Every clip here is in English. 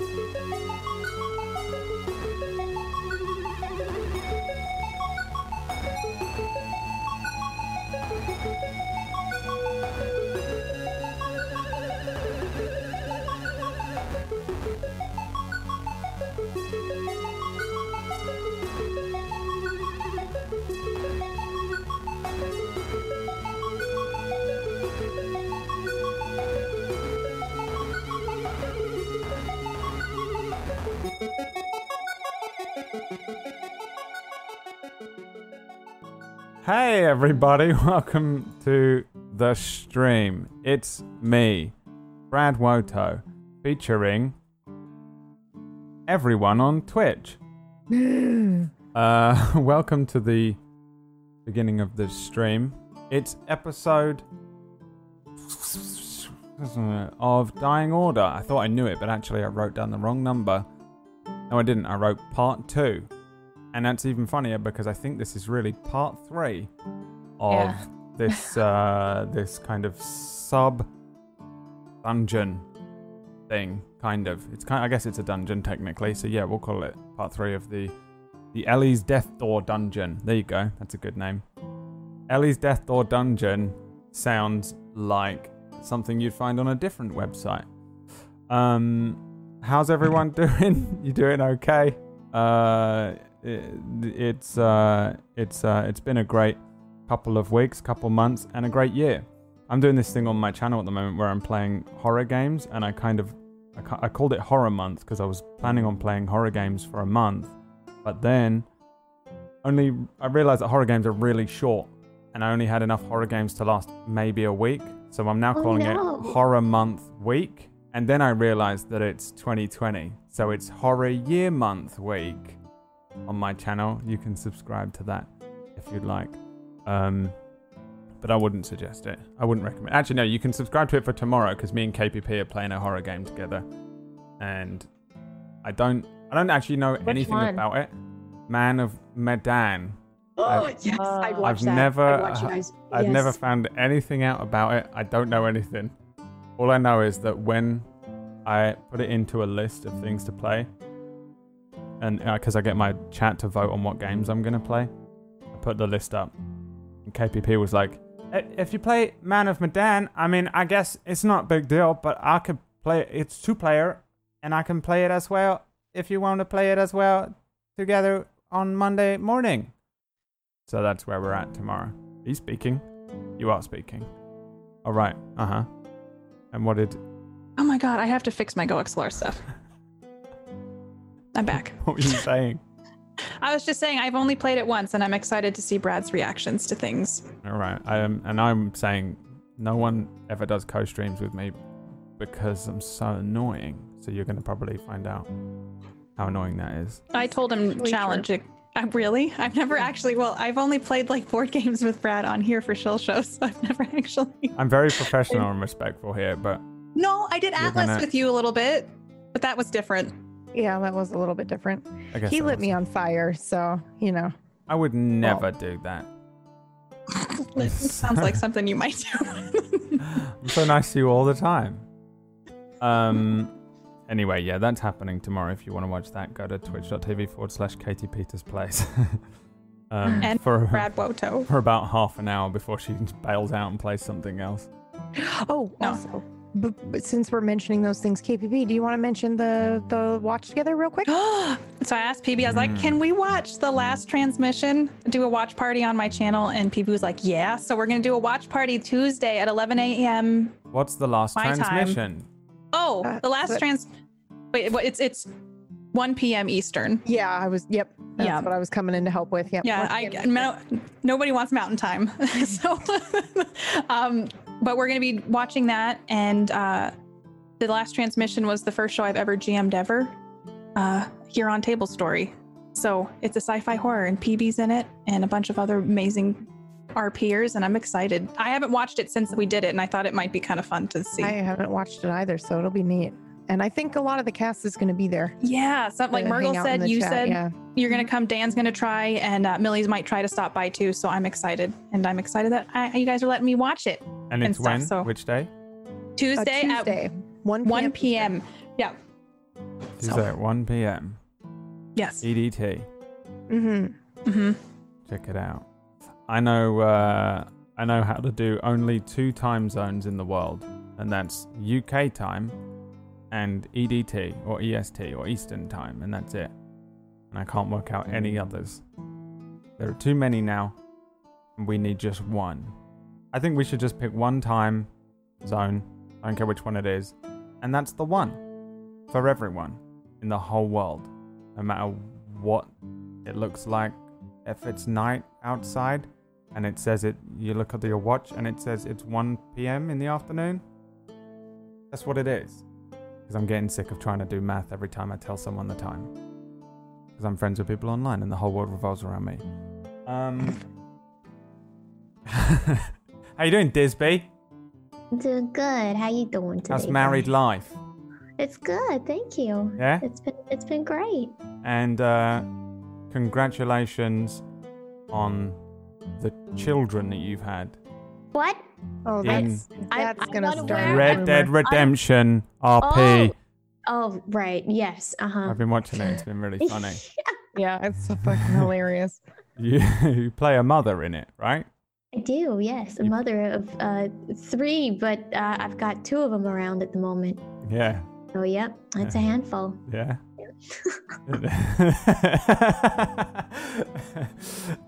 Música Hey everybody, welcome to the stream. It's me, Brad Woto, featuring everyone on Twitch. uh, welcome to the beginning of this stream. It's episode of Dying Order. I thought I knew it, but actually I wrote down the wrong number. No, I didn't. I wrote part two. And that's even funnier because I think this is really part three of Yeah. this uh, this kind of sub dungeon thing. Kind of. It's kind. I guess it's a dungeon technically. So yeah, we'll call it part three of the the Ellie's Death Door dungeon. There you go. That's a good name. Ellie's Death Door dungeon sounds like something you'd find on a different website. Um, how's everyone doing? You doing okay? Uh, it's uh, it's uh, it's been a great couple of weeks, couple months, and a great year. I'm doing this thing on my channel at the moment where I'm playing horror games, and I kind of I, I called it horror month because I was planning on playing horror games for a month, but then only I realized that horror games are really short, and I only had enough horror games to last maybe a week. So I'm now Oh, calling no. it Horror Month Week, and then I realized that it's 2020, so it's Horror Year Month Week on my channel. You can subscribe to that if you'd like. Um, but I wouldn't suggest it. I wouldn't recommend. Actually, no. You can subscribe to it for tomorrow because me and KPP are playing a horror game together, and I don't. I don't actually know anything one? about it. Man of Medan. Oh I've- yes, I'd Uh, watch I've that. never- I'd watch you guys. I've Yes. never found anything out about it. I don't know anything. All I know is that when I put it into a list of things to play, and because I get my chat to vote on what games I'm gonna play, I put the list up. And KPP was like, "If you play Man of Medan, I mean, I guess it's not a big deal, but I could play. it. It's two player, and I can play it as well if you want to play it as well together on Monday morning." So that's where we're at tomorrow. He's speaking. You are speaking. All right. Uh huh. And what did? Oh my god, I have to fix my Go Explore stuff. I'm back. What were you saying? I was just saying I've only played it once and I'm excited to see Brad's reactions to things. All right. I am, and I'm saying no one ever does co-streams with me because I'm so annoying. So you're gonna probably find out how annoying that is. I told him Really challenge it. Uh, really? I've never actually. Well, I've only played like board games with Brad on here for Shill Shows, so I've never actually. I'm very professional and respectful here, but No, I did Atlas gonna- with you a little bit, but that was different. Yeah, that was a little bit different. I guess He that lit was- me on fire, so you know. I would never do that. It sounds like something you might do. I'm so nice to you all the time. Um. Anyway, yeah, that's happening tomorrow. If you want to watch that, go to twitch.tv forward slash Katie Peters Plays. um, And for Brad Woto. for about half an hour before she bails out and plays something else. Oh, No. also, b- but since we're mentioning those things, KPP, do you want to mention the the watch together real quick? so I asked PB, I was like, Mm. can we watch the last transmission, do a watch party on my channel? And PB was like, yeah. So we're going to do a watch party Tuesday at 11 a.m. What's the last My time. transmission? Oh, Uh, the last but- trans. Wait, what- it's it's 1 p.m. Eastern. Yeah, I was. Yep, that's Yeah. what I was coming in to help with. Yep. Yeah, Once I again, no, nobody wants Mountain Time, so um, but we're gonna be watching that. And uh, the last transmission was the first show I've ever GM'd ever uh, here on Table Story. So it's a sci-fi horror, and PB's in it, and a bunch of other amazing RPers, and I'm excited. I haven't watched it since we did it, and I thought it might be kind of fun to see. I haven't watched it either, so it'll be neat. And I think a lot of the cast is going to be there. yeah, something like to hang Murgle out in said, you chat, said yeah. you're gonna come. Dan's gonna try, and uh, Millie's might try to stop by too. So I'm excited, and I'm excited that I, you guys are letting me watch it. And and it's stuff, when? so- Which day? Uh, Tuesday, Tuesday, at 1 1 p.m. Yeah, You So- at 1 p.m. Yes. EDT. Mm-hmm. hmm Check it out. I know. Uh, I know how to do only two time zones in the world, and that's UK time and EDT or EST or Eastern time, and that's it. And I can't work out any mm. others. There are too many now, and we need just one. I think we should just pick one time zone. I don't care which one it is, and that's the one for everyone in the whole world, no matter what it looks like if it's night outside and it says it you look at your watch and it says it's 1 p.m. in the afternoon that's what it is because i'm getting sick of trying to do math every time i tell someone the time because i'm friends with people online and the whole world revolves around me um how you doing disby Doing good. How you doing today? how's married Brian? life It's good, thank you. yeah It's been it's been great. and uh congratulations on the children that you've had What? Oh, that's that's gonna start. aware. Red. Dead Redemption RP. Oh, right. Yes. Uh huh. I've been watching it. It's been really funny. Yeah, it's so fucking hilarious. You, you play a mother in it, right? I do. Yes, a You- mother of uh, three, but uh, I've got two of them around at the moment. Yeah, Oh, yep, it's a handful. yeah.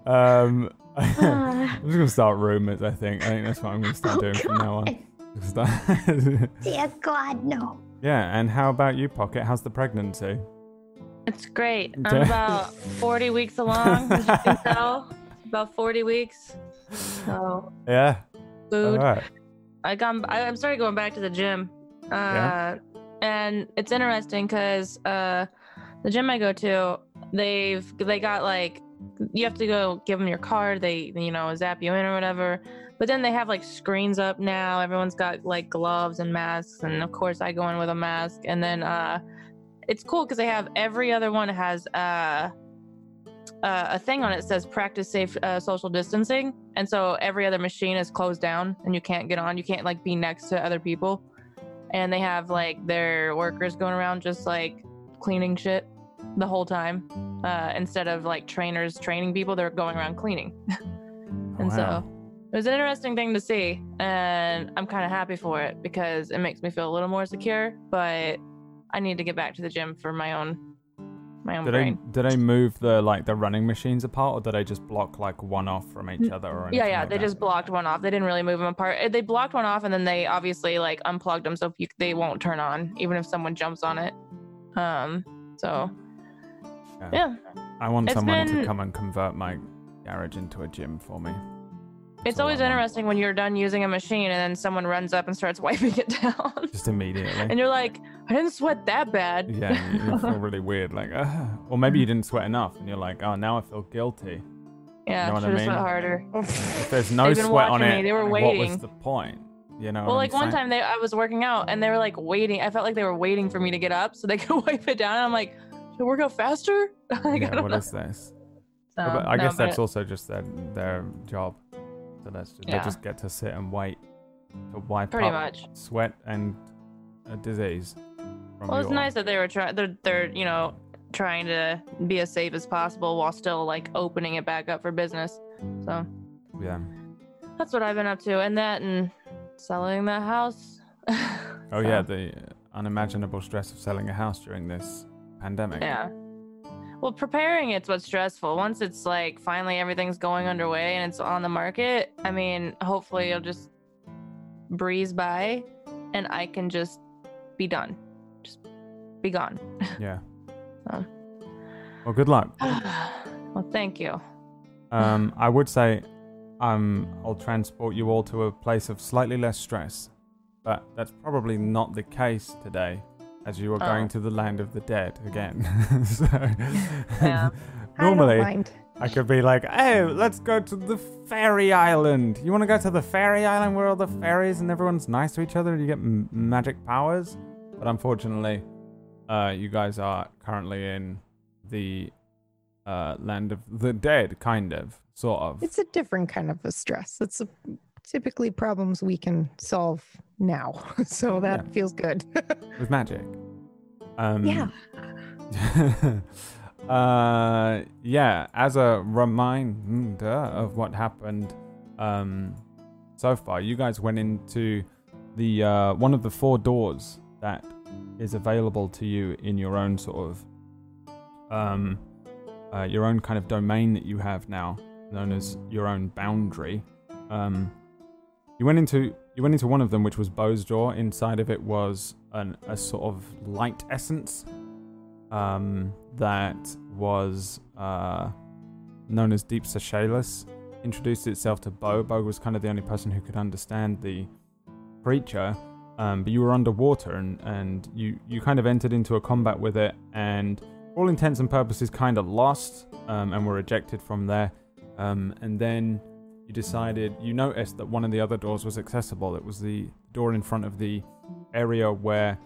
um. I'm just gonna start rumors. I think. I think that's what I'm gonna start Oh, doing from now on. Dear God, no. yeah, and how about you, Pocket? How's the pregnancy? It's great. I'm about 40 weeks along, as you can tell. About 40 weeks. So, Yeah. food. All right. I got, I, I'm started going back to the gym. Uh, Yeah. And it's interesting because uh, the gym I go to, they've, they got like, you have to go give them your card. They, you know, zap you in or whatever. But then they have like screens up now. Everyone's got like gloves and masks. And of course, I go in with a mask. And then, uh, it's cool because they have every other one has uh, uh, a thing on it that says practice safe uh, social distancing, and so every other machine is closed down and you can't get on. You can't like be next to other people, and they have like their workers going around just like cleaning shit the whole time uh, instead of like trainers training people. They're going around cleaning, and Wow. so it was an interesting thing to see, and I'm kind of happy for it because it makes me feel a little more secure, but. I need to get back to the gym for my own my own Did brain. did I move the like the running machines apart, or did I just block like one off from each other? Or Yeah, yeah, like they that? just blocked one off. They didn't really move them apart. They blocked one off and then they obviously like unplugged them so you, they won't turn on even if someone jumps on it. Um, so Yeah. yeah, I want It's someone to come and convert my garage into a gym for me. it's always interesting when you're done using a machine and then someone runs up and starts wiping it down, Just immediately. and you're like, I didn't sweat that bad. yeah, you, you feel really weird, like, uh, or maybe you didn't sweat enough, and you're like, oh, now I feel guilty. yeah, know what I should have mean? sweat harder. If there's no sweat on it, me. They were waiting. what was the point? You know. Well, like one time they I was working out and they were like waiting. I felt like they were waiting for me to get up so they could wipe it down. And I'm like, should I work out faster? like, I Yeah, don't what know. is this? So, but I no, guess that's but- also just their their job. So that's just, they just get to sit and wait to wipe pretty up much. sweat and a disease. From Well, it's nice that they were trying. They're they're you know trying to be as safe as possible while still like opening it back up for business. So Yeah. that's what I've been up to, and that and selling the house. Oh So, yeah, the uh, unimaginable stress of selling a house during this pandemic. Yeah. Well, preparing it's what's stressful. Once it's like finally everything's going underway and it's on the market, I mean, hopefully it'll just breeze by and I can just be done. Just be gone. Yeah. So. Well, good luck. well, thank you. Um, I would say, um, I'll transport you all to a place of slightly less stress, but that's probably not the case today, as you are going Oh. to the land of the dead again. so, Yeah. Normally, mind. I could be like, hey, let's go to the fairy island. You want to go to the fairy island where all the fairies and everyone's nice to each other and you get m- magic powers? But unfortunately, uh, you guys are currently in the uh, land of the dead, kind of, sort of. It's a different kind of a stress. It's a, typically problems we can solve now, so that Yeah. feels good. with magic. Um, yeah. uh, yeah, as a reminder of what happened um, so far, you guys went into the uh, one of the four doors that is available to you in your own sort of um, uh, your own kind of domain that you have now, known as your own boundary. Um, you went into you went into one of them, which was Bo's door. Inside of it was an, a sort of light essence um, that was uh, known as Deep Sashelas. Introduced itself to Bo. Bo was kind of the only person who could understand the creature, um, but you were underwater and, and you, you kind of entered into a combat with it, and all intents and purposes, kind of lost um, and were ejected from there. Um, and then you decided, you noticed that one of the other doors was accessible. It was the door in front of the area where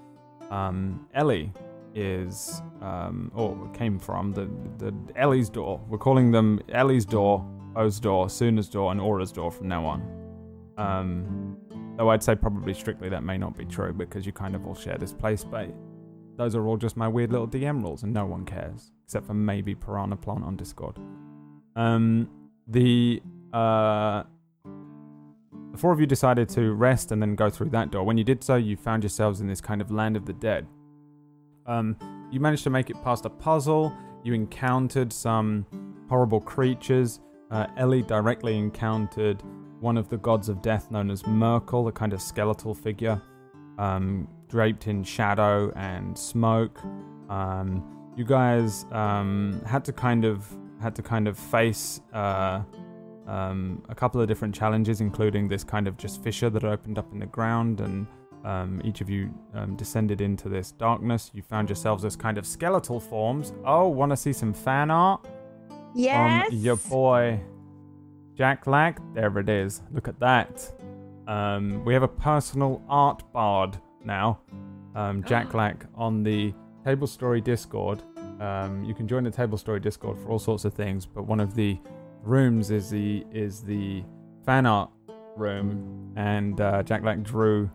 um, Ellie is, um, or came from, the, the Ellie's door. We're calling them Ellie's door, O's door, Suna's door, and Aura's door from now on. Um, though I'd say probably strictly that may not be true because you kind of all share this place, but those are all just my weird little DM rules and no one cares, except for maybe Piranha Plant on Discord. Um, the uh, the four of you decided to rest and then go through that door. When you did so, you found yourselves in this kind of land of the dead. Um, you managed to make it past a puzzle. You encountered some horrible creatures. Uh, Ellie directly encountered one of the gods of death known as Myrkul, a kind of skeletal figure um, draped in shadow and smoke. Um, you guys um, had to kind of had to kind of face uh, um, a couple of different challenges, including this kind of just fissure that opened up in the ground, and um, each of you um, descended into this darkness. You found yourselves as kind of skeletal forms. Oh, want to see some fan art? Yes. From your boy Jack Lack. There it is. Look at that. Um, we have a personal art bard now. Um, Jack Lack on the Table Story Discord. Um, you can join the Table Story Discord for all sorts of things, but one of the rooms is the is the fan art room, and uh, Jack Lack drew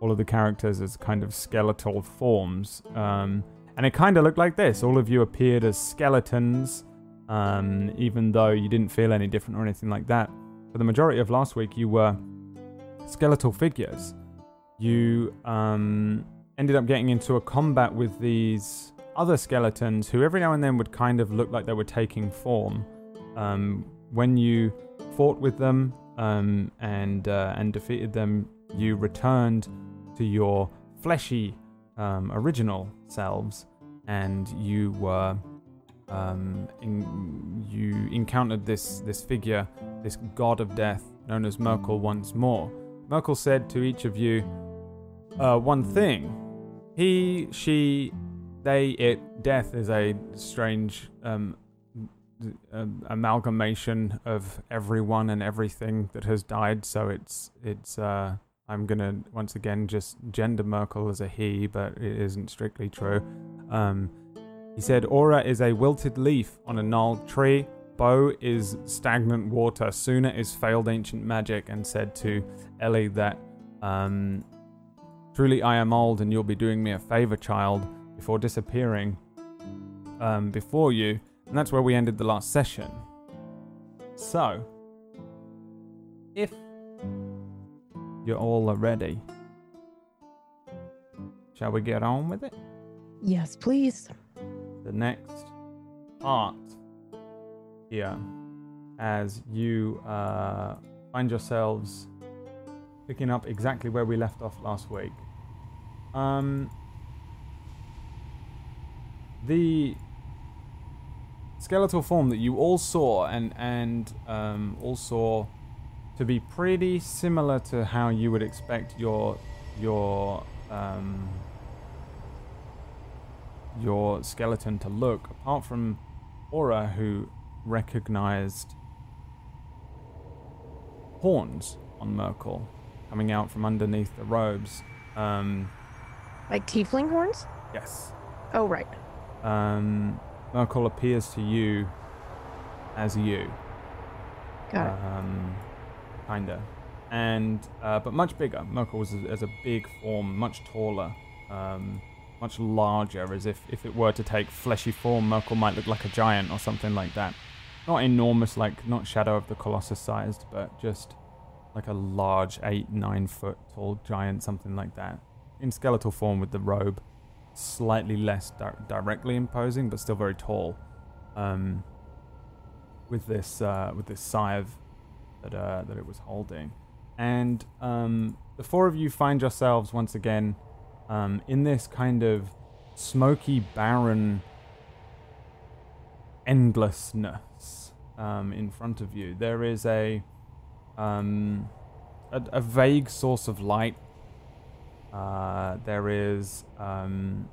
all of the characters as kind of skeletal forms. Um, and it kind of looked like this. All of you appeared as skeletons, um, even though you didn't feel any different or anything like that. For the majority of last week, you were skeletal figures. You um, ended up getting into a combat with these other skeletons who every now and then would kind of look like they were taking form. Um, when you fought with them um, and uh, and defeated them, you returned to your fleshy um, original selves, and you were um, in, you encountered this this figure, this god of death, known as Myrkul, once more. Myrkul said to each of you uh, one thing: he, she, they, it. Death is a strange um, amalgamation of everyone and everything that has died. So it's it's. Uh, I'm gonna once again just gender Myrkul as a he, but it isn't strictly true. Um, he said Aura is a wilted leaf on a gnarled tree. Bo is stagnant water. Suna is failed ancient magic, and said to Ellie that um, truly I am old, and you'll be doing me a favor, child, before disappearing um, before you. And that's where we ended the last session. So, if you're all ready, shall we get on with it? Yes, please. The next part here, as you uh, find yourselves picking up exactly where we left off last week. Um, the skeletal form that you all saw and and um, all saw to be pretty similar to how you would expect your your um, your skeleton to look, apart from Aura, who recognized horns on Myrkul coming out from underneath the robes. Um, Like tiefling horns? yes. Oh, right. Um, Myrkul appears to you as you. Got it. Um, kinda. And, uh, but much bigger. Myrkul was as, as a big form, much taller. Um, much larger, as if if it were to take fleshy form, Myrkul might look like a giant or something like that. Not enormous, like not Shadow of the Colossus sized, but just like a large eight, nine foot tall giant, something like that. In skeletal form with the robe, slightly less di- directly imposing, but still very tall. Um, with this uh, with this scythe that uh, that it was holding, and um, the four of you find yourselves once again um, in this kind of smoky, barren endlessness um, in front of you. There is a, um, a a vague source of light. Uh, there is um,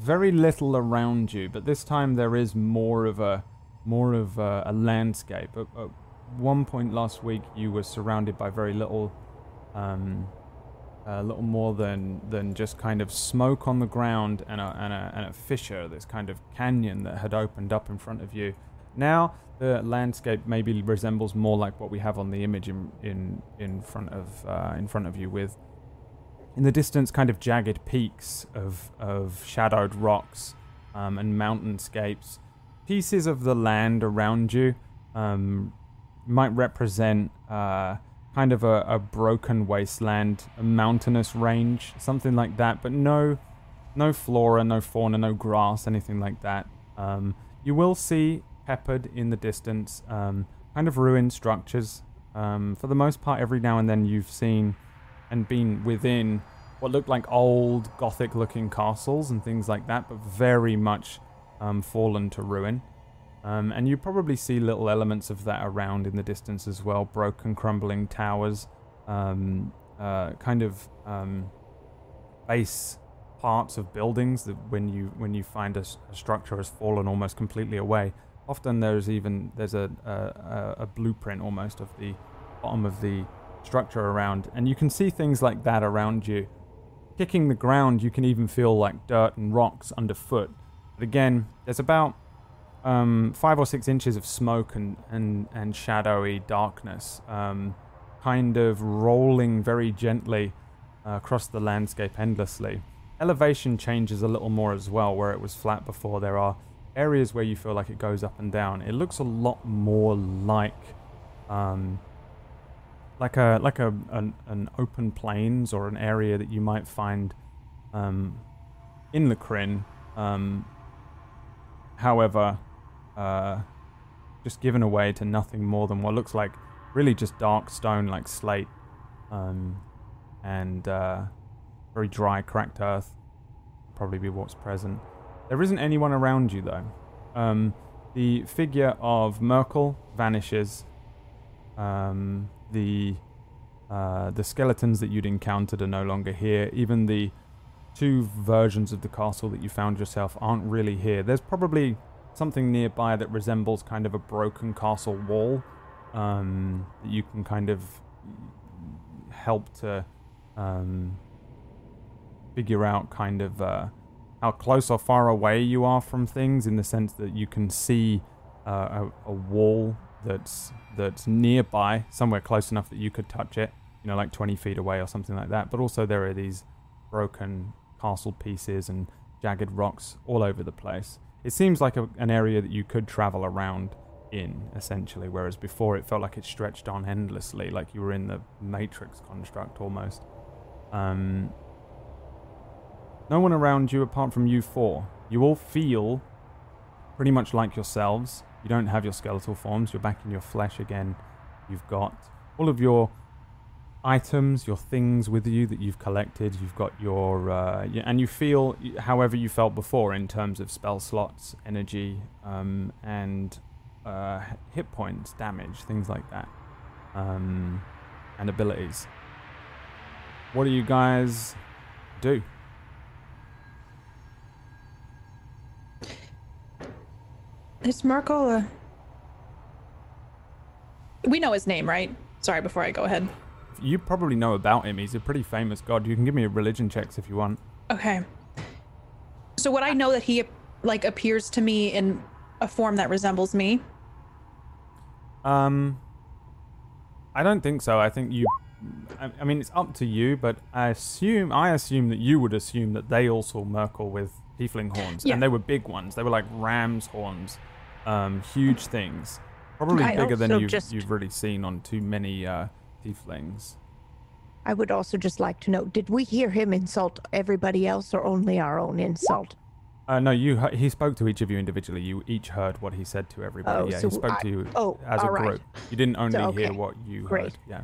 very little around you, but this time there is more of a more of a, a landscape. At, at one point last week, you were surrounded by very little, um, a little more than than just kind of smoke on the ground and a, and a and a fissure, this kind of canyon that had opened up in front of you. Now the landscape maybe resembles more like what we have on the image in in in front of uh, in front of you with in the distance kind of jagged peaks of of shadowed rocks um, and mountainscapes. Pieces of the land around you um, might represent uh, kind of a, a broken wasteland a mountainous range something like that but no no flora no fauna no grass anything like that. Um, you will see peppered in the distance um, kind of ruined structures. Um, for the most part every now and then you've seen and been within what looked like old gothic looking castles and things like that, but very much um, fallen to ruin. Um, and you probably see little elements of that around in the distance as well broken, crumbling towers, um, uh, kind of um, base parts of buildings that when you when you find a structure has fallen almost completely away often there's even there's a, a, a- a blueprint almost of the bottom of the structure around and you can see things like that around you. Kicking the ground you can even feel like dirt and rocks underfoot. But again there's about um, five or six inches of smoke and, and, and shadowy darkness um, kind of rolling very gently uh, across the landscape endlessly. Elevation changes a little more as well where it was flat before. There are areas where you feel like it goes up and down. It looks a lot more like um, like a like a an, an open plains or an area that you might find um, in the Kryn. Um, however, uh, just given away to nothing more than what looks like really just dark stone, like slate, um, and uh, very dry, cracked earth. Probably be what's present. There isn't anyone around you though. Um, the figure of Myrkul vanishes. Um, the uh, the skeletons that you'd encountered are no longer here. Even the two versions of the castle that you found yourself aren't really here. There's probably something nearby that resembles kind of a broken castle wall um, that you can kind of help to um, figure out kind of uh, how close or far away you are from things in the sense that you can see uh, a, a wall that's that's nearby, somewhere close enough that you could touch it, you know, like 20 feet away or something like that. But also there are these broken castle pieces and jagged rocks all over the place. It seems like a, an area that you could travel around in, essentially, whereas before it felt like it stretched on endlessly, like you were in the Matrix construct almost. Um, no one around you apart from you four. You all feel pretty much like yourselves. You don't have your skeletal forms, you're back in your flesh again. You've got all of your items, your things with you that you've collected. You've got your. Uh, and you feel however you felt before in terms of spell slots, energy, um, and uh, hit points, damage, things like that. Um, and abilities. What do you guys do? Is Myrkul. We know his name, right? Sorry, before I go ahead. You probably know about him. He's a pretty famous god. You can give me a religion checks if you want. Okay. So what I know that he like appears to me in a form that resembles me? Um, I don't think so. I think you I, I mean, it's up to you, but I assume I assume that you would assume that they all saw Myrkul with tiefling horns, Yeah. and they were big ones. They were like ram's horns, um, huge things, probably I bigger than you've, just- you've really seen on too many uh, tieflings. I would also just like to know: Did we hear him insult everybody else, or only our own insult? Uh, no, you. he- spoke to each of you individually. You each heard what he said to everybody. Oh, yeah, so he spoke I- to you oh, as a right. group. You didn't only So, hear what you Great. heard. Yeah.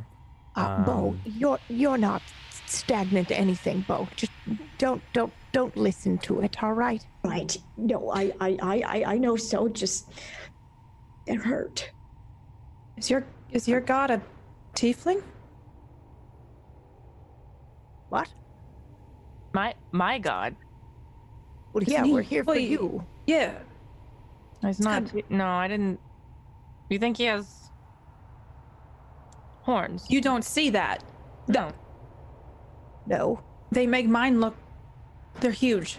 Uh, Bo, Um, you're you're not stagnant to anything, Bo. Just don't don't don't listen to it. All right. Right. No, I, I, I, I- I know so. Just it hurt. Is your is your god a tiefling? What? My my god. Well, yeah, me. we're here for you. Yeah. He's not. No, I didn't. You think he has horns? You don't see that. no. No. They make mine look. They're huge.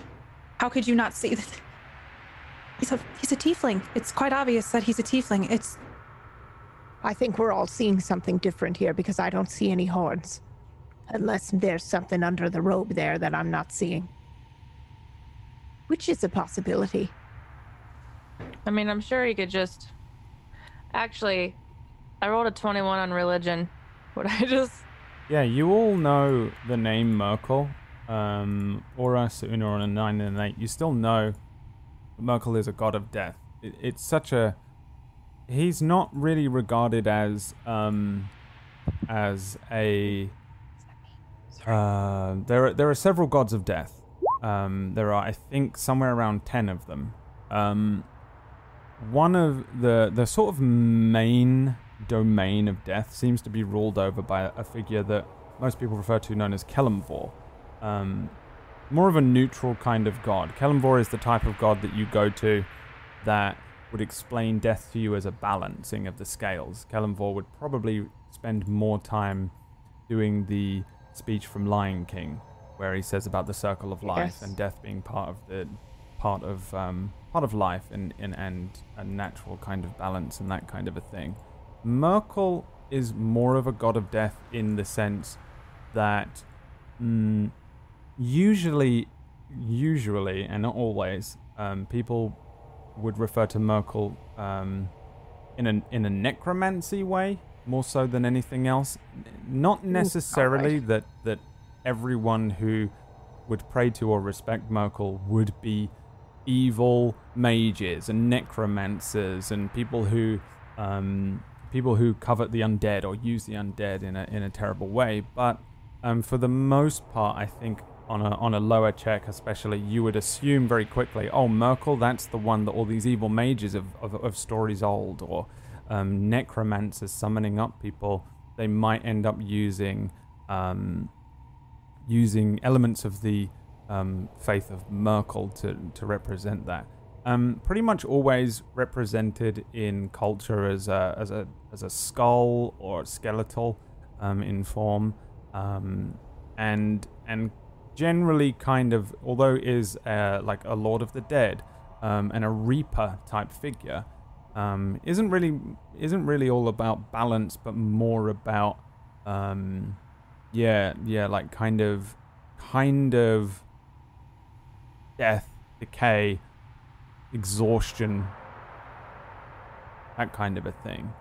How could you not see that? He's a he's a tiefling. It's quite obvious that he's a tiefling. It's I think we're all seeing something different here because I don't see any horns. Unless there's something under the robe there that I'm not seeing. Which is a possibility. I mean, I'm sure he could just. Actually, I rolled a 21 on religion. Would I just? Yeah, you all know the name Myrkul. Um, Aura, Una on a 9 and an 8. You still know Myrkul is a god of death. It, it's such a. He's not really regarded as. Um, as a. Uh, there, are, there are several gods of death. Um, there are, I think, somewhere around 10 of them. Um, one of the the sort of main domain of death seems to be ruled over by a figure that most people refer to known as Kelemvor. Um, more of a neutral kind of god. Kelemvor is the type of god that you go to that would explain death to you as a balancing of the scales. Kelemvor would probably spend more time doing the speech from Lion King, where he says about the circle of life Yes. and death being part of the part of um, part of life and, and and a natural kind of balance and that kind of a thing. Myrkul is more of a god of death in the sense that mm, usually, usually, and not always, um, people would refer to Myrkul um, in a in a necromancy way more so than anything else. Not necessarily that that everyone who would pray to or respect Myrkul would be evil mages and necromancers and people who um, people who covet the undead or use the undead in a in a terrible way. But um, for the most part, I think on a on a lower check, especially, you would assume very quickly, oh, Myrkul, that's the one that all these evil mages of of, of stories old or um, necromancers summoning up people. They might end up using um, using elements of the um, faith of Myrkul to, to represent that. Um, pretty much always represented in culture as a, as a, as a skull or skeletal um, in form, um, and and generally kind of although is uh, like a Lord of the Dead um, and a Reaper type figure, um, isn't really isn't really all about balance, but more about um, yeah yeah like kind of kind of death, decay, exhaustion, that kind of a thing.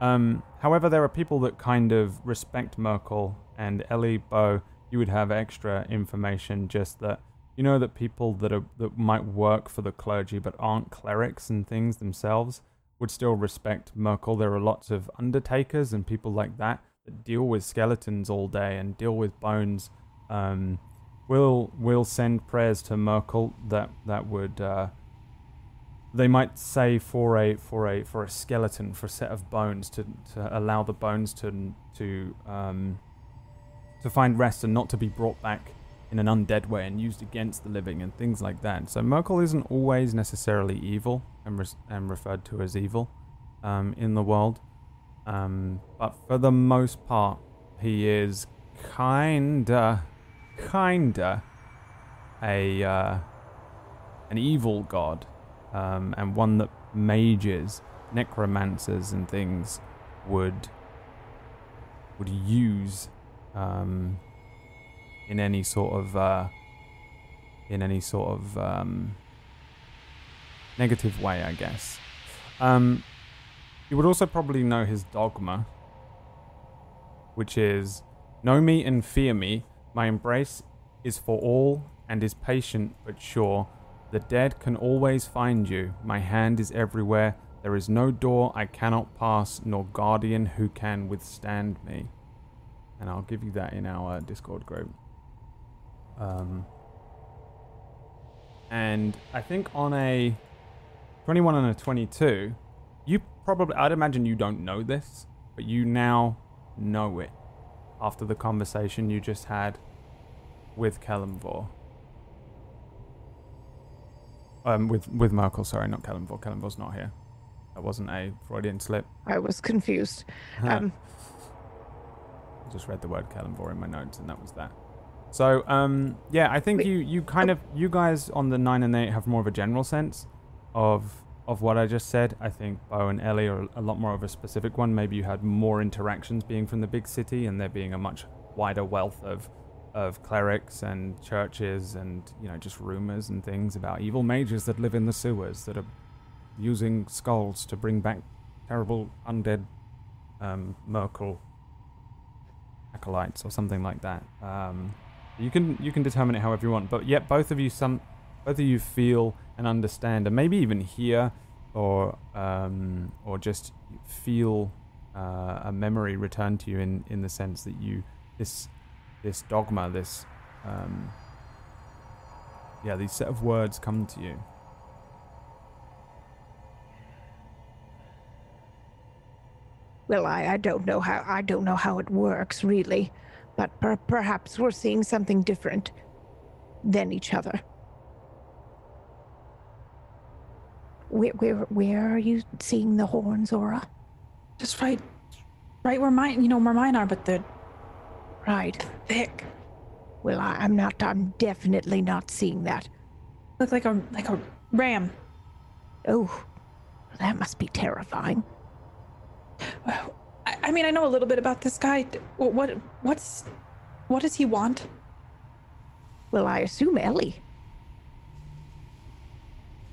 Um, however, there are people that kind of respect Myrkul and Ellie Bo. You would have extra information, just that you know that people that are that might work for the clergy but aren't clerics and things themselves would still respect Myrkul. There are lots of undertakers and people like that that deal with skeletons all day and deal with bones. Um, will will send prayers to Myrkul that that would uh, they might say for a for a for a skeleton for a set of bones to, to allow the bones to to um, to find rest and not to be brought back in an undead way and used against the living and things like that. So Myrkul isn't always necessarily evil and res- and referred to as evil um, in the world, um, but for the most part, he is kinda kinda a uh, an evil god, um, and one that mages, necromancers, and things would would use um, in any sort of uh, in any sort of um, negative way, I guess. Um, you would also probably know his dogma, which is Know me and fear me. My embrace is for all and is patient but sure. The dead can always find you. My hand is everywhere. There is no door I cannot pass, nor guardian who can withstand me. And I'll give you that in our Discord group. Um, and I think on a 21 and a 22, you probably, I'd imagine you don't know this, but you now know it after the conversation you just had with Kelemvor. Um, with with Myrkul, sorry, not Kelemvor. Kelemvor's not here. That wasn't a Freudian slip. I was confused. Um, just read the word Kelemvor in my notes, and that was that. So, um, yeah, I think Wait. you you kind of you guys on the nine and eight have more of a general sense of of what I just said. I think Bo and Ellie are a lot more of a specific one. Maybe you had more interactions being from the big city, and there being a much wider wealth of of clerics and churches and you know just rumors and things about evil mages that live in the sewers that are using skulls to bring back terrible undead um, Myrkul acolytes or something like that. Um, you can you can determine it however you want, but yet both of you some both of you feel and understand, and maybe even hear or um, or just feel uh, a memory return to you in in the sense that you this this dogma this um, yeah these set of words come to you. Well, I, I don't know how I don't know how it works really, but per- perhaps we're seeing something different than each other. Where, where, where are you seeing the horns, Aura? Just right, right where mine, you know, where mine are, but they're Right. thick. Well, I, I'm not. I'm definitely not seeing that. Look like a like a ram. Oh, that must be terrifying. Well, I, I mean, I know a little bit about this guy. What, what what's what does he want? Well, I assume Ellie.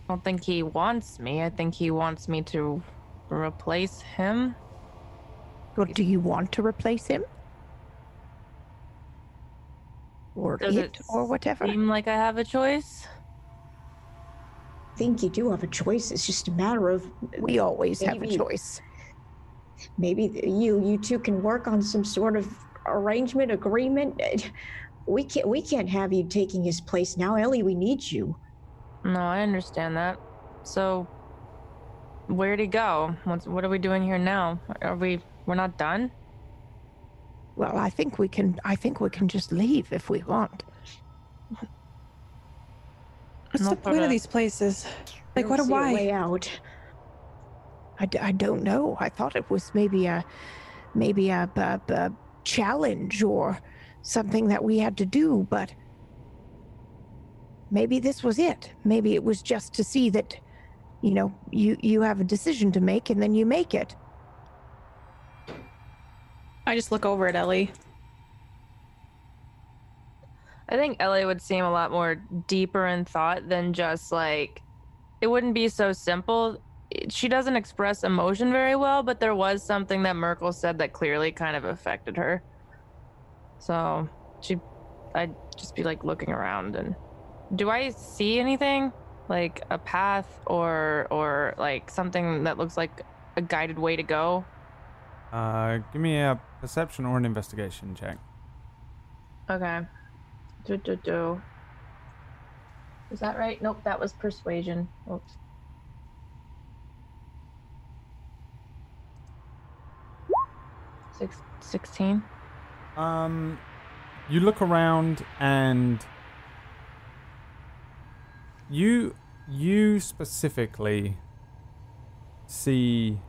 I don't think he wants me. I think he wants me to replace him. Well, do you want to replace him? Or Does it, it or whatever? Seem like I have a choice? I think you do have a choice. It's just a matter of We always have a choice. Maybe you you two can work on some sort of arrangement agreement. We can't we can't have you taking his place now, Ellie. We need you. No, I understand that. So, where'd he go? What's, what are we doing here now? Are we? We're not done. Well, I think we can. I think we can just leave if we want. What's No the point problem. of these places? Like, what? don't a Why? way out? I, d- I don't know. I thought it was maybe a maybe a, a, a challenge or something that we had to do, but maybe this was it. Maybe it was just to see that you know you you have a decision to make and then you make it. I just look over at Ellie. I think Ellie would seem a lot more deeper in thought than just like it wouldn't be so simple. She doesn't express emotion very well, but there was something that Myrkul said that clearly kind of affected her. So she, I'd just be like looking around and do I see anything like a path or or like something that looks like a guided way to go? Uh, give me a perception or an investigation check. Okay. Do do do. Is that right? Nope, that was persuasion. Oops. Six, 16. Um, you look around and you you specifically see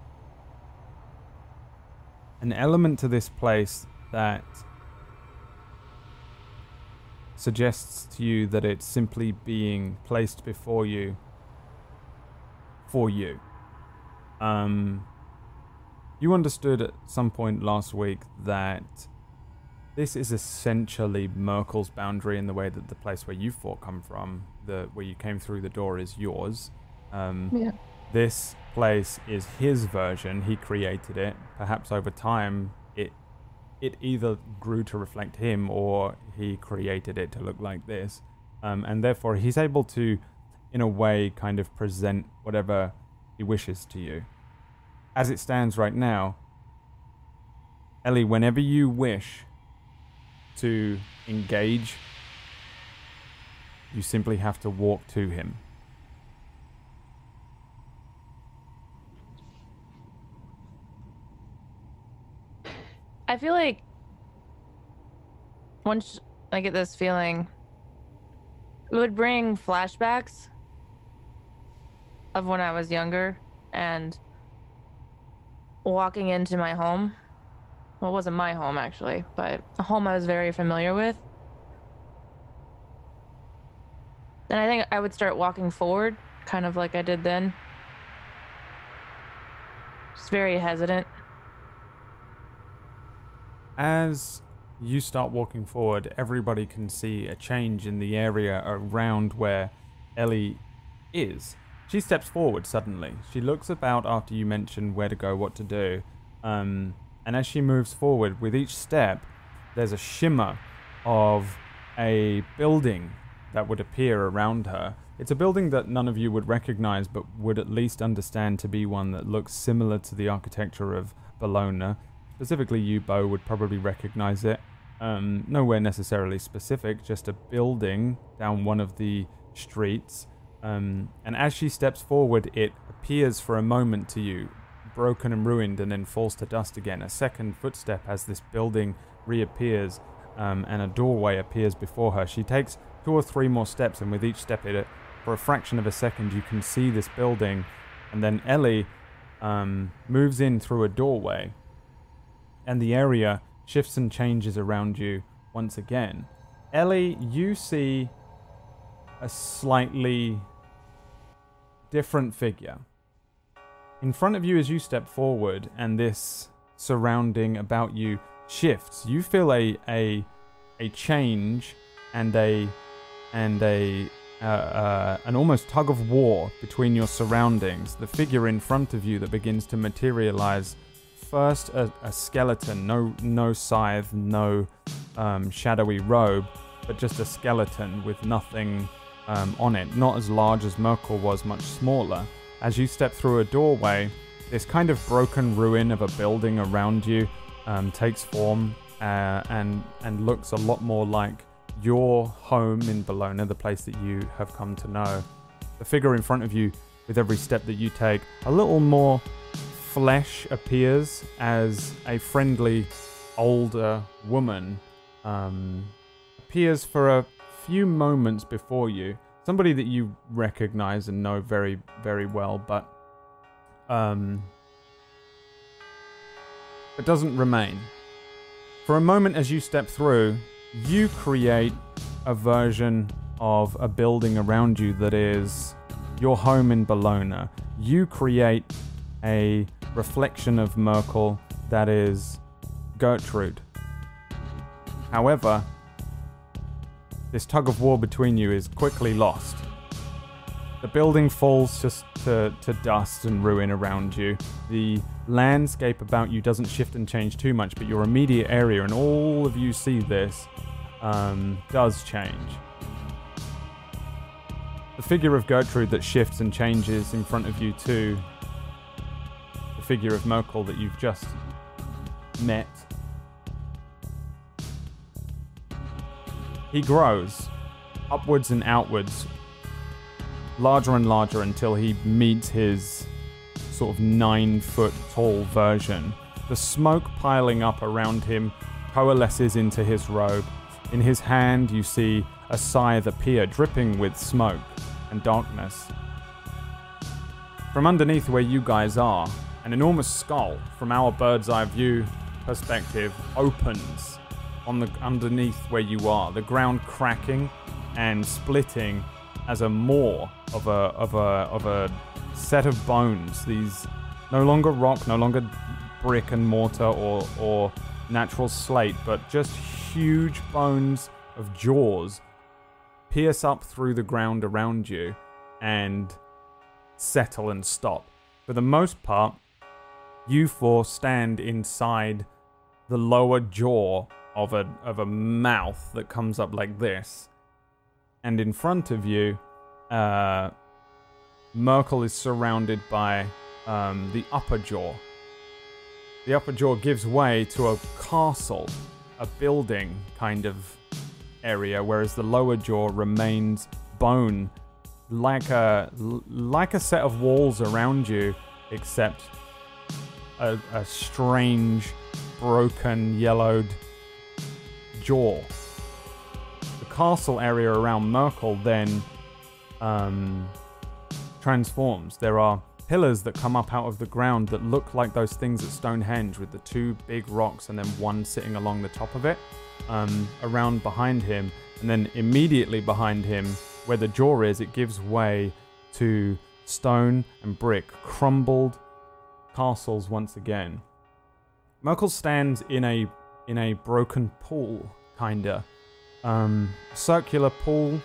an element to this place that suggests to you that it's simply being placed before you for you. Um, you understood at some point last week that this is essentially Myrkul's boundary in the way that the place where you fought come from, the where you came through the door, is yours. Um, Yeah. This place is his version. He created it. Perhaps over time, it it either grew to reflect him or he created it to look like this, um, and therefore he's able to, in a way, kind of present whatever he wishes to you. As it stands right now, Ellie, whenever you wish to engage, you simply have to walk to him. I feel like once I get this feeling, it would bring flashbacks of when I was younger and walking into my home. Well, it wasn't my home actually, but a home I was very familiar with. Then I think I would start walking forward, kind of like I did then. Just very hesitant. As you start walking forward, everybody can see a change in the area around where Ellie is. She steps forward suddenly. She looks about after you mention where to go, what to do. Um, and as she moves forward, with each step, there's a shimmer of a building that would appear around her. It's a building that none of you would recognize, but would at least understand to be one that looks similar to the architecture of Bologna. Specifically, you, Bo, would probably recognize it. Um, nowhere necessarily specific, just a building down one of the streets. Um, and as she steps forward, it appears for a moment to you, broken and ruined, and then falls to dust again. A second footstep as this building reappears um, and a doorway appears before her. She takes two or three more steps, and with each step, it, for a fraction of a second, you can see this building. And then Ellie um, moves in through a doorway, and the area shifts and changes around you once again. Ellie, you see a slightly different figure. In front of you as you step forward and this surrounding about you shifts, you feel a a a change and a and a uh, uh, an almost tug of war between your surroundings. The figure in front of you that begins to materialize. First, a, a skeleton, no no scythe, no um, shadowy robe, but just a skeleton with nothing um, on it. Not as large as Myrkul was, much smaller. As you step through a doorway, this kind of broken ruin of a building around you um, takes form uh, and and looks a lot more like your home in Bologna, the place that you have come to know. The figure in front of you, with every step that you take, a little more flesh appears as a friendly older woman um, appears for a few moments before you. Somebody that you recognize and know very, very well, but um, but doesn't remain. For a moment, as you step through, you create a version of a building around you that is your home in Bologna. You create a reflection of Myrkul that is Gertrude. However, this tug of war between you is quickly lost. The building falls just to, to dust and ruin around you. The landscape about you doesn't shift and change too much, but your immediate area, and all of you see this, um, does change. The figure of Gertrude that shifts and changes in front of you, too. The figure of Myrkul that you've just met. He grows upwards and outwards, larger and larger until he meets his sort of nine foot tall version. The smoke piling up around him coalesces into his robe. In his hand, you see a scythe appear, dripping with smoke and darkness. From underneath where you guys are, an enormous skull, from our bird's eye view perspective, opens on the underneath where you are. The ground cracking and splitting as a maw of a of a of a set of bones. These no longer rock, no longer brick and mortar or or natural slate, but just huge bones of jaws pierce up through the ground around you and settle and stop. For the most part, you four stand inside the lower jaw of a of a mouth that comes up like this, and in front of you, uh, Myrkul is surrounded by um, the upper jaw. The upper jaw gives way to a castle, a building kind of area, whereas the lower jaw remains bone, like a like a set of walls around you, except a, a strange, broken, yellowed jaw. The castle area around Myrkul then um, transforms. There are pillars that come up out of the ground that look like those things at Stonehenge with the two big rocks and then one sitting along the top of it um, around behind him. And then immediately behind him, where the jaw is, it gives way to stone and brick, crumbled castles once again. Myrkul stands in a in a broken pool, kinda. Um, circular pool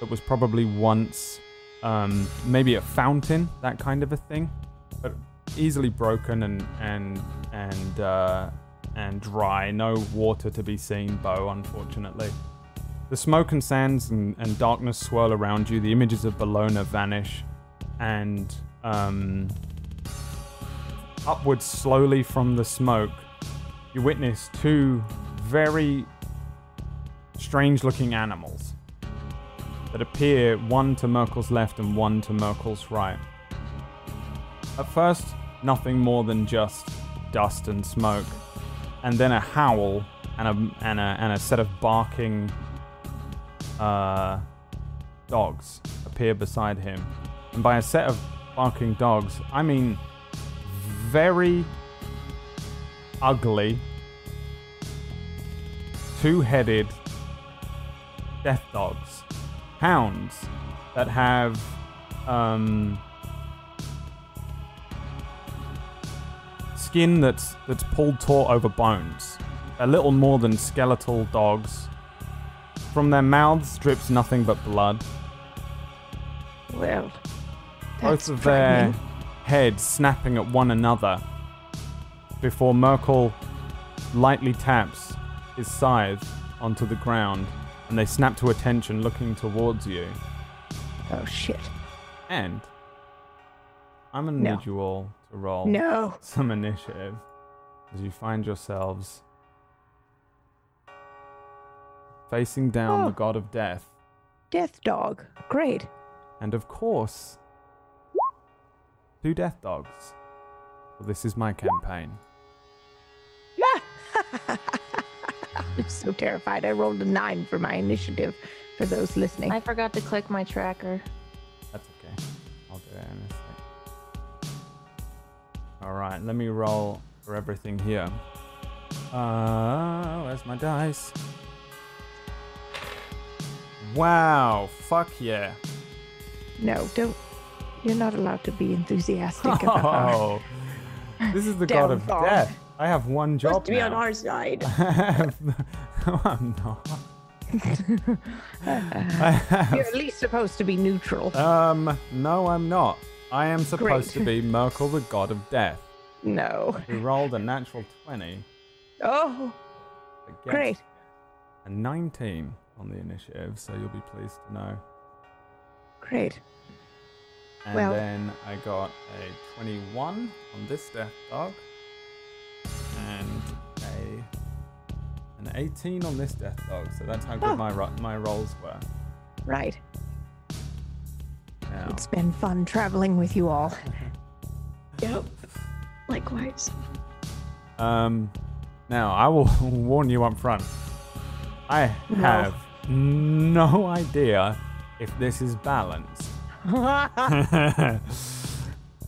that was probably once um, maybe a fountain, that kind of a thing, but easily broken and and and uh, and dry. No water to be seen, Bo, unfortunately. The smoke and sands and, and darkness swirl around you. The images of Bologna vanish, and um, upwards slowly from the smoke, you witness two very strange looking animals that appear one to Myrkul's left and one to Myrkul's right. At first, nothing more than just dust and smoke, and then a howl and a, and a, and a set of barking uh, dogs appear beside him. And by a set of barking dogs, I mean very ugly, two headed death dogs. Hounds that have um, skin that's that's pulled taut over bones. A little more than skeletal dogs. From their mouths drips nothing but blood. Well, Both of their heads snapping at one another before Myrkul lightly taps his scythe onto the ground and they snap to attention looking towards you. Oh shit. And I'm gonna No. need you all to roll No. some initiative as you find yourselves facing down Oh. the god of death. Death dog. Great. And of course, two death dogs. Well, this is my campaign. I'm so terrified. I rolled a nine for my initiative for those listening. I forgot to click my tracker. That's okay. I'll do it in a sec. Alright, let me roll for everything here. Uh, where's my dice? Wow, fuck yeah. No, don't. You're not allowed to be enthusiastic about our Oh, this is the god of Downfall. death. I have one job to be on our side. I have, no, I'm not. I have You're at least supposed to be neutral. Um, no, I'm not. I am supposed Great. to be Myrkul, the god of death, No. who rolled a natural 20. Oh, great. A 19 on the initiative, so you'll be pleased to know. Great. And Well- then I got a 21 on this death dog, and a an 18 on this death dog. So that's how good Oh. my my rolls were. Right. Now, It's been fun traveling with you all. Yep. Likewise. Um, now I will warn you up front. I have no idea if this is balanced.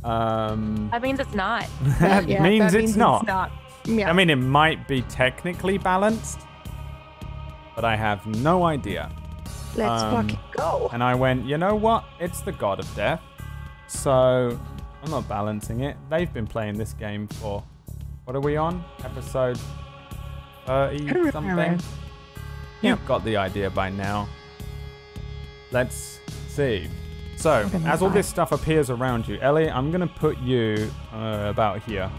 um, That means it's not. that Yeah, means, that it's, not. Yeah. I mean, it might be technically balanced, but I have no idea. Let's um, fucking go. And I went, you know what? It's the god of death. So I'm not balancing it. They've been playing this game for what are we on? Episode 30 something. You've got the idea by now. Let's see. So, as all this stuff appears around you, Ellie, I'm going to put you uh, about here.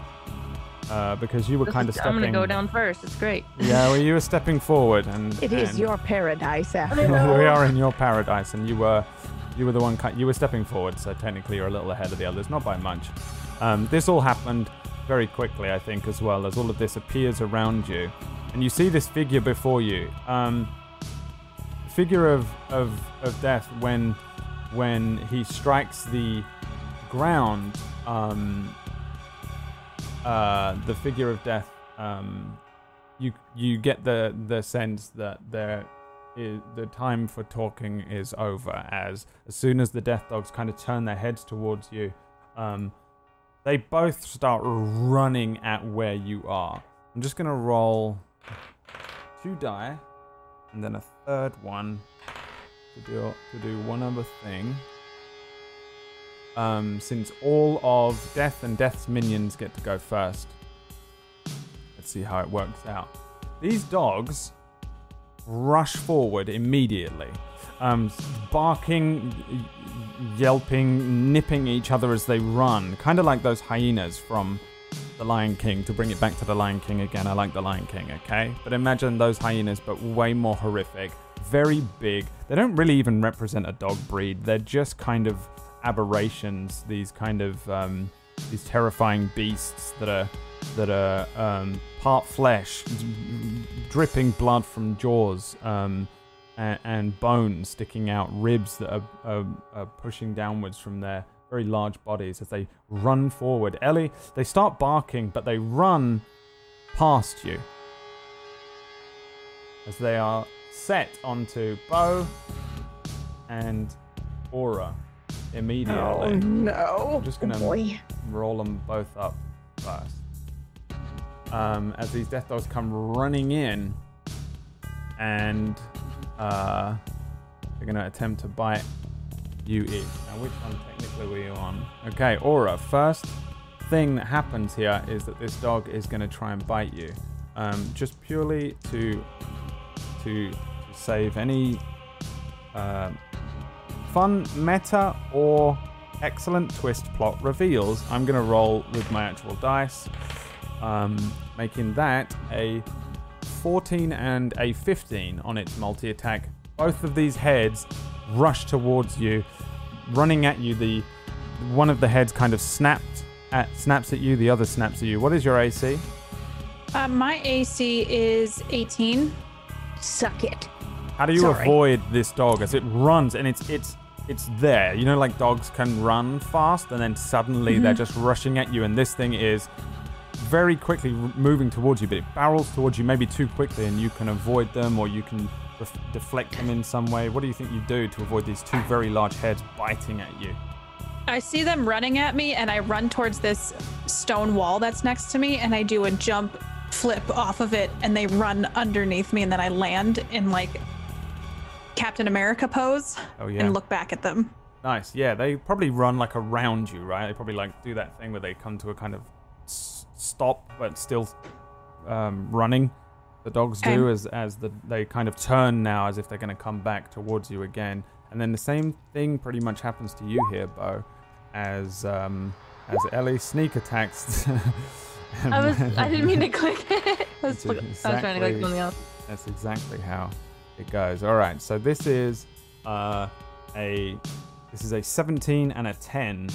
Uh, because you were This kind of is- stepping. I'm gonna go down first. It's great. Yeah, well, you were stepping forward, and It is and- your paradise, after we are in your paradise, and you were, you were the one. ki- You were stepping forward, so technically you're a little ahead of the others, not by much. Um, this all happened very quickly, I think, as well as all of this appears around you, and you see this figure before you. Um, figure of, of of death when when he strikes the ground. Um, uh, the figure of death. Um, you you get the the sense that there is the time for talking is over. As as soon as the death dogs kind of turn their heads towards you, um, they both start running at where you are. I'm just gonna roll two die, and then a third one to do to do one other thing. Um, since all of Death and Death's minions get to go first. Let's see how it works out. These dogs rush forward immediately, um, barking, yelping, nipping each other as they run, kind of like those hyenas from The Lion King. To bring it back to The Lion King again, I like The Lion King, okay? But imagine those hyenas, but way more horrific, very big. They don't really even represent a dog breed. They're just kind of aberrations. These kind of um, these terrifying beasts that are that are um, part flesh, dripping blood from jaws, um, and, and bones sticking out, ribs that are, are, are pushing downwards from their very large bodies as they run forward. Ellie, they start barking, but they run past you as they are set onto Bo and Aura immediately. Oh no. I'm just gonna boy. roll them both up first. Um, as these death dogs come running in, and uh, they're going to attempt to bite you each. Now, which one technically were you on? Okay, Aura. First thing that happens here is that this dog is going to try and bite you, um, just purely to to, to save any uh, fun meta or excellent twist plot reveals. I'm going to roll with my actual dice, um, making that a 14 and a 15 on its multi attack. Both of these heads rush towards you, running at you. The one of the heads kind of snapped at snaps at you. The other snaps at you. What is your AC? Uh, my AC is 18. Suck it. How do you Sorry. avoid this dog as it runs and it's it's it's there? You know, like dogs can run fast and then suddenly they're mm-hmm. just rushing at you, and this thing is very quickly r- moving towards you, but it barrels towards you maybe too quickly, and you can avoid them or you can ref- deflect them in some way. What do you think you do to avoid these two very large heads biting at you? I see them running at me, and I run towards this stone wall that's next to me, and I do a jump flip off of it, and they run underneath me, and then I land in like Captain America pose Oh yeah, and look back at them. nice. Yeah, they probably run like around you, right? They probably like do that thing where they come to a kind of s- stop, but still um, running. The dogs do as as the they kind of turn now as if they're going to come back towards you again, and then the same thing pretty much happens to you here, Bo, as um, as Ellie sneak attacks. I was. I didn't mean to click it. I was, It's look- I was trying to click something else. That's exactly how it goes. All right, so this is uh, a this is a 17 and a 10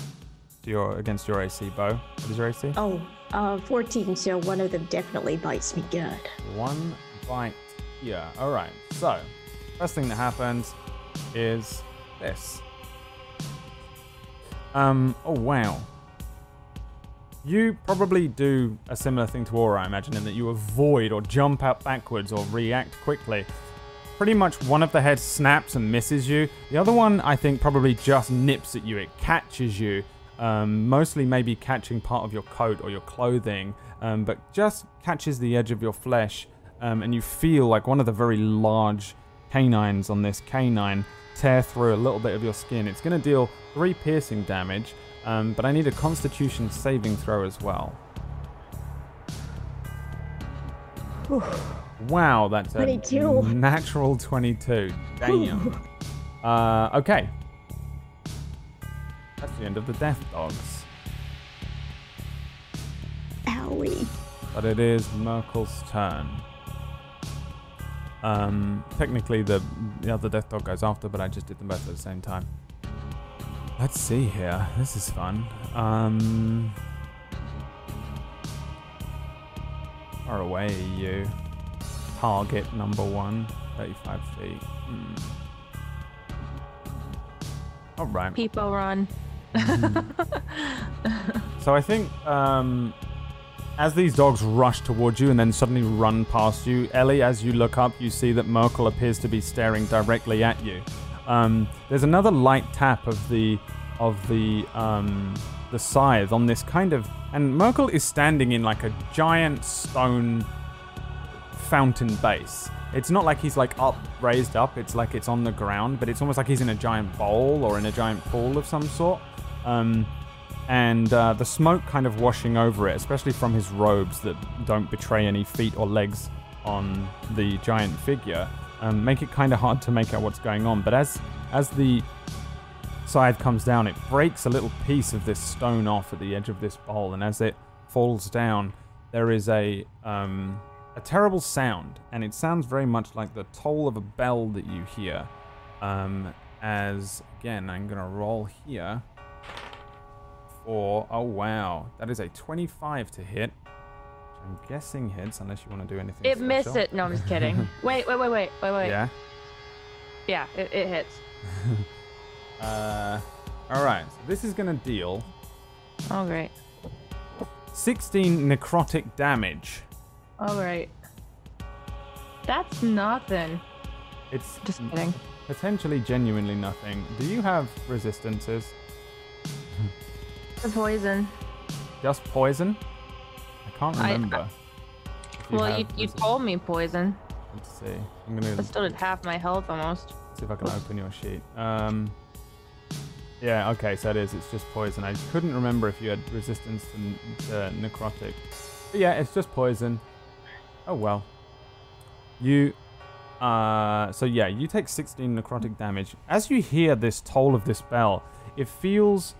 to your against your AC, Bo. What is your AC? Oh, uh, 14, so one of them definitely bites me good. One bite Yeah. All right. So first thing that happens is this. Um. Oh wow. You probably do a similar thing to Aura, I imagine, in that you avoid or jump out backwards or react quickly. Pretty much one of the heads snaps and misses you. The other one, I think, probably just nips at you. It catches you, um, mostly maybe catching part of your coat or your clothing, um, but just catches the edge of your flesh, um, and you feel like one of the very large canines on this canine tear through a little bit of your skin. It's going to deal three piercing damage, um, but I need a Constitution saving throw as well. Wow, that's a 22. natural 22. Damn. uh, okay. That's the end of the death dogs. Owie. But it is Myrkul's turn. Um, technically, the, the other death dog goes after, but I just did them both at the same time. Let's see here. This is fun. Um, far away, you. Target number one, 35 feet. Hmm. All right. People run. So I think um, as these dogs rush towards you and then suddenly run past you, Ellie, as you look up, you see that Myrkul appears to be staring directly at you. Um, there's another light tap of the of the um, the scythe on this kind of, and Myrkul is standing in like a giant stone fountain base. It's not like he's like up, raised up. It's like it's on the ground, but it's almost like he's in a giant bowl or in a giant pool of some sort. Um, and uh, the smoke kind of washing over it, especially from his robes that don't betray any feet or legs on the giant figure, um, make it kind of hard to make out what's going on. But as as the scythe comes down, it breaks a little piece of this stone off at the edge of this bowl, and as it falls down, there is a um, a terrible sound, and it sounds very much like the toll of a bell that you hear. Um, as again, I'm gonna roll here for oh wow, that is a 25 to hit. Which I'm guessing hits, unless you want to do anything. It missed it. No, I'm just kidding. wait, wait, wait, wait, wait, wait. Yeah. Yeah, it, it hits. Uh, all right. So this is gonna deal Oh, great. 16 necrotic damage. All right. That's nothing. It's Just kidding. potentially genuinely nothing. Do you have resistances? The poison. Just poison? I can't I- I- remember. if well, have you, you told me poison. Let's see. I'm gonna I still did half my health almost. see if I can open your sheet. Um. Yeah. Okay. So it is. It's just poison. I couldn't remember if you had resistance to, to necrotic. But yeah, it's just poison. Oh well. You. Uh. So yeah, you take 16 necrotic damage. As you hear this toll of this bell, it feels.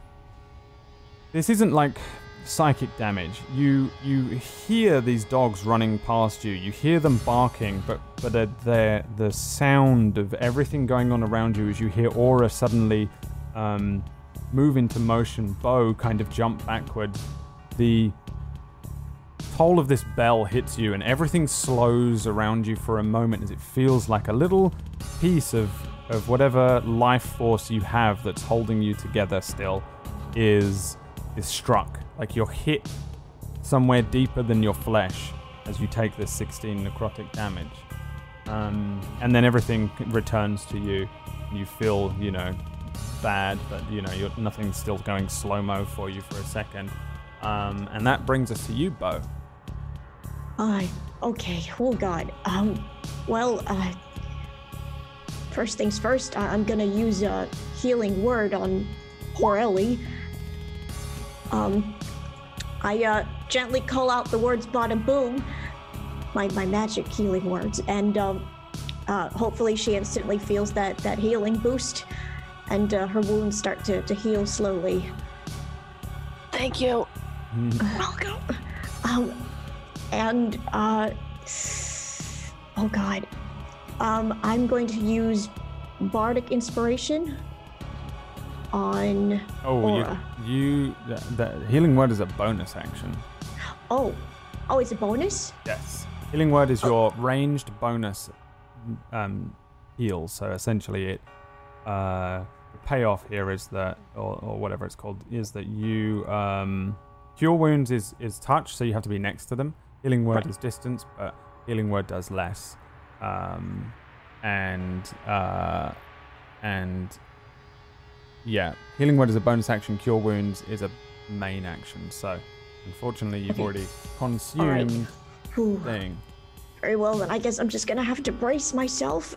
This isn't like psychic damage. You you hear these dogs running past you. You hear them barking, but but the the, the sound of everything going on around you as you hear Aura suddenly um, move into motion, Bo kind of jump backward. The toll of this bell hits you, and everything slows around you for a moment as it feels like a little piece of of whatever life force you have that's holding you together still is is struck. Like you're hit somewhere deeper than your flesh as you take this 16 necrotic damage. Um, and then everything returns to you. You feel, you know, bad, but you know, you're, nothing's still going slow mo for you for a second. Um, and that brings us to you, Bo. Uh, okay. Oh God. Um. Well. Uh. First things first. I- I'm gonna use a healing word on poor Ellie. Um. I uh gently call out the words "bada boom," my my magic healing words, and um, uh, hopefully she instantly feels that that healing boost, and uh, her wounds start to to heal slowly. Thank you. Welcome. Um, and uh, oh god, um, I'm going to use bardic inspiration on. Oh, Aura. you, you the, the healing word is a bonus action. Oh, oh, it's a bonus. Yes. Healing word is your ranged bonus um, heal. So essentially, it uh, the payoff here is that, or, or whatever it's called, is that you um, cure wounds is is touch, so you have to be next to them. Healing word is distance, but healing word does less. Um, and uh, and yeah, healing word is a bonus action. Cure wounds is a main action. So unfortunately, you've Okay. already consumed Whew. thing. Very well, then I guess I'm just gonna have to brace myself.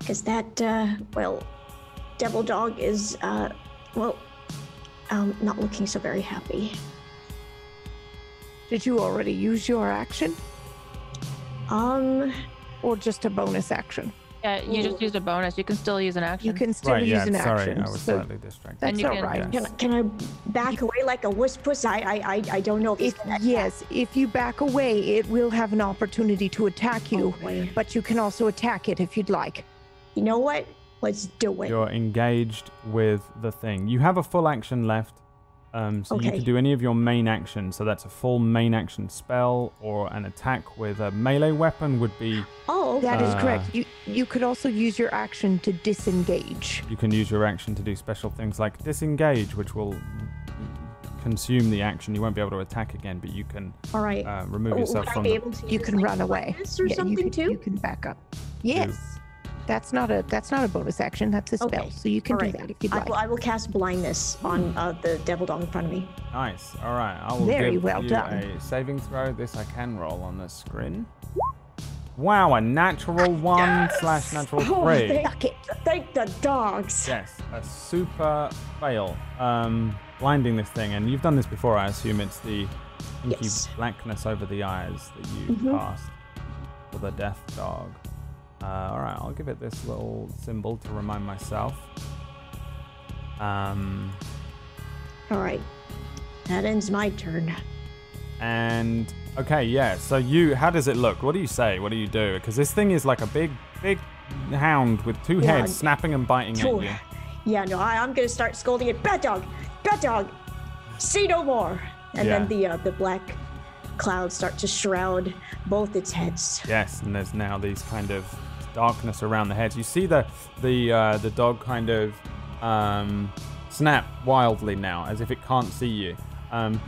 Because that, uh, well, Devil Dog is, uh, well, um, not looking so very happy. Did you already use your action? Um, or just a bonus action. Yeah, you just used a bonus. You can still use an action. You can still right, use yeah, an sorry, action. I was so slightly distracted. that's you all can- right. can, I- can I back away like a wuss puss? I, I, I, I don't know if he's If, gonna. yes, if you back away, it will have an opportunity to attack you, Oh, but you can also attack it if you'd like. You know what? Let's do it. You're engaged with the thing. You have a full action left. Um, so you could do any of your main actions. So that's a full main action spell or an attack with a melee weapon would be Oh, That is Uh, correct. You you could also use your action to disengage. you can use your action to do special things like disengage, which will consume the action. You won't be able to attack again, but you can all right. uh, remove Oh, yourself would I from be the able to You can like, run away. blindness or Yeah, you something can, too? You can back up. Yes. That's not a that's not a bonus action. That's a spell. Okay. So you can All do that if you'd I, like. will, I will cast blindness on uh, the devil dog in front of me. Nice. All right. I will Very give well you done. a saving throw. This I can roll on the screen. Wow, a natural one slash natural Oh, three. thank, Suck it. thank the dogs. Yes, a super fail. Um, blinding this thing, and you've done this before. I assume it's the inky Yes. blackness over the eyes that you Mhm. cast for the death dog. Uh, all right, I'll give it this little symbol to remind myself. Um, All right. That ends my turn. and okay, yeah. So you, how does it look? What do you say? What do you do? Because this thing is like a big, big hound with two Yeah, heads, snapping and biting Phew. at you. Yeah, no, I, I'm gonna start scolding it. Bad dog, bad dog, see no more. And Yeah. then the uh, the black clouds start to shroud both its heads. Yes, and there's now these kind of darkness around the heads. You see the the uh, the dog kind of um, snap wildly now, as if it can't see you. Um,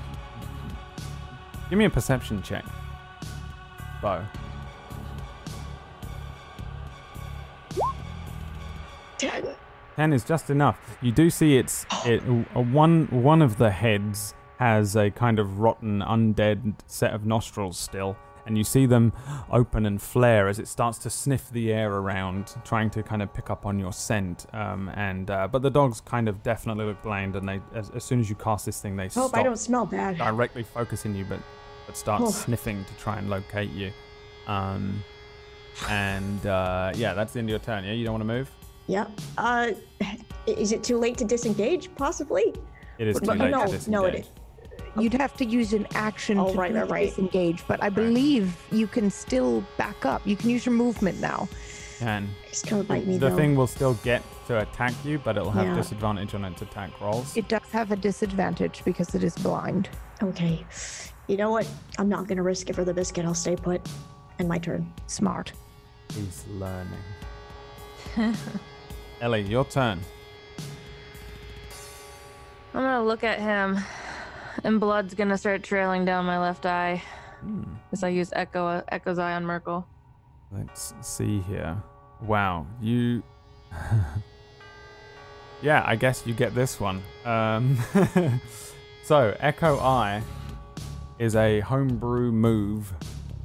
give me a perception check, Bo. Ten Ten is just enough. You do see it's it uh, one one of the heads has a kind of rotten undead set of nostrils still, and you see them open and flare as it starts to sniff the air around, trying to kind of pick up on your scent. Um, and uh, but the dogs kind of definitely look blind, and they as, as soon as you cast this thing, they Hope stop I don't smell bad. directly focusing you, but but start Oh. sniffing to try and locate you. Um, and uh, yeah, that's the end of your turn. Yeah, you don't want to move. Yeah. Uh, is it too late to disengage? Possibly. It is too late no, to disengage. no, it is. You'd have to use an action Oh, to right, do right, right. disengage, but I believe you can still back up. You can use your movement now. Can It's gonna bite me the though. thing will still get to attack you, but it'll have Yeah. disadvantage on its attack rolls. It does have a disadvantage because it is blind. Okay. You know what? I'm not gonna risk it for the biscuit. I'll stay put. And my turn. Smart. He's learning. Ellie, your turn. I'm gonna look at him, and blood's gonna start trailing down my left eye Hmm. as I use Echo Echo's eye on Myrkul. Let's see here. Wow, you. yeah, I guess you get this one. Um, so, Echo Eye is a homebrew move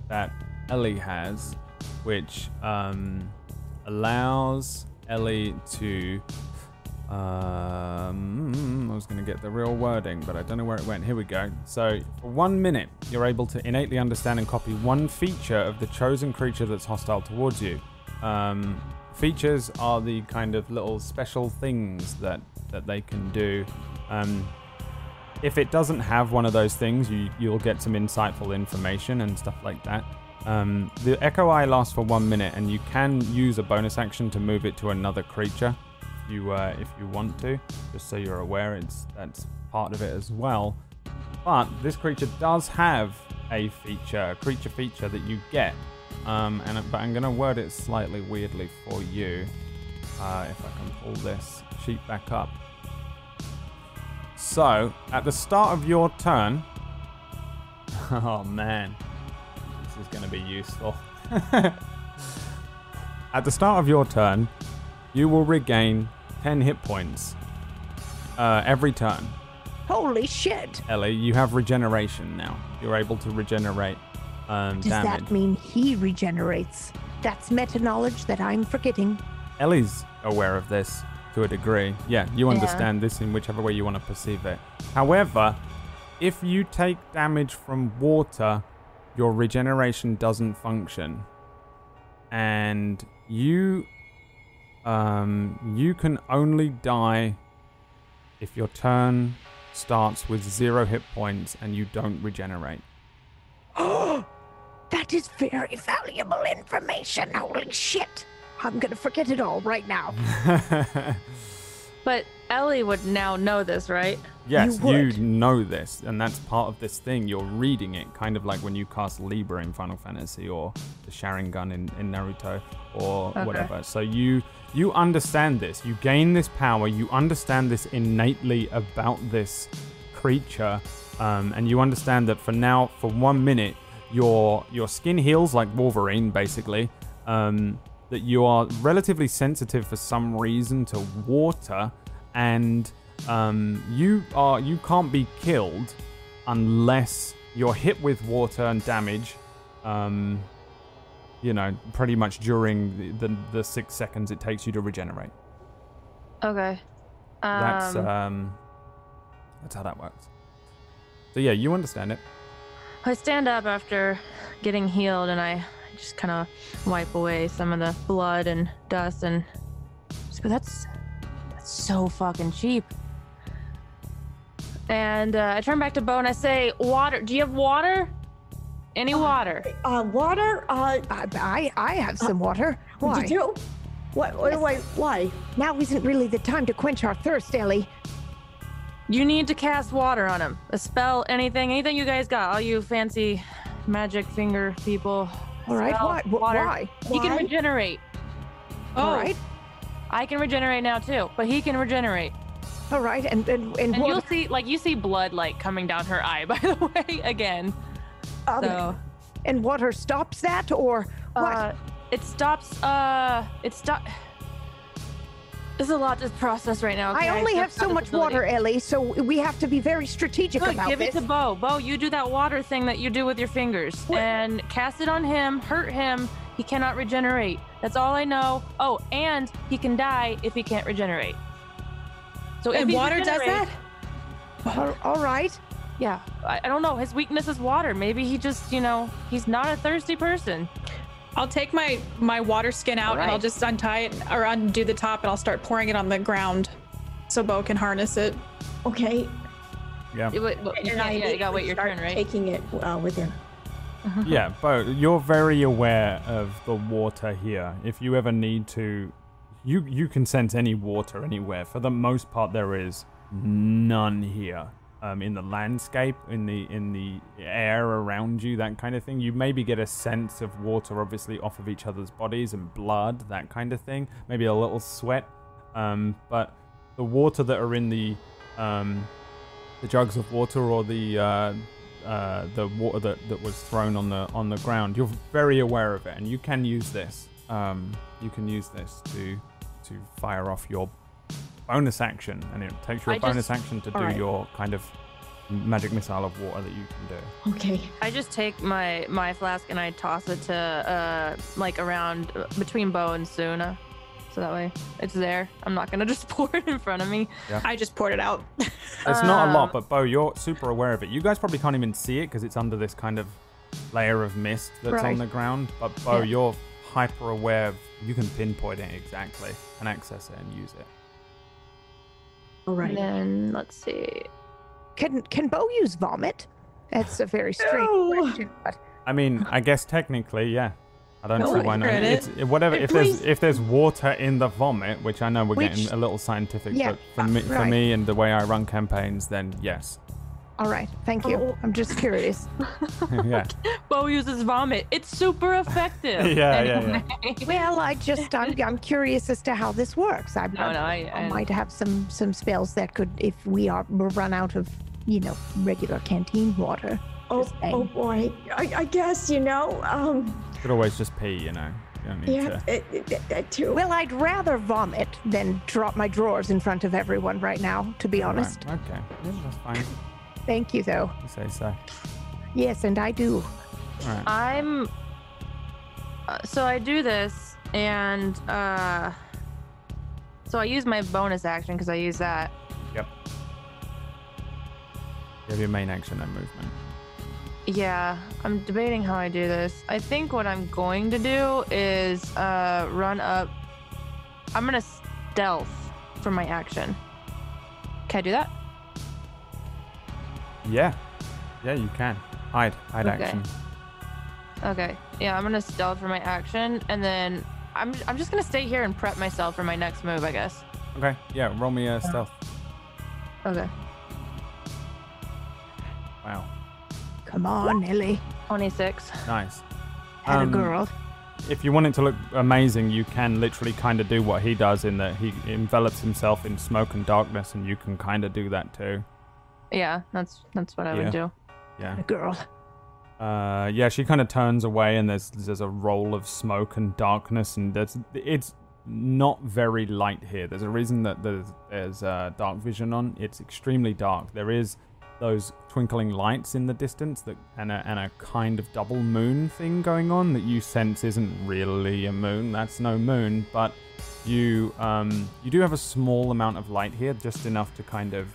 that Ellie has, which um, allows Ellie to. Um, I was going to get the real wording, but I don't know where it went. Here we go. So, for one minute, you're able to innately understand and copy one feature of the chosen creature that's hostile towards you. Um, features are the kind of little special things that that they can do. Um, if it doesn't have one of those things, you you'll get some insightful information and stuff like that. Um, the Echo Eye lasts for one minute, and you can use a bonus action to move it to another creature you uh, if you want to. Just so you're aware, it's that's part of it as well. But this creature does have a feature, a creature feature that you get. Um, and but I'm gonna word it slightly weirdly for you. Uh, if I can pull this sheet back up. So at the start of your turn, oh man, this is gonna be useful. at the start of your turn, you will regain 10 hit points uh, every turn. Holy shit! Ellie, you have regeneration now. You're able to regenerate um, Does damage. that mean he regenerates? That's meta knowledge that I'm forgetting. Ellie's aware of this to a degree. Yeah, you Yeah. understand this in whichever way you want to perceive it. However, if you take damage from water, your regeneration doesn't function, and you um, you can only die if your turn starts with zero hit points and you don't regenerate. Oh, That is very valuable information. Holy shit. I'm gonna forget it all right now. But Ellie would now know this, right? yes, You you, know this, and that's part of this thing. You're reading it, kind of like when you cast Libra in Final Fantasy or the Sharingan in, in Naruto or Okay. whatever. So you you understand this. You gain this power. You understand this innately about this creature, um, and you understand that for now, for one minute, your your skin heals like Wolverine, basically. Um, that you are relatively sensitive for some reason to water, and um, you are you can't be killed unless you're hit with water and damage. Um, you know, pretty much during the, the, the six seconds it takes you to regenerate. Okay. Um, That's um, that's how that works. So yeah, you understand it. I stand up after getting healed and I just kind of wipe away some of the blood and dust and that's so fucking cheap. And uh, I turn back to Bo and I say, water. Do you have water? Any water? Uh, water? Uh, I, I, I have some water. Why? Did you? What? Wait, Yes. wait, why? Now isn't really the time to quench our thirst, Ellie. You need to cast water on him. A spell, anything, anything you guys got. All you fancy magic finger people. All right, Spell, why? Wh- water. Why? He can regenerate. All Oh, right, I can regenerate now too, but he can regenerate. all right, and and and, And you'll see, like, you see blood, like, coming down her eye, by the way, again. um, So, and water stops that, or what? uh, it stops, uh, it stop. There's a lot to process right now. I only have so much water, Ellie, so we have to be very strategic Good, about give this. it to Bo. Bo, you do that water thing that you do with your fingers What? and cast it on him, hurt him. He cannot regenerate. That's all I know. Oh, and he can die if he can't regenerate. So if and water does that? all, all right. Yeah, I, I don't know. His weakness is water. Maybe he just, you know, he's not a thirsty person. I'll take my my water skin out and I'll just untie it or undo the top and I'll start pouring it on the ground so Bo can harness it. Okay. Yeah. It, wa- well, you, and can't- I yeah, you gotta wait your turn, right? Taking it uh, with him. Yeah, but you're very aware of the water here. If you ever need to, you you can sense any water anywhere. For the most part, there is none here. Um, in the landscape, in the in the air around you, that kind of thing. You maybe get a sense of water, obviously, off of each other's bodies and blood, that kind of thing. Maybe a little sweat. Um, but the water that are in the um, the jugs of water or the uh, uh, the water that, that was thrown on the on the ground. You're very aware of it, and you can use this. Um, you can use this to to fire off your bonus action, and it takes your a I bonus just- action to do alright. your kind of magic missile of water that you can do. Okay. I just take my my flask and I toss it to uh like around uh, between Bo and Suna, so that way it's there. I'm not gonna just pour it in front of me. I just poured it out. It's not a lot, Um, but Bo, you're super aware of it. You guys probably can't even see it because it's under this kind of layer of mist that's on the ground. But Bo, Yeah. you're hyper aware of. You can pinpoint it exactly and access it and use it. All right. And then let's see. Can can Bo use vomit? That's a very strange No. question, but I mean, I guess technically, yeah. I don't No, see why not. credit. It's it- whatever. Hey, If there's please. if there's water in the vomit, which I know we're Which- getting a little scientific, Yeah, but for uh, me, for me and the way I run campaigns, then yes, all right. Thank you. Oh. I'm just curious. yeah, Bo uses vomit. It's super effective. Yeah, yeah, yeah. Well, I just I'm, I'm curious as to how this works. I, No, no, I, I I might have some some spells that could, if we are run out of, you know, regular canteen water. Oh, oh boy. I, I guess you know. Um. Could always just pee, you know. You don't need Yeah. to. It, it, that- that too. Well, I'd rather vomit than drop my drawers in front of everyone right now. To be honest. Right, okay, yeah, that's fine. Thank you, though. You say so. Yes, and I do. All right. I'm. Uh, so I do this, and uh, so I use my bonus action because I use that. Yep. You have your main action and movement. Yeah, I'm debating how I do this. I think what I'm going to do is uh, run up. I'm gonna stealth for my action. Can I do that? Yeah. Yeah, you can. Hide. Hide Okay. action. Okay. Yeah, I'm gonna stealth for my action, and then I'm I'm just gonna stay here and prep myself for my next move, I guess. Okay. Yeah, roll me a stealth. Okay. Wow. Come on, Ellie. 26. Nice. Had Um, a girl. If you want it to look amazing, you can literally kind of do what he does in that he envelops himself in smoke and darkness, and you can kind of do that too. Yeah, that's that's what I Yeah. would do. Yeah. A girl. Uh, yeah, she kind of turns away, and there's there's a roll of smoke and darkness, and there's it's not very light here. There's a reason that there's there's uh, dark vision on. It's extremely dark. There is those twinkling lights in the distance that and a, and a kind of double moon thing going on that you sense isn't really a moon. That's no moon, but you um you do have a small amount of light here, just enough to kind of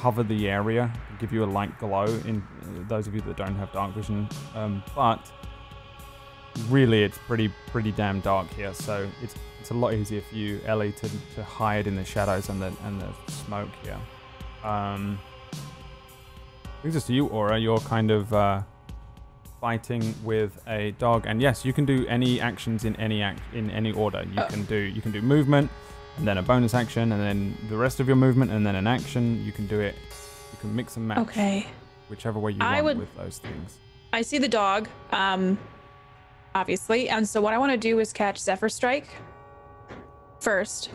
cover the area, give you a light glow. In uh, those of you that don't have dark vision, um, but really it's pretty pretty damn dark here. So it's it's a lot easier for you, Ellie, to, to hide in the shadows and the and the smoke here. Um, brings us to you, Aura. You're kind of uh, fighting with a dog, and yes, you can do any actions in any act in any order. You Oh. can do you can do movement, and then a bonus action, and then the rest of your movement, and then an action. You can do it. You can mix and match Okay. whichever way you I want would- with those things. I see the dog, um, obviously, and so what I want to do is catch Zephyr Strike first.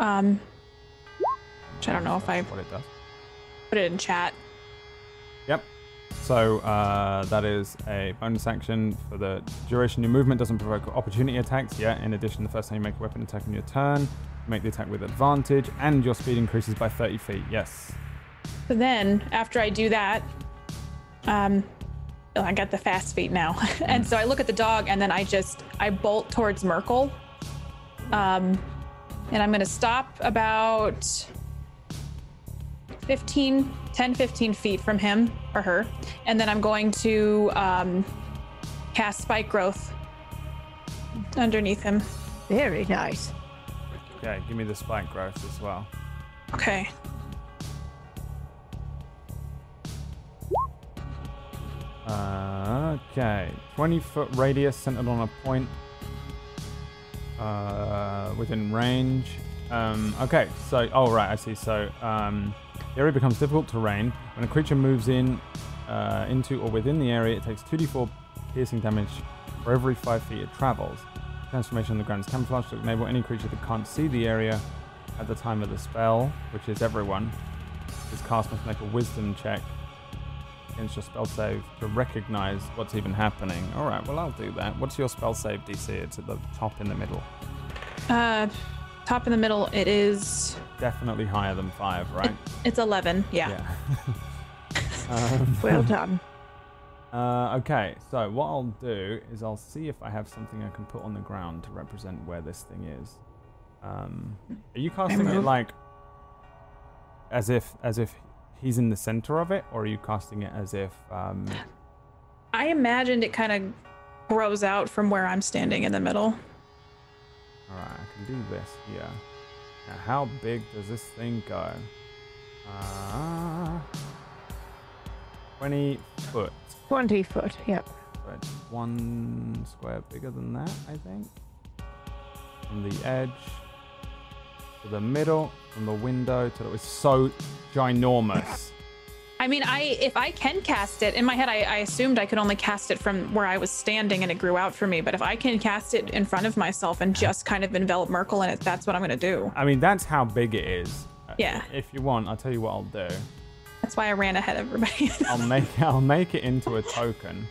Um, which I don't know if I what it does. put it in chat. So uh, that is a bonus action for the duration. Your movement doesn't provoke opportunity attacks yet. In addition, the first time you make a weapon attack on your turn, make the attack with advantage, and your speed increases by 30 feet. Yes. So then, after I do that, um, oh, I got the fast feet now, and so I look at the dog, and then I just I bolt towards Myrkul, um, and I'm gonna stop about 15, 10, 15 feet from him or her, and then I'm going to um, cast Spike Growth underneath him. Very nice. Okay, give me the spike growth as well. Okay. Uh, okay, 20 foot radius centered on a point uh, within range. Um, okay, so, oh, right, I see. So, um, the area becomes difficult terrain. When a creature moves in, uh, into, or within the area, it takes 2d4 piercing damage for every 5 feet it travels. Transformation on the ground is camouflage to enable any creature that can't see the area at the time of the spell, which is everyone. This cast must make a wisdom check against your spell save to recognize what's even happening. All right, well, I'll do that. What's your spell save DC? It's at the top in the middle. Uh, top in the middle, it is Definitely higher than five, right? it's 11. Yeah. um, Well done. uh, okay, so what I'll do is I'll see if I have something I can put on the ground to represent where this thing is. Um, are you casting it like as if as if he's in the center of it, or are you casting it as if um, I imagined it kind of grows out from where I'm standing in the middle. Alright, I can do this here. Now, how big does this thing go? Uh, 20 foot. 20 foot. Yep. So it's one square bigger than that, I think. From the edge to the middle, from the window to the. It's so ginormous. I mean, I if I can cast it in my head, I, I assumed I could only cast it from where I was standing and it grew out for me. But if I can cast it in front of myself and just kind of envelop Myrkul in it, that's what I'm gonna do. I mean, that's how big it is. Uh, Yeah. If you want, I'll tell you what I'll do. That's why I ran ahead of everybody. I'll make I'll make it into a token,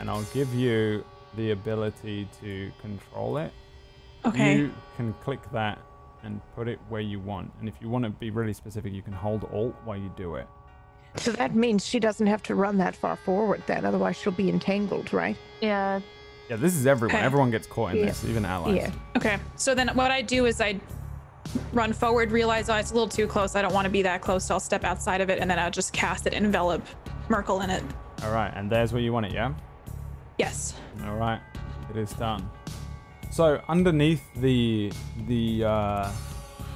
and I'll give you the ability to control it. okay. You can click that and put it where you want. And if you want to be really specific, you can hold Alt while you do it. So that means she doesn't have to run that far forward then, otherwise she'll be entangled, right? Yeah. Yeah, this is everyone. Okay. Everyone gets caught in Yeah. this, even allies. Yeah. Okay. So then what I do is I run forward, realize oh, it's a little too close. I don't want to be that close, so I'll step outside of it and then I'll just cast it, envelop Myrkul in it. All right, and there's where you want it, yeah? Yes. All right, it is done. So underneath the the uh,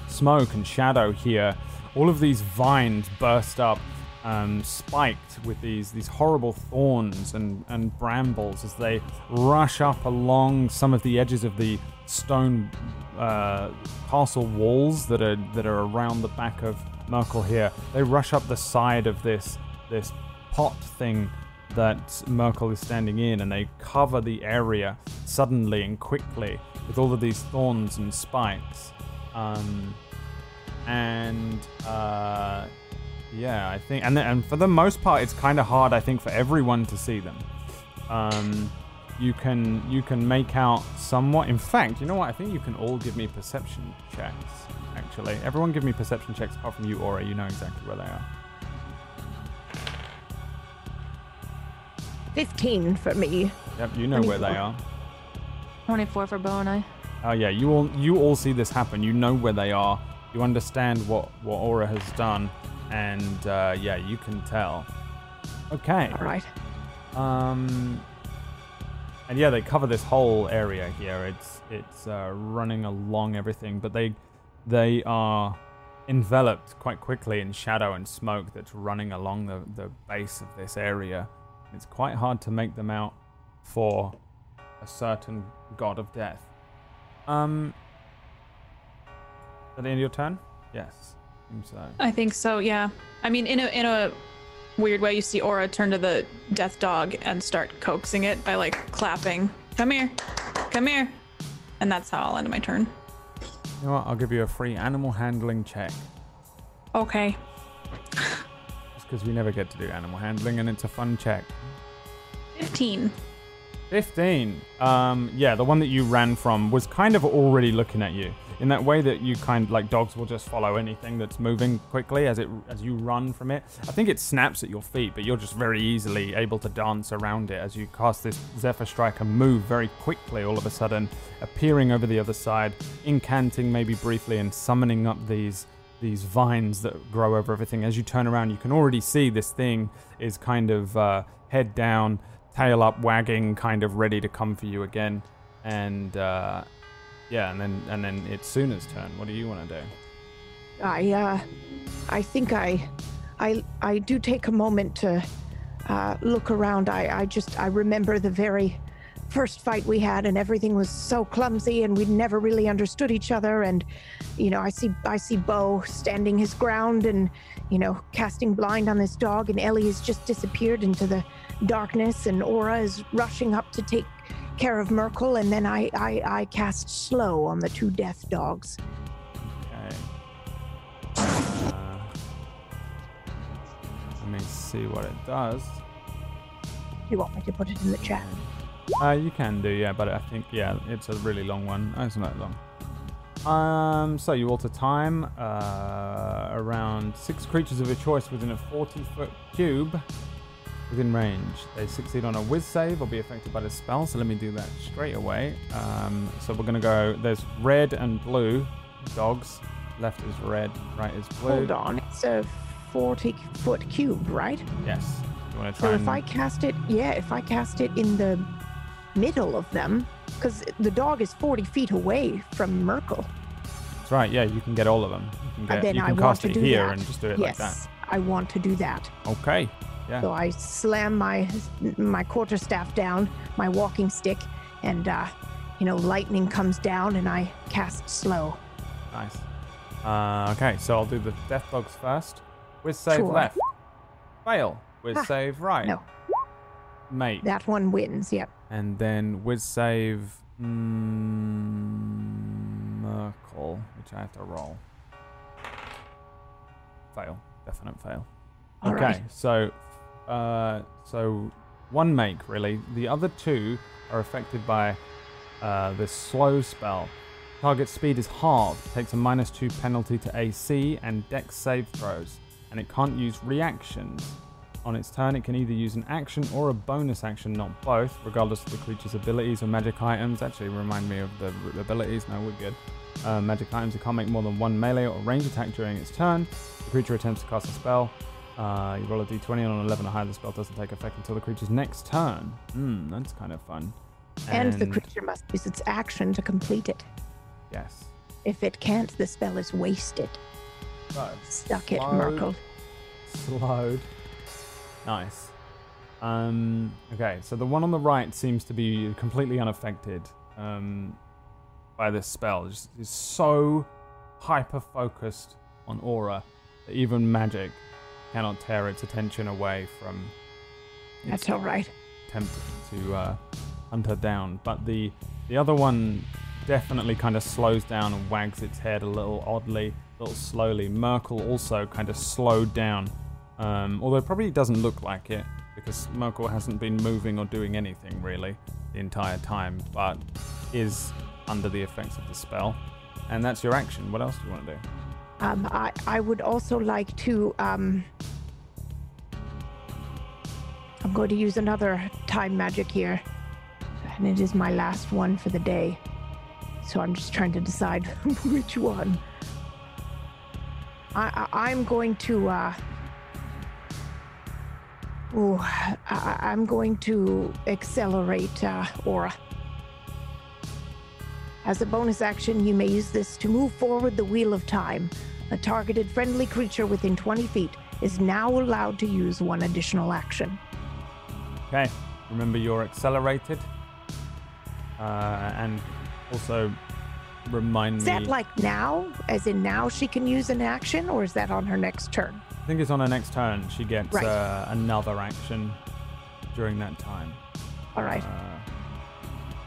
smoke and shadow here, all of these vines burst up, um, spiked with these these horrible thorns and and brambles as they rush up along some of the edges of the stone uh, castle walls that are that are around the back of Myrkul here. They rush up the side of this this pot thing that Myrkul is standing in, and they cover the area suddenly and quickly with all of these thorns and spikes. Um, and uh, yeah, I think, and and for the most part, it's kind of hard, I think, for everyone to see them. Um, you can you can make out somewhat. In fact, you know what? I think you can all give me perception checks. Actually, everyone give me perception checks apart from you, Aura. You know exactly where they are. 15 for me. Yep, you know where they are. 24 for Bo and I. Oh yeah, you all you all see this happen. You know where they are. You understand what what Aura has done, and uh, yeah, you can tell. Okay. All right. Um. And yeah, they cover this whole area here. It's it's uh, running along everything, but they they are enveloped quite quickly in shadow and smoke that's running along the, the base of this area. It's quite hard to make them out for a certain god of death. Um, is that the end of your turn? Yes, so. I think so. Yeah. I mean, in a in a weird way, you see Aura turn to the death dog and start coaxing it by like clapping. Come here, come here, and that's how I'll end my turn. You know what? I'll give you a free animal handling check. Okay. Just because we never get to do animal handling and it's a fun check. Fifteen. 15. Um, yeah, the one that you ran from was kind of already looking at you in that way that you kind like dogs will just follow anything that's moving quickly as it as you run from it. I think it snaps at your feet, but you're just very easily able to dance around it as you cast this Zephyr Strike and move very quickly all of a sudden, appearing over the other side, incanting maybe briefly and summoning up these these vines that grow over everything. As you turn around, you can already see this thing is kind of uh, head down, tail up, wagging, kind of ready to come for you again. And uh, yeah, and then and then it's Suna's turn. What do you want to do? I uh I think I I I do take a moment to uh look around. I I just I remember the very first fight we had and everything was so clumsy and we'd never really understood each other and you know I see I see Bo standing his ground and you know casting blind on this dog and Ellie has just disappeared into the darkness and Aura is rushing up to take care of Myrkul and then I I, I cast slow on the two death dogs. Okay. Uh, let me see what it does. You want me to put it in the chat? Uh, you can do, yeah, but I think, yeah, it's a really long one. Oh, it's not long. Um, so you alter time. Uh, around six creatures of your choice within a 40 foot cube within range. They succeed on a whiz save or be affected by the spell. So let me do that straight away. Um, so we're going to go, there's red and blue dogs. Left is red, right is blue. Hold on. It's a 40 foot cube, right? Yes. You want to try So and. if I cast it, yeah, if I cast it in the middle of them, because the dog is 40 feet away from Myrkul. That's right, yeah, you can get all of them. You can, And get, then you I can want cast to it do here that. and just do it yes, like that. I want to do that. Okay. Yeah. So I slam my my quarterstaff down, my walking stick, and uh, you know, lightning comes down, and I cast slow. Nice. Uh, okay, so I'll do the death dogs first. With save Sure. left. Fail. With Ha, save right. no. Mate. That one wins. Yep. And then with save mm, Myrkul, which I have to roll. Fail. Definite fail. All okay, right. so uh, so one make really. The other two are affected by uh, this slow spell. Target speed is halved, takes a minus two penalty to AC and Dex save throws, and it can't use reactions. On its turn, it can either use an action or a bonus action, not both, regardless of the creature's abilities or magic items. Actually, remind me of the abilities. No, we're good. Uh, magic items, it can't make more than one melee or range attack during its turn. The creature attempts to cast a spell. Uh, you roll a d20 on an 11 or higher. The spell doesn't take effect until the creature's next turn. Hmm, that's kind of fun. And, the creature must use its action to complete it. Yes. If it can't, the spell is wasted. So, Stuck it, Slowed. Myrkul. slowed. Nice. Um, okay, so the one on the right seems to be completely unaffected um, by this spell. It's, it's so hyper focused on aura that even magic cannot tear its attention away from its That's all right. attempt to uh, hunt her down. But the the other one definitely kind of slows down and wags its head a little oddly, a little slowly. Myrkul also kind of slowed down, um, although it probably doesn't look like it because Myrkul hasn't been moving or doing anything really the entire time, but is under the effects of the spell. And that's your action. What else do you want to do? Um, I, I would also like to. Um, I'm going to use another time magic here, and it is my last one for the day. So I'm just trying to decide which one. I, I I'm going to. Uh, oh, I, I'm going to accelerate uh, aura. As a bonus action, you may use this to move forward the Wheel of Time. A targeted friendly creature within 20 feet is now allowed to use one additional action. Okay, remember you're accelerated. Uh, and also remind me. Is that like now? As in now she can use an action, or is that on her next turn? I think it's on her next turn. She gets Right. uh, another action during that time. All right. Uh,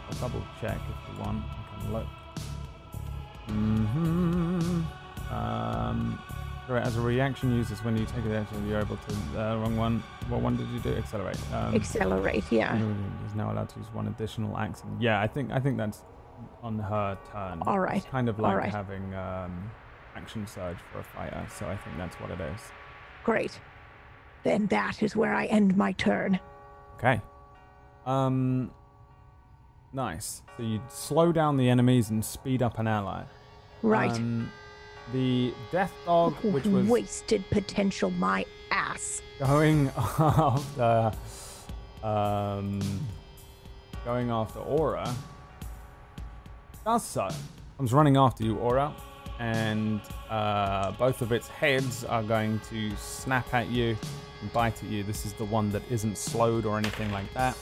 I'll double check if you want. Look. hmm Um, right, as a reaction used is when you take an action, you're able to. Uh, wrong one. What one did you do? Accelerate. Um, Accelerate, yeah. is now allowed to use one additional action. Yeah, I think I think that's on her turn. All right. It's kind of like right. having um, action surge for a fighter. So I think that's what it is. Great. Then that is where I end my turn. Okay. Um. Nice. So you slow down the enemies and speed up an ally. Right. Um, the death dog, which was Wasted potential, my ass. going after, um, going after Aura, does so. Comes running after you, Aura, and uh, both of its heads are going to snap at you and bite at you. This is the one that isn't slowed or anything like that.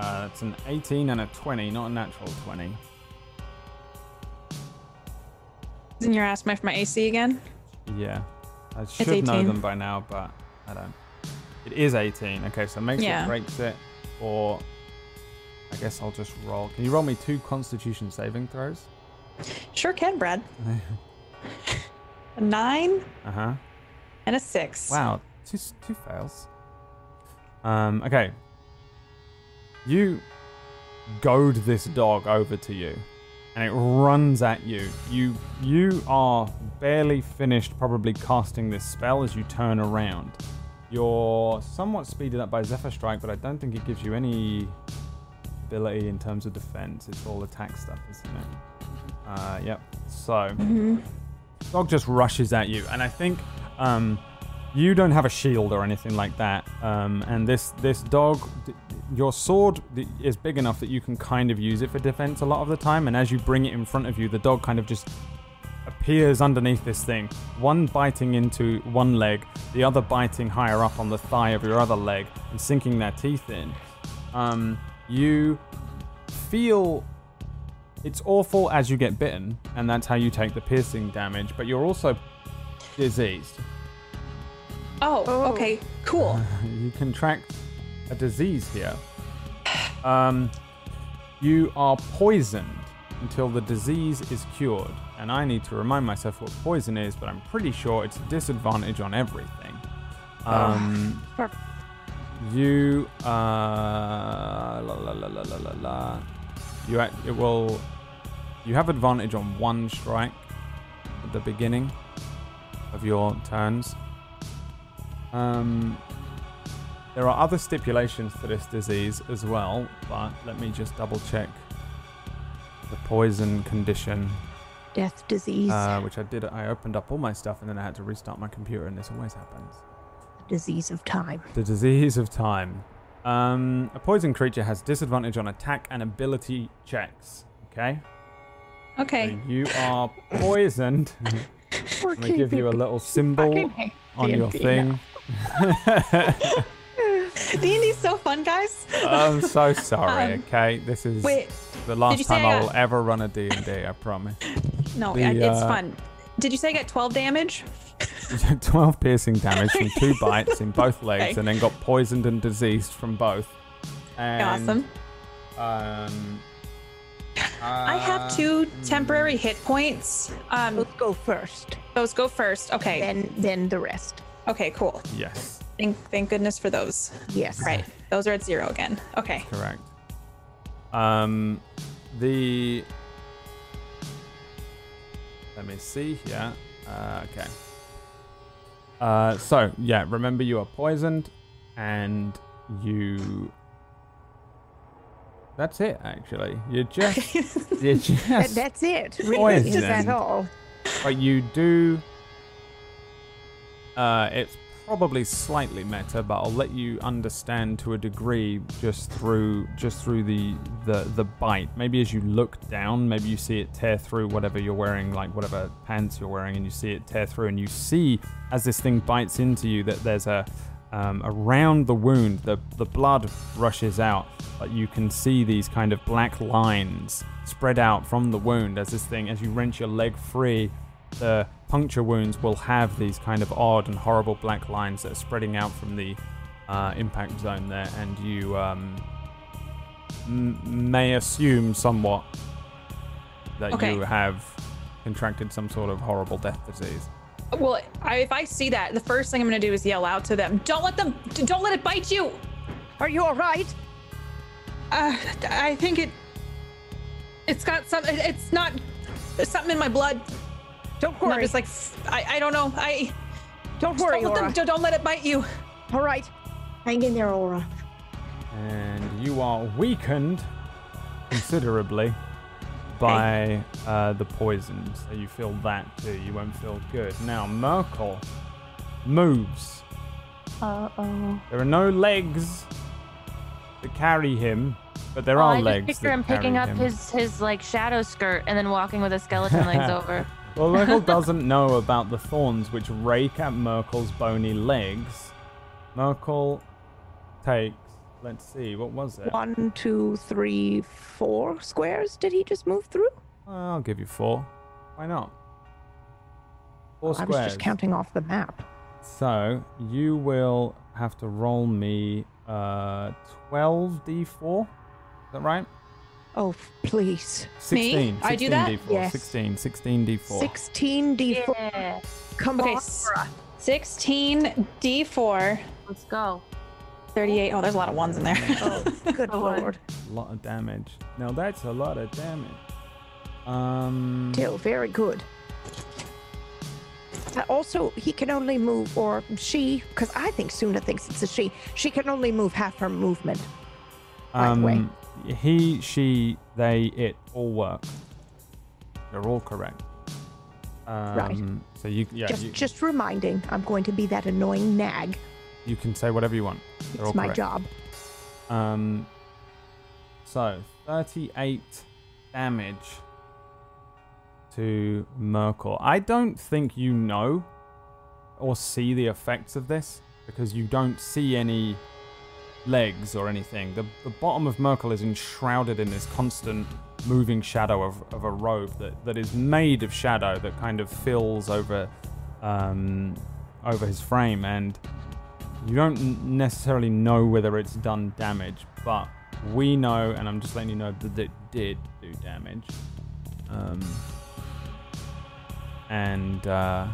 Uh, it's an 18 and a 20, not a natural 20. Isn't your ass my for my AC again? Yeah, I should know them by now, but I don't. It is 18. Okay, so makes Yeah. it, breaks it, or I guess I'll just roll. Can you roll me two Constitution saving throws? Sure can, Brad. A nine Uh huh. and a six. Wow, two two fails. Um. Okay. You goad this dog over to you, and it runs at you. You you are barely finished, probably casting this spell as you turn around. You're somewhat speeded up by Zephyr Strike, but I don't think it gives you any ability in terms of defense. It's all attack stuff, isn't it? Uh, yep. So dog just rushes at you, and I think um, you don't have a shield or anything like that. Um, and this this dog, your sword is big enough that you can kind of use it for defense a lot of the time. And as you bring it in front of you, the dog kind of just appears underneath this thing. One biting into one leg, the other biting higher up on the thigh of your other leg and sinking their teeth in. Um, you feel it's awful as you get bitten, and that's how you take the piercing damage, but you're also diseased. Oh, Oh. okay, cool. you contract a disease here. Um, you are poisoned until the disease is cured. And I need to remind myself what poison is, but I'm pretty sure it's a disadvantage on everything. Um, Fuck. you uh, la, la, la, la, la, la, la. You act, it will. You have advantage on one strike at the beginning of your turns. Um, there are other stipulations to this disease as well, but let me just double check the poison condition, Death disease. uh, which I did. I opened up all my stuff and then I had to restart my computer, and this always happens. The disease of time. The disease of time. Um, a poison creature has disadvantage on attack and ability checks. Okay. Okay. So you are poisoned. We're I'm gonna give you a little symbol on your D&D thing. D&D's so fun, guys. I'm so sorry. Um, okay, this is Wait, the last time I I got- will ever run a D&D. I promise. no, The, it's uh, fun. Did you say I get 12 damage? 12 piercing damage from two bites in both legs, Okay. and then got poisoned and diseased from both. And, awesome. Um, I have uh, two temporary hit points. Um, Let's go first, those go first. Okay. then then the rest. Okay, cool. Yes, Thank, thank goodness for those. Yes. Right. Those are at zero again. Okay. correct. Um, the let me see here. Uh, okay. Uh, so yeah, remember you are poisoned, and you. That's it. Actually, you're just you're just that's it. Really, is that all? But you do. Uh, it's probably slightly meta, but I'll let you understand to a degree just through just through the the the bite. Maybe as you look down, maybe you see it tear through whatever you're wearing, like whatever pants you're wearing, and you see it tear through, and you see as this thing bites into you that there's a um, around the wound, the the blood rushes out, but you can see these kind of black lines spread out from the wound as this thing, as you wrench your leg free, the puncture wounds will have these kind of odd and horrible black lines that are spreading out from the uh, impact zone there, and you um, m- may assume somewhat that Okay. you have contracted some sort of horrible death disease. Well, I, if I see that, the first thing I'm going to do is yell out to them. Don't let them. Don't let it bite you. Are you all right? Uh, I think it. It's got some. It's not. There's something in my blood. Don't And I'm just like. I, I don't know. I. don't worry, don't, let Aura. them, don't, don't let it bite you. All right. Hang in there, Aura. and you are weakened considerably by uh, the poison. So you feel that too. You won't feel good. Now, Myrkul moves. Uh oh. There are no legs to carry him, but there Oh, are I legs. just picture that him picking up him. his his like shadow skirt and then walking with his skeleton legs over. Well, Myrkul doesn't know about the thorns which rake at Myrkul's bony legs. Myrkul takes. Let's see, what was it? One, two, three, four squares. Did he just move through? I'll give you four. Why not? Four I squares. I was just counting off the map. So you will have to roll me uh 12d4. Is that right? Oh, please. 16. I do that? 16d4. Yes. 16. 16d4. 16 d4. Yeah. Come Okay, on. s- 16 D4. Let's go. 38. Oh, there's a lot of ones in there. Oh, good Oh, lord. A lot of damage. Now that's a lot of damage. Um. Still very good. Uh, also, he can only move, or she, because I think Suna thinks it's a she. She can only move half her movement. by the way. Um. He, she, they, it all work. They're all correct. Um, So you, yeah, just, you, just reminding, I'm going to be that annoying nag. you can say whatever you want. They're It's my correct. job. Um, so 38 damage to Myrkul. I don't think you know or see the effects of this because you don't see any legs or anything. The, the bottom of Myrkul is enshrouded in this constant moving shadow of, of a robe that, that is made of shadow that kind of fills over um, over his frame and you don't necessarily know whether it's done damage, but we know, and I'm just letting you know that it did do damage. Um, and uh,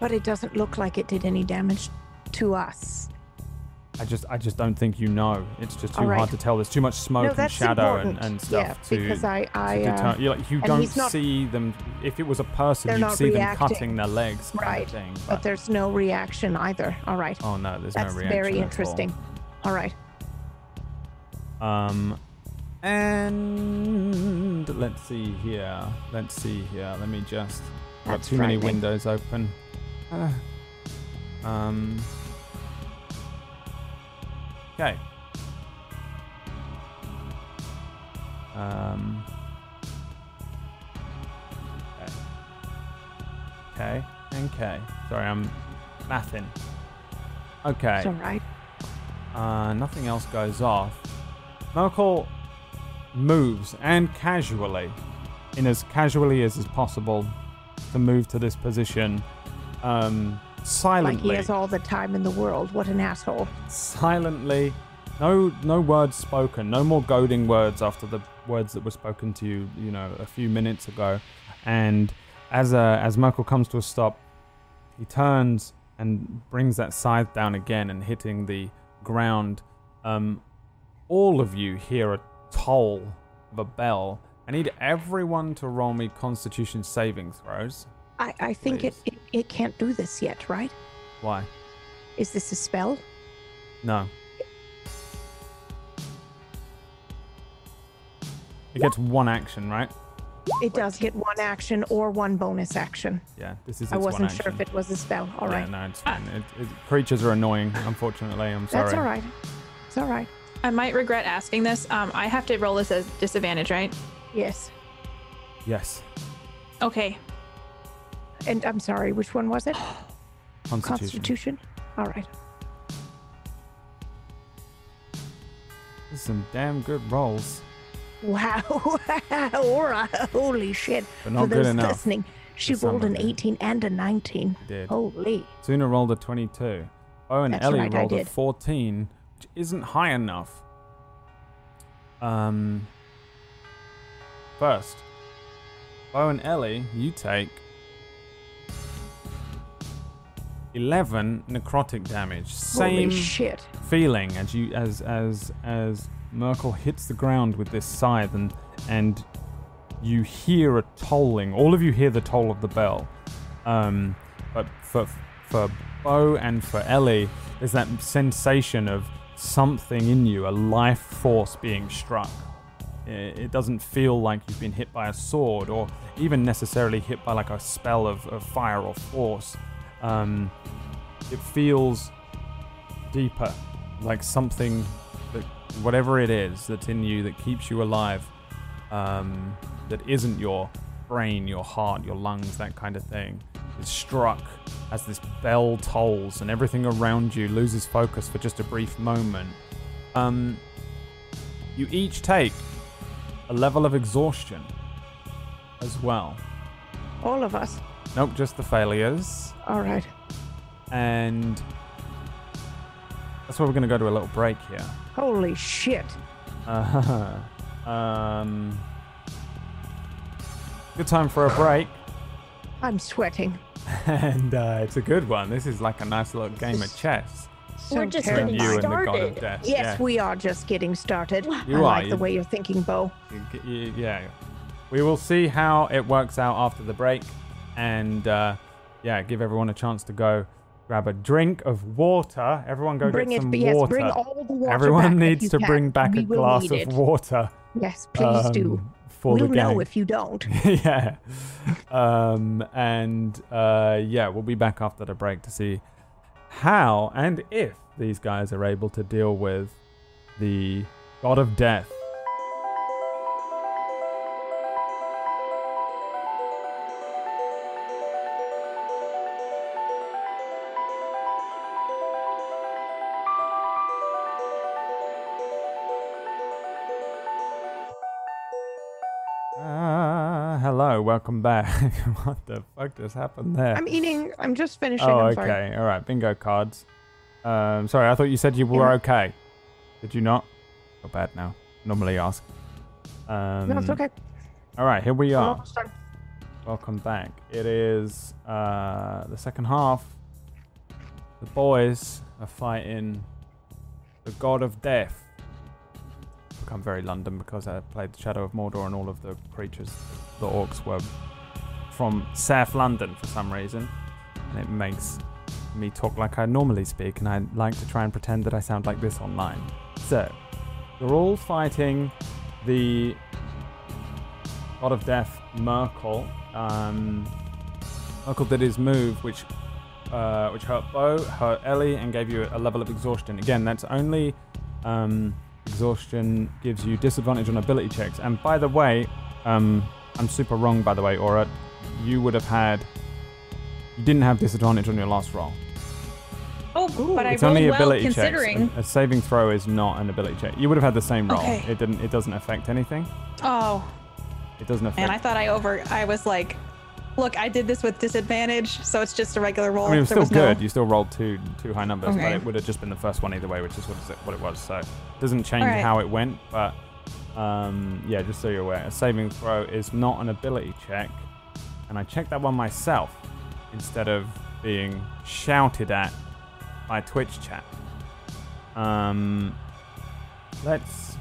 But it doesn't look like it did any damage to us. I just, I just don't think you know. It's just too right. hard to tell. There's too much smoke no, and shadow and, and stuff yeah, to. because I, to I, deter- uh, you like you don't not- see them. If it was a person, you'd see them reacting. cutting their legs, Right, thing. but But, there's no reaction either. All right, oh no, there's that's no reaction. very at all. interesting. All right, Um, and let's see here. Let's see here. Let me just. I've got That's too many windows open. Ah. um. Okay. Um. Okay. Okay. Sorry, I'm mathing. Okay. It's all right. Uh, nothing else goes off. Myrkul moves and casually, in as casually as is possible, to move to this position. Um, Like silently, he has all the time in the world. What an asshole. silently. No, no words spoken. No more goading words after the words that were spoken to you, you know, a few minutes ago. And as uh, as Myrkul comes to a stop, he turns and brings that scythe down again and hitting the ground. Um, all of you hear a toll of a bell. I need everyone to roll me Constitution saving throws. I, I think it, it, it can't do this yet, right? Why? Is this a spell? No. It gets one action, right? It does get one action or one bonus action. Yeah, this is its I wasn't sure action. if it was a spell. All right. Yeah, no, it's fine. It, it, creatures are annoying, unfortunately. I'm sorry. That's all right. It's all right. I might regret asking this. Um, I have to roll this as disadvantage, right? Yes. Yes. Okay. And I'm sorry, which one was it? Constitution. Constitution? All right. Some damn good rolls, Wow. Aura. Holy shit. but not For good those enough. listening, she For rolled an it. 18 and a 19. Did. Holy. Suna rolled a 22. Oh, and That's Ellie right, I rolled a did. 14, which isn't high enough. Um. First, Bo and Ellie, you take 11 necrotic damage. Same feeling as you as as as Myrkul hits the ground with this scythe and and you hear a tolling. All of you hear the toll of the bell. Um, but for for Bo and for Ellie, there's that sensation of something in you, a life force being struck. It it doesn't feel like you've been hit by a sword or even necessarily hit by like a spell of, of fire or force. Um, it feels deeper, like something that, whatever it is that's in you that keeps you alive, um, that isn't your brain, your heart, your lungs, that kind of thing, is struck as this bell tolls and everything around you loses focus for just a brief moment. Um, you each take a level of exhaustion as well. All of us. Nope, just the failures. All right. And that's why we're going to go to a little break here. Holy shit. Uh, um, good time for a break. I'm sweating. And uh, it's a good one. This is like a nice little game of chess. So We're just terrible. getting you and the god of started. death. Yes, yeah. we are just getting started. You I are, like you- the way you're thinking, Bo. Y- y- Yeah. We will see how it works out after the break. And uh, yeah, give everyone a chance to go grab a drink of water. Everyone go bring get it, some yes, water. bring all the water Everyone needs to can. bring back We a glass of water. Yes, please do. um, For We'll the know if you don't. yeah. Um, and uh, yeah, we'll be back after the break to see how and if these guys are able to deal with the god of death. Welcome back. what the fuck just happened there? I'm eating. I'm just finishing. oh, I'm okay. sorry. All right. Bingo cards. Um, sorry, I thought you said you were Yeah. okay. Did you not? Not bad now. Normally ask. Um, No, it's okay. All right, here we are. Welcome back. It is uh, the second half. The boys are fighting the god of death. Become very London because I played the Shadow of Mordor and all of the creatures, the orcs were from South London for some reason, and it makes me talk like I normally speak, and I like to try and pretend that I sound like this online. So, they're all fighting the God of Death, Myrkul. Um, Myrkul did his move, which uh, which hurt Bo, hurt Ellie, and gave you a level of exhaustion. Again, that's only Um, exhaustion gives you disadvantage on ability checks. And by the way, um, I'm super wrong. By the way, Aura, you would have had. You didn't have disadvantage on your last roll. Oh, but I it's rolled only well ability considering. checks. A, a saving throw is not an ability check. You would have had the same roll. Okay. It didn't. It doesn't affect anything. Oh, It doesn't affect. And I thought I over. I was like, look, I did this with disadvantage, so it's just a regular roll. I mean, it was There still no- good. You still rolled two two high numbers, but it would have just been the first one either way, which is what, is it, what it was. So it doesn't change Alright. how it went, but um, yeah, just so you're aware, a saving throw is not an ability check, and I checked that one myself instead of being shouted at by Twitch chat. Um, let's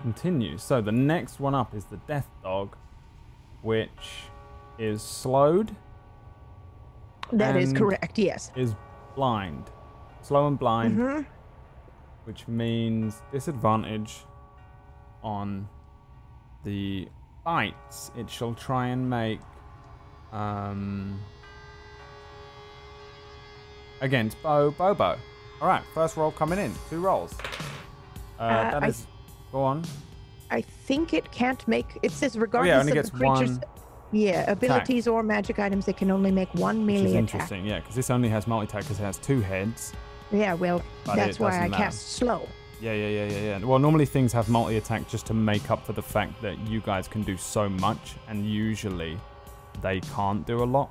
continue. So the next one up is the Death Dog, which is slowed That is correct. Yes. is blind. Slow and blind, hmm which means disadvantage on the bites it shall try and make um, against Bo Bobo. Alright, first roll coming in. Two rolls. Uh, Uh, that I- is. Go on. I think it can't make. It says regardless Oh, only of the creature's. one Yeah, abilities or magic items, that can only make one Which is melee attack. interesting, yeah, because this only has multi attack because it has two heads. Yeah, well, But that's why I matter. cast slow. Yeah, yeah, yeah, yeah, yeah. Well, normally things have multi attack just to make up for the fact that you guys can do so much, and usually they can't do a lot.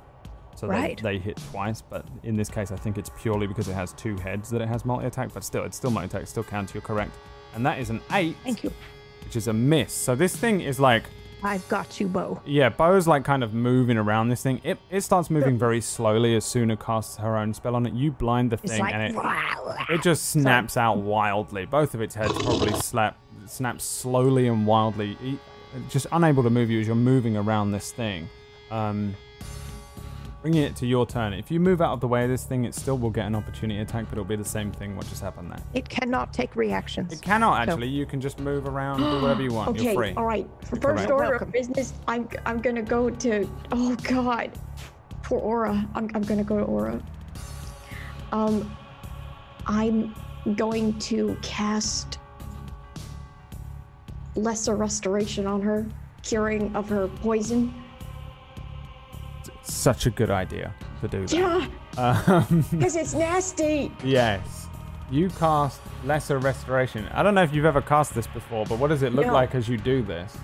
So Right. they, they hit twice, but in this case, I think it's purely because it has two heads that it has multi attack, but still, it's still multi attack, still counts, you're correct. And that is an 8, Thank you. which is a miss. So this thing is like, I've got you, Bo. yeah, Bo's like kind of moving around this thing. It, it starts moving very slowly as Suna casts her own spell on it. You blind the thing, like. and it, "Wow." it just snaps out wildly. Both of its heads probably slap, snap slowly and wildly, just unable to move you as you're moving around this thing. Um, bringing it to your turn. If you move out of the way of this thing, it still will get an opportunity attack, but it'll be the same thing. What just happened there? It cannot take reactions. It cannot actually. You can just move around, do whatever you want. Okay, You're free. all right. For You're first correct. order Welcome. of business, I'm I'm gonna go to. Oh God, poor Aura. I'm I'm gonna go to Aura. Um, I'm going to cast lesser restoration on her, curing of her poison. Such a good idea to do that. Yeah, Um, because it's nasty. yes. You cast Lesser Restoration. I don't know if you've ever cast this before, but what does it look No. like as you do this?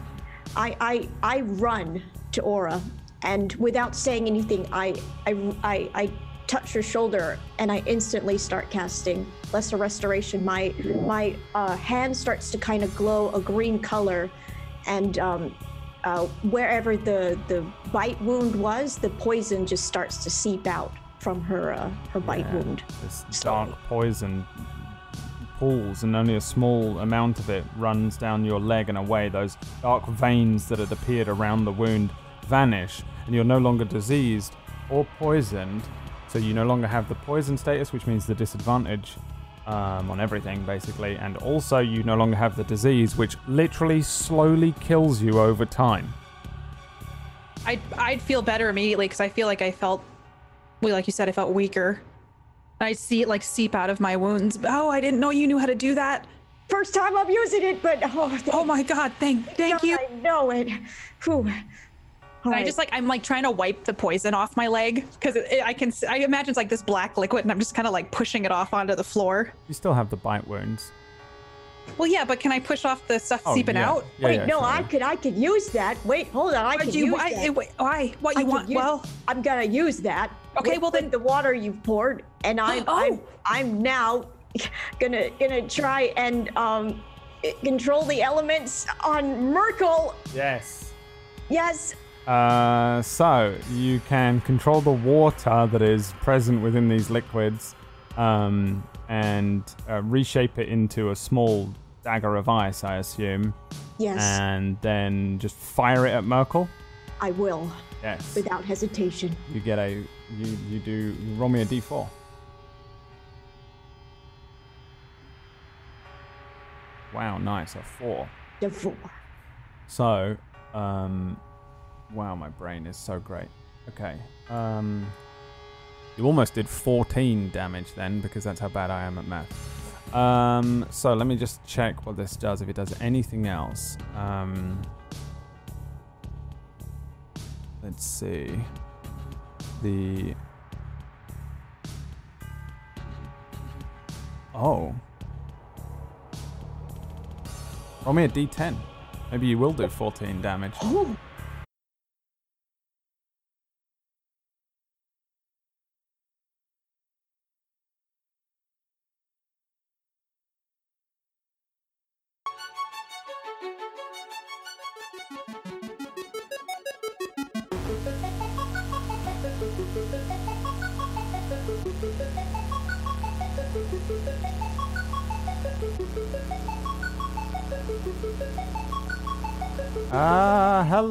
I, I I run to Aura, and without saying anything, I I I, I touch her shoulder, and I instantly start casting Lesser Restoration. My my uh, hand starts to kind of glow a green color, and um, uh, wherever the the bite wound was, the poison just starts to seep out from her uh, her bite Yeah, wound. This slowly. dark poison pools, and only a small amount of it runs down your leg and away. Those dark veins that had appeared around the wound vanish, and you're no longer diseased or poisoned. So you no longer have the poison status, which means the disadvantage um, on everything, basically. And also, you no longer have the disease, which literally slowly kills you over time. I'd I'd feel better immediately because I feel like I felt, well, like you said, I felt weaker. I see it like seep out of my wounds. Oh, I didn't know you knew how to do that. First time I'm using it, but oh, Oh my god, thank thank God you. I know it. Whew. All I right. just like I'm like trying to wipe the poison off my leg because it, it- I can I imagine it's like this black liquid and I'm just kind of like pushing it off onto the floor. You still have the bite wounds. Well, yeah, but can I push off the stuff Oh, seeping yeah. out? Yeah, Wait, yeah, no, sure, I could I could use that. Wait, hold on, I could you use why, that. wait, why what I you could want? use- Well, I'm gonna use that. Okay, with- well with then- the water you've poured, and I'm I'm Oh. I'm now gonna gonna try and um control the elements on Myrkul. Yes. Yes. Uh, so you can control the water that is present within these liquids, um, and uh, reshape it into a small dagger of ice, I assume, Yes, and then just fire it at Myrkul. I will Yes. without hesitation. You get a you you do you roll me a d4. Wow, nice, a four. The four. So, um, wow, my brain is so great. Okay, um, you almost did 14 damage then, because that's how bad I am at math. Um, so let me just check what this does. If it does anything else. Um, let's see. The oh, roll me a d10. Maybe you will do 14 damage.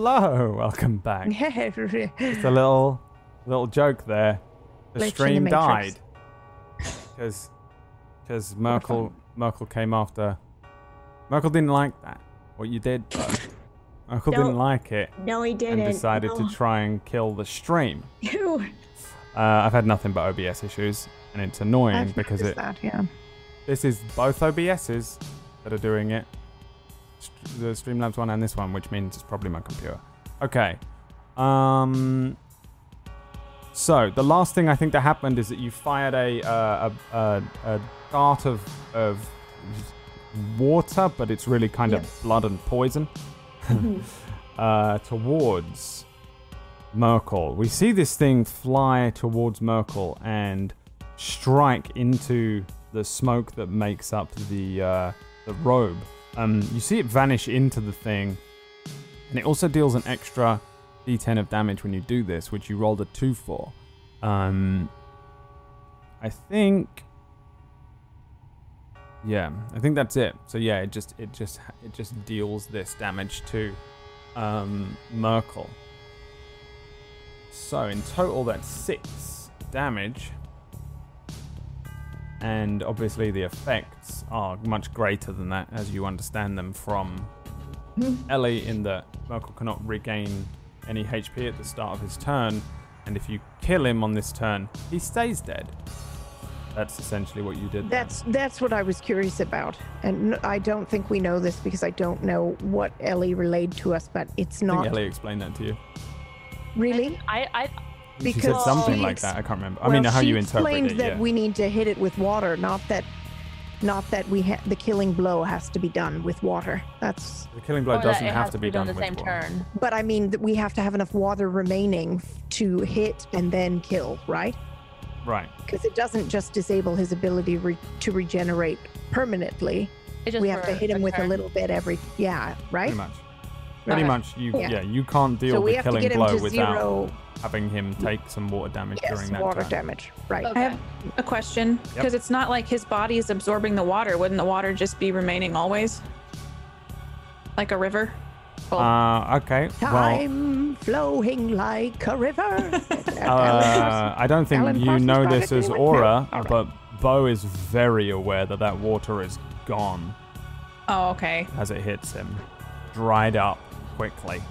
Hello. Welcome back. it's a little, little joke there. The Glitch in the stream Matrix. died because because Myrkul Myrkul came after. Myrkul didn't like that. What you did, but Myrkul didn't like it no, he didn't. and decided no. to try and kill the stream. Ew. Uh, I've had nothing but OBS issues, and it's annoying I've because it that, yeah. this is both OBSs that are doing it. The Streamlabs one and this one, which means it's probably my computer. Okay. Um. So the last thing I think that happened is that you fired a uh, a, a, a dart of of water, but it's really kind of blood and poison uh, towards Myrkul. We see this thing fly towards Myrkul and strike into the smoke that makes up the uh, the robe. Um, you see it vanish into the thing, and it also deals an extra d10 of damage when you do this, which you rolled a two for. Um, I think. Yeah, I think that's it. So yeah, it just it just it just deals this damage to um, Myrkul. So in total, that's six damage. And obviously, the effects are much greater than that as you understand them from Ellie, in that Myrkul cannot regain any HP at the start of his turn. And if you kill him on this turn, he stays dead. That's essentially what you did. there. That's that's what I was curious about, and I don't think we know this because I don't know what Ellie relayed to us, but it's I think not Ellie explained that to you. really. I, I she said Because something she like that. I can't remember. I mean, how she you interpret explained that yeah. we need to hit it with water, not that, not that we ha- the killing blow has to be done with water. That's, the killing blow doesn't it have has to be done the with same water. turn. but I mean that we have to have enough water remaining to hit and then kill, right? Right. Because it doesn't just disable his ability re- to regenerate permanently. It's just we have to hit him with a little bit every, yeah, right? Pretty much. Pretty much. You yeah. Yeah. You can't deal So the killing blow without zero. having him take some water damage Yes, during that water turn. damage, right? I have a question because it's not like his body is absorbing the water. Wouldn't the water just be remaining always? Like a river? Well, Uh, okay. Well, Time flowing like a river. uh, I don't think Alan you Parsons know this as? Aura, No? All right. but Bo is very aware that that water is gone oh, okay. as it hits him, dried up quickly.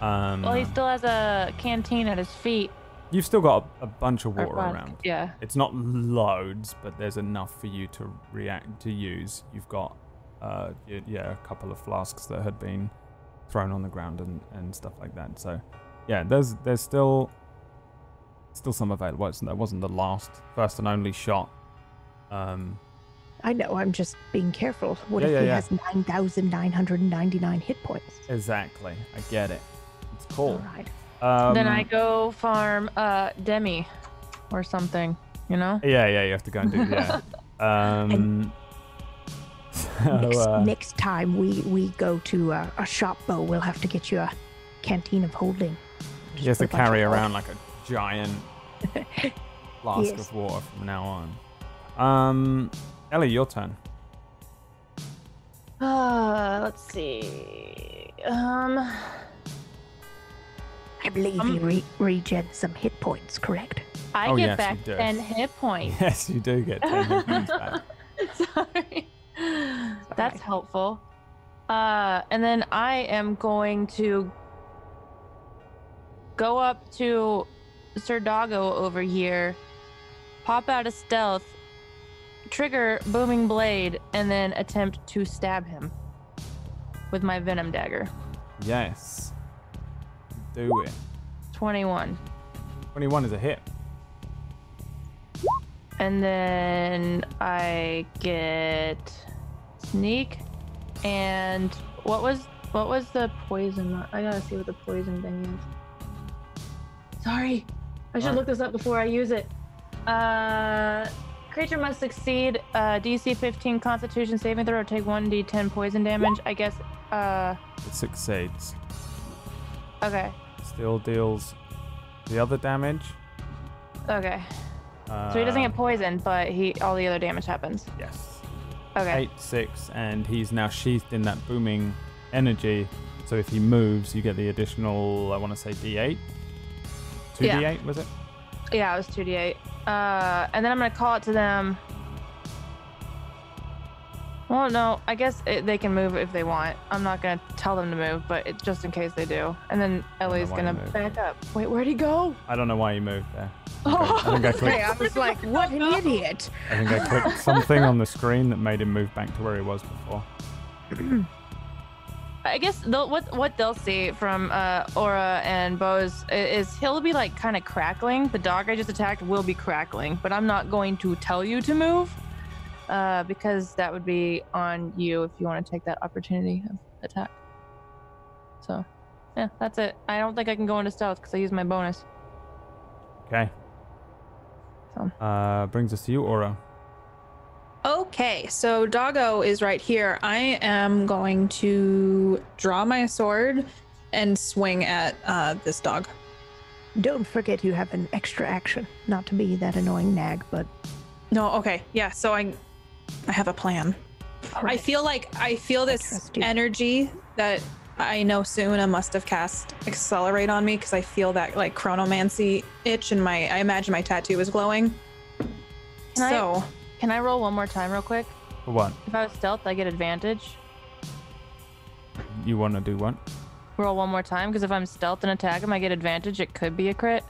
Um, Well, he still has a canteen at his feet. you've still got a, a bunch of water around. Yeah. It's not loads, but there's enough for you to react to use. You've got, uh, yeah, a couple of flasks that had been thrown on the ground and, and stuff like that. So, yeah, there's there's still still some available. It's, that wasn't the last, first and only shot. Um, I know. I'm just being careful. What Yeah, if yeah, he yeah. has 9,999 hit points? exactly. I get it. It's cool. All right. Um, then I go farm uh Demi or something, you know? Yeah, yeah, you have to go and do yeah. Um, so, next, uh, next time we we go to uh, a shop, Bo, we'll have to get you a canteen of holding. He has to Just put a bunch carry of around like a giant flask Yes. of water from now on. Um, Ellie, your turn. Uh, let's see. Um, I believe Um, you re- regen some hit points, correct? I Oh, get yes, back do. 10 hit points. Yes, you do get 10 hit points back. Sorry. That's helpful. Uh, and then I am going to go up to Sir Doggo over here, pop out of stealth, trigger booming blade and then attempt to stab him with my venom dagger. Yes. Do it. 21. 21 is a hit. And then I get sneak and what was what was the poison? I gotta see what the poison thing is. Sorry, I should Alright. look this up before I use it. Uh, creature must succeed uh, DC 15 Constitution saving throw or take 1d10 poison damage. I guess. Uh, It succeeds. okay, Still deals the other damage. okay. So he doesn't Uh, get poisoned, but he all the other damage happens. Yes. Okay. 8, 6, and he's now sheathed in that booming energy. So if he moves, you get the additional, I want to say D8. 2D8, was it? Yeah, it was 2d8. Uh, and then I'm gonna call it to them. Well, no, I guess it, they can move if they want. I'm not gonna tell them to move, but it, just in case they do. And then Ellie's why you gonna moved. back up. Wait, where'd he go? I don't know why you moved there. I think I Hey, clicked, I was like, what an idiot. I think I clicked something on the screen that made him move back to where he was before. I guess they'll, what what they'll see from uh, Aura and Bose is he'll be like kind of crackling. The dog I just attacked will be crackling, but I'm not going to tell you to move uh, because that would be on you if you want to take that opportunity of attack. So, yeah, that's it. I don't think I can go into stealth because I use my bonus. Okay. So. Uh, brings us to you, Aura. Okay, so Doggo is right here. I am going to draw my sword and swing at uh, this dog. Don't forget you have an extra action. Not to be that annoying nag, but No, okay, yeah. So I, I have a plan. I feel like I feel this trust you. energy that I know Suna must have cast accelerate on me because I feel that like chronomancy itch and my I imagine my tattoo is glowing. Can I- so Can I roll one more time, real quick? For what? If I was stealth, I get advantage. You want to do what? Roll one more time because if I'm stealth and attack him, I get advantage. It could be a crit.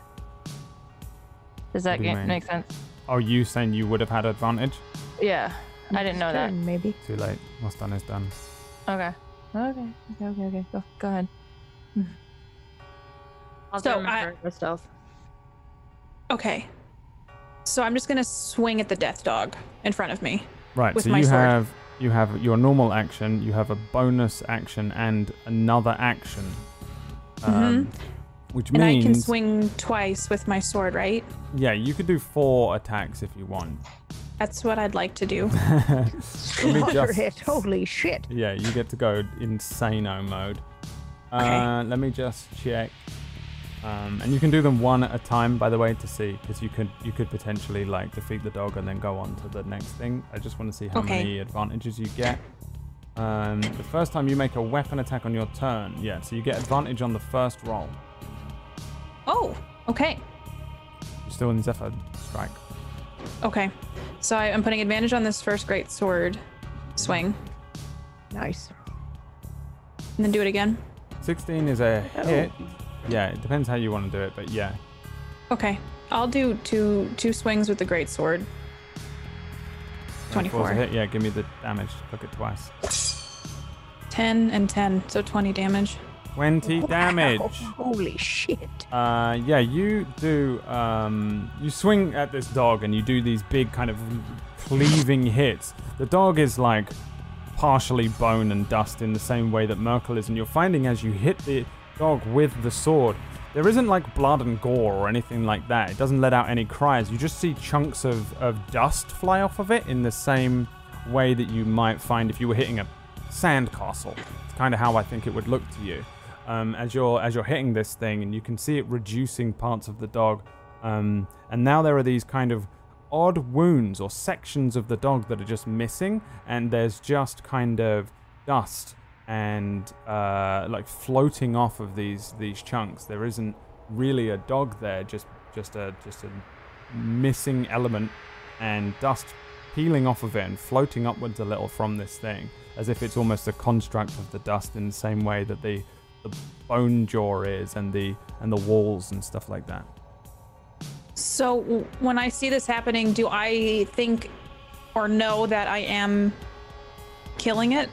Does that do you make sense? Are you saying you would have had advantage? Yeah, I didn't know that. Maybe. Too late. What's done is done. Okay. Okay. Okay. Okay. Okay. Go. Go ahead. I'll So, so, I- for stealth. okay, so I'm just gonna swing at the death dog in front of me. Right. With so my you sword. have you have your normal action, you have a bonus action, and another action. Um, Which Mm-hmm. And I can swing twice with my sword, right? yeah, you could do four attacks if you want. That's what I'd like to do. Let me just it. Holy shit. Yeah, you get to go insano mode. Uh, let me just check. Um, and you can do them one at a time, by the way, to see because you could you could potentially like defeat the dog and then go on to the next thing. I just want to see how Okay. many advantages you get. Um, the first time you make a weapon attack on your turn, yeah, so you get advantage on the first roll. Oh, okay. You're still in Zephyr strike. Okay. So I, I'm putting advantage on this first great sword swing, Nice. and then do it again. 16 is a hit. Yeah, it depends how you want to do it, but yeah. Okay. I'll do two two swings with the great sword. 24 's a 24. hit. Yeah, give me the damage. Click it twice. 10 and 10, so 20 damage. 20 Wow. damage. Holy shit. Uh, yeah, you do. Um, you swing at this dog and you do these big kind of cleaving hits. The dog is like partially bone and dust in the same way that Myrkul is, and you're finding as you hit the dog with the sword, there isn't like blood and gore or anything like that. It doesn't let out any cries. You just see chunks of, of dust fly off of it in the same way that you might find if you were hitting a sandcastle. It's kind of how I think it would look to you um, as you're as you're hitting this thing, and you can see it reducing parts of the dog. Um, and now there are these kind of odd wounds or sections of the dog that are just missing, and there's just kind of dust and uh, like floating off of these these chunks. There isn't really a dog there, just just a just a missing element and dust peeling off of it and floating upwards a little from this thing, as if it's almost a construct of the dust in the same way that the the bone jaw is and the and the walls and stuff like that. So when I see this happening, do I think or know that I am killing it?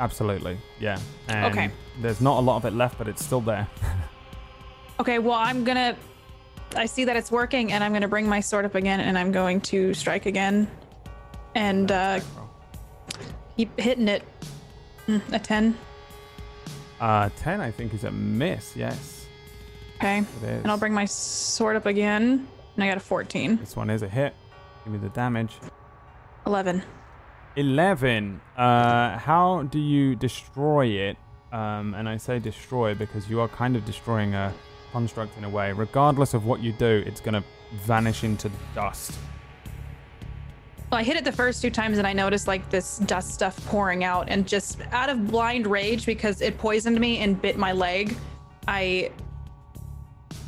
Absolutely, yeah. And Okay. There's not a lot of it left, but it's still there. Okay, well, I'm gonna. I see that it's working, and I'm gonna bring my sword up again, and I'm going to strike again, and uh, keep hitting it. Mm, a ten. Uh, ten, I think, is a miss. Yes, Okay, and I'll bring my sword up again, and I got a 14. This one is a hit. Give me the damage. 11. 11. Uh, how do you destroy it? Um, and I say destroy because you are kind of destroying a construct in a way. Regardless of what you do, it's going to vanish into dust. Well, I hit it the first two times, and I noticed like this dust stuff pouring out, and just out of blind rage because it poisoned me and bit my leg, I.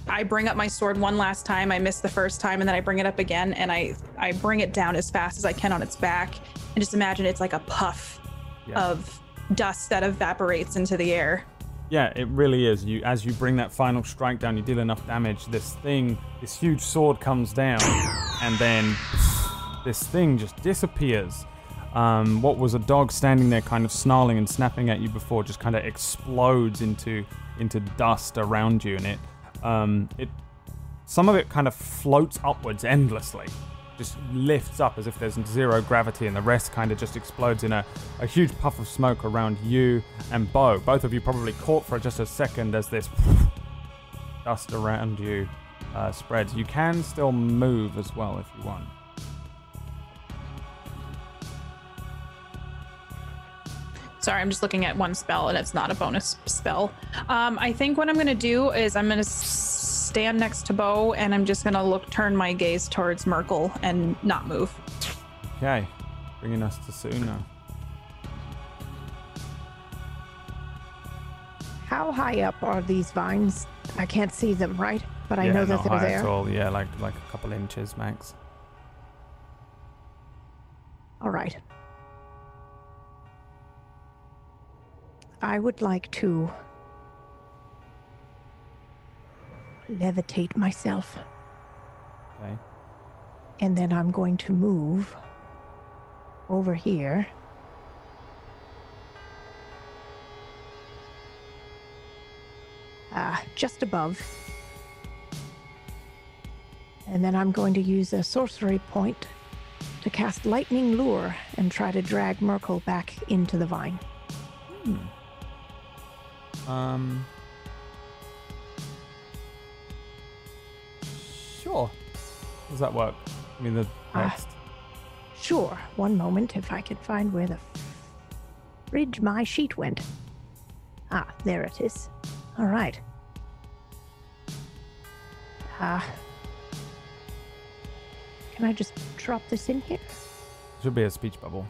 I bring up my sword one last time. I miss the first time, and then I bring it up again, and I I bring it down as fast as I can on its back, and just imagine it's like a puff Yeah. of dust that evaporates into the air. Yeah, it really is. You as you bring that final strike down, you deal enough damage. This thing, this huge sword comes down, and then this thing just disappears. Um, what was a dog standing there, kind of snarling and snapping at you before, just kind of explodes into into dust around you, and it um, it some of it kind of floats upwards endlessly, just lifts up as if there's zero gravity, and the rest kind of just explodes in a, a huge puff of smoke around you and Bo. Both of you probably caught for just a second as this dust around you uh, spreads. You can still move as well if you want. Sorry, I'm just looking at one spell and it's not a bonus spell. Um, I think what I'm gonna do is I'm gonna s- stand next to Bo and I'm just gonna look, turn my gaze towards Myrkul and not move. Okay, bringing us to Suna. How high up are these vines? I can't see them, right? But I yeah, know that not they're high at all. Yeah, like like a couple inches max. All right. I would like to levitate myself, Okay. and then I'm going to move over here. Uh, just above. And then I'm going to use a sorcery point to cast Lightning Lure and try to drag Myrkul back into the vine. Um. Sure. Does that work? I mean the Ah. text. Sure, one moment if I can find where the fridge my sheet went. Ah, there it is. All right. Ah. can I just drop this in here? Should be a speech bubble.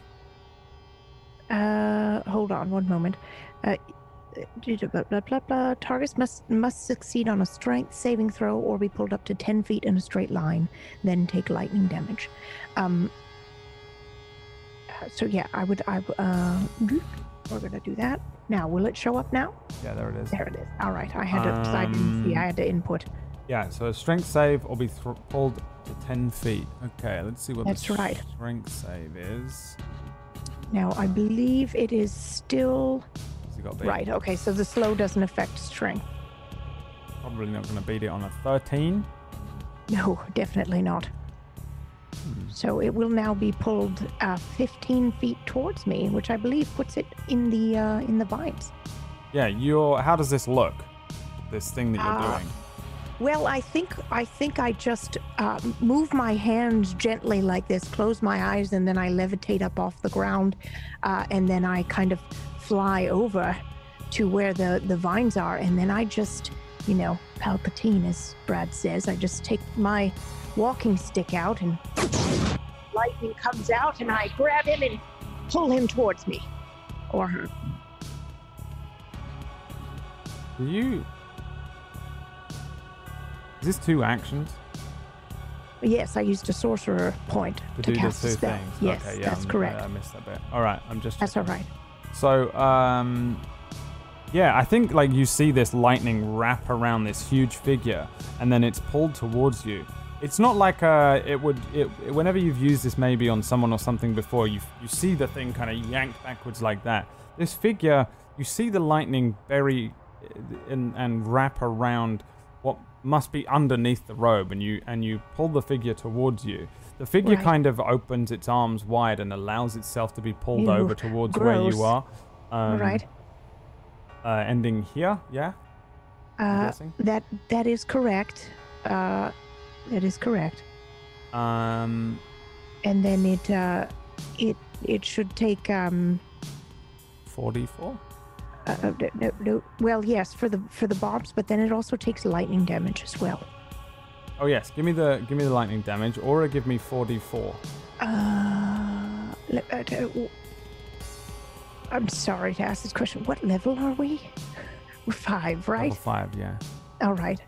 Uh, hold on one moment. Uh, blah, blah, blah, blah. Targets must must succeed on a strength saving throw or be pulled up to 10 feet in a straight line, then take lightning damage. Um, uh, so yeah, I would, I, uh, we're gonna do that. Now, will it show up now? Yeah, there it is. There it is. All right, I had to, 'cause I didn't see, I Um, had to input. Yeah, so a strength save or be thr pulled to 10 feet. Okay, let's see what That's the right. strength save is. Now, I believe it is still, Got to be? right, okay, so the slow doesn't affect strength. Probably not going to beat it on a 13. No, definitely not. So it will now be pulled uh, 15 feet towards me, which I believe puts it in the uh, in the vines. Yeah, you're. How does this look? This thing that you're Ah. doing. Well, I think I think I just uh, move my hands gently like this, close my eyes, and then I levitate up off the ground, uh, and then I kind of fly over to where the the vines are, and then I just, you know, Palpatine, as Brad says, I just take my walking stick out, and lightning comes out, and I grab him and pull him towards me, or her. Do you. Is this two actions Yes, I used a sorcerer point to, to, cast a spell. things? Yes, okay, yeah, that's I'm- correct. I, I missed that bit. All right, I'm just. That's all right. So, um, yeah, I think like you see this lightning wrap around this huge figure, and then it's pulled towards you. It's not like uh, it would. It, whenever you've used this maybe on someone or something before, you you see the thing kind of yanked backwards like that. This figure, you see the lightning bury and and wrap around what must be underneath the robe, and you and you pull the figure towards you. The figure Right. kind of opens its arms wide and allows itself to be pulled Ew, over towards where you are. Um, right. Uh, ending here, yeah. Uh, that that is correct. Uh, that is correct. Um, And then it uh, it it should take um. forty-four. Uh, uh, no, no, no, well, yes, for the for the bombs, but then it also takes lightning damage as well. Oh yes, give me the give me the lightning damage. Aura, give me forty-four. Uh, le- uh, t- w- I'm sorry to ask this question. What level are we? We're five, right? Level five, yeah. All right.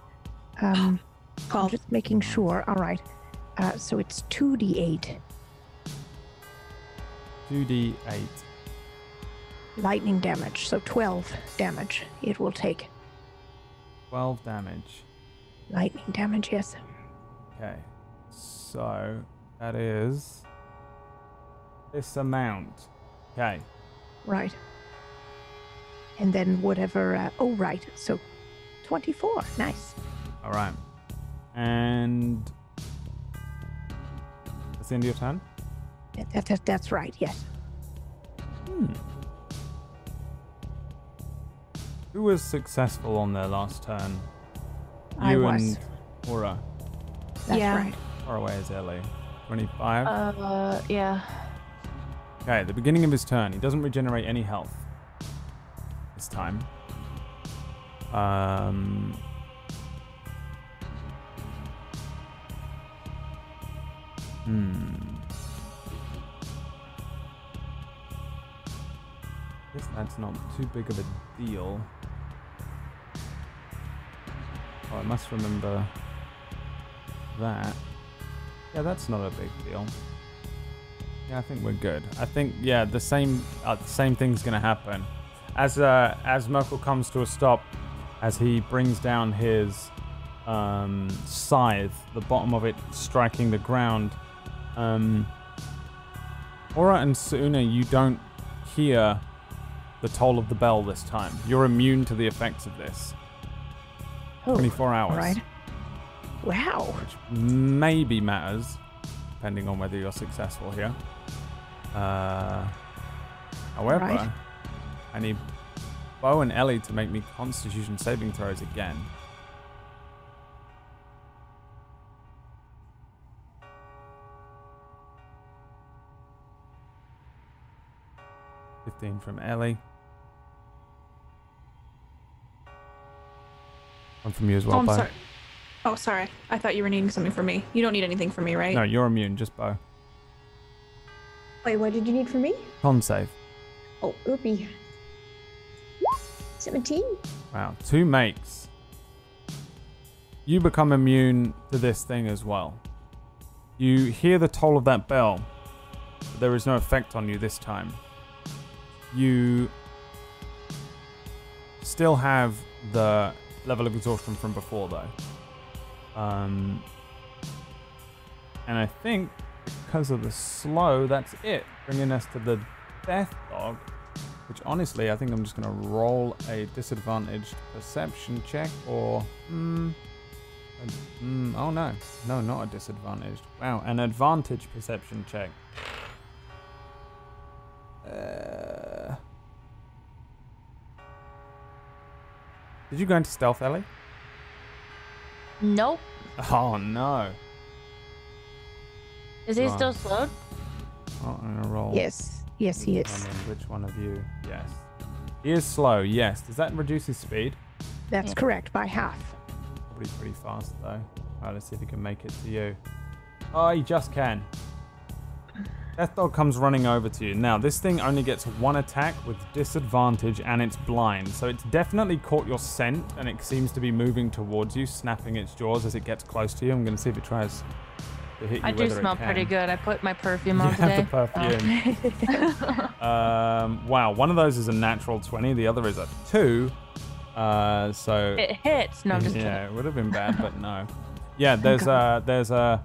Um, I'm just making sure. All right. Uh, so it's two d eight Two D eight. lightning damage. So twelve damage it will take. Twelve damage. Lightning damage, yes. Okay. So that is this amount. Okay. Right. And then whatever. Uh, oh, right. So twenty-four. Nice. All right. And that's the end of your turn. That, that, that- that's right. Yes. Hmm. Who was successful on their last turn? I You was. and Aura. That's Yeah. right. Far away is Ellie. Twenty-five. Uh, yeah. Okay, at the beginning of his turn, he doesn't regenerate any health this time. Um, hmm. Guess that's not too big of a deal. Must remember that. Yeah, that's not a big deal. Yeah, I think we're good. I think yeah, the same uh, same thing's gonna happen. As uh, as Myrkul comes to a stop, as he brings down his um, scythe, the bottom of it striking the ground. Um, Aura and Suna, you don't hear the toll of the bell this time. You're immune to the effects of this. Oh, 24 hours. Right. Wow. which maybe matters, depending on whether you're successful here. Uh, however, Right. I need Bo and Ellie to make me Constitution saving throws again. Fifteen from Ellie. One from you as well, oh, I'm Bo. sorry. Oh, sorry. I thought you were needing something from me. You don't need anything from me, right? No, you're immune, just Bo. Wait, what did you need from me? Con save. Oh, oopie. 17? Wow, two makes. You become immune to this thing as well. You hear the toll of that bell, but there is no effect on you this time. You still have the level of exhaustion from before, though. Um, and I think because of the slow, that's it, bringing us to the death dog. Which honestly, I think I'm just gonna roll a disadvantaged perception check, or hmm, a- hmm, oh no, no, not a disadvantaged. Wow, an advantage perception check. Uh, did you go into stealth, Ellie? Nope. Oh no. Is he Right. still slowed? Oh, I'm gonna roll. Yes. Yes, he is. determine Which one of you? Yes. He is slow. Yes. Does that reduce his speed? That's Yeah. correct by half. Probably pretty fast though. Alright, let's see if he can make it to you. Oh, he just can. Death Dog comes running over to you. Now, this thing only gets one attack with disadvantage and it's blind. So it's definitely caught your scent and it seems to be moving towards you, snapping its jaws as it gets close to you. I'm going to see if it tries to hit you. I do smell pretty good. I put my perfume on You on have today. the perfume. um, wow, one of those is a natural 20, the other is a 2. Uh, so It hits. No, I'm just yeah, it would have been bad, but no. Yeah, there's a there's a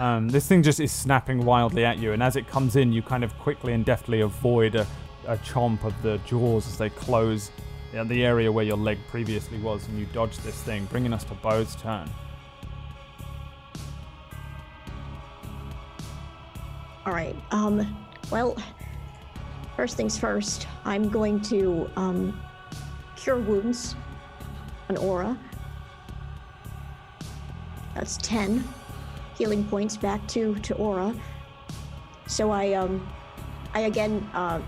um, this thing just is snapping wildly at you, and as it comes in, you kind of quickly and deftly avoid a, a chomp of the jaws as they close the area where your leg previously was, and you dodge this thing, bringing us to Bo's turn. All right. Um. Well, first things first. I'm going to um, cure wounds. An aura. That's ten healing points back to to aura. So I um, I again uh,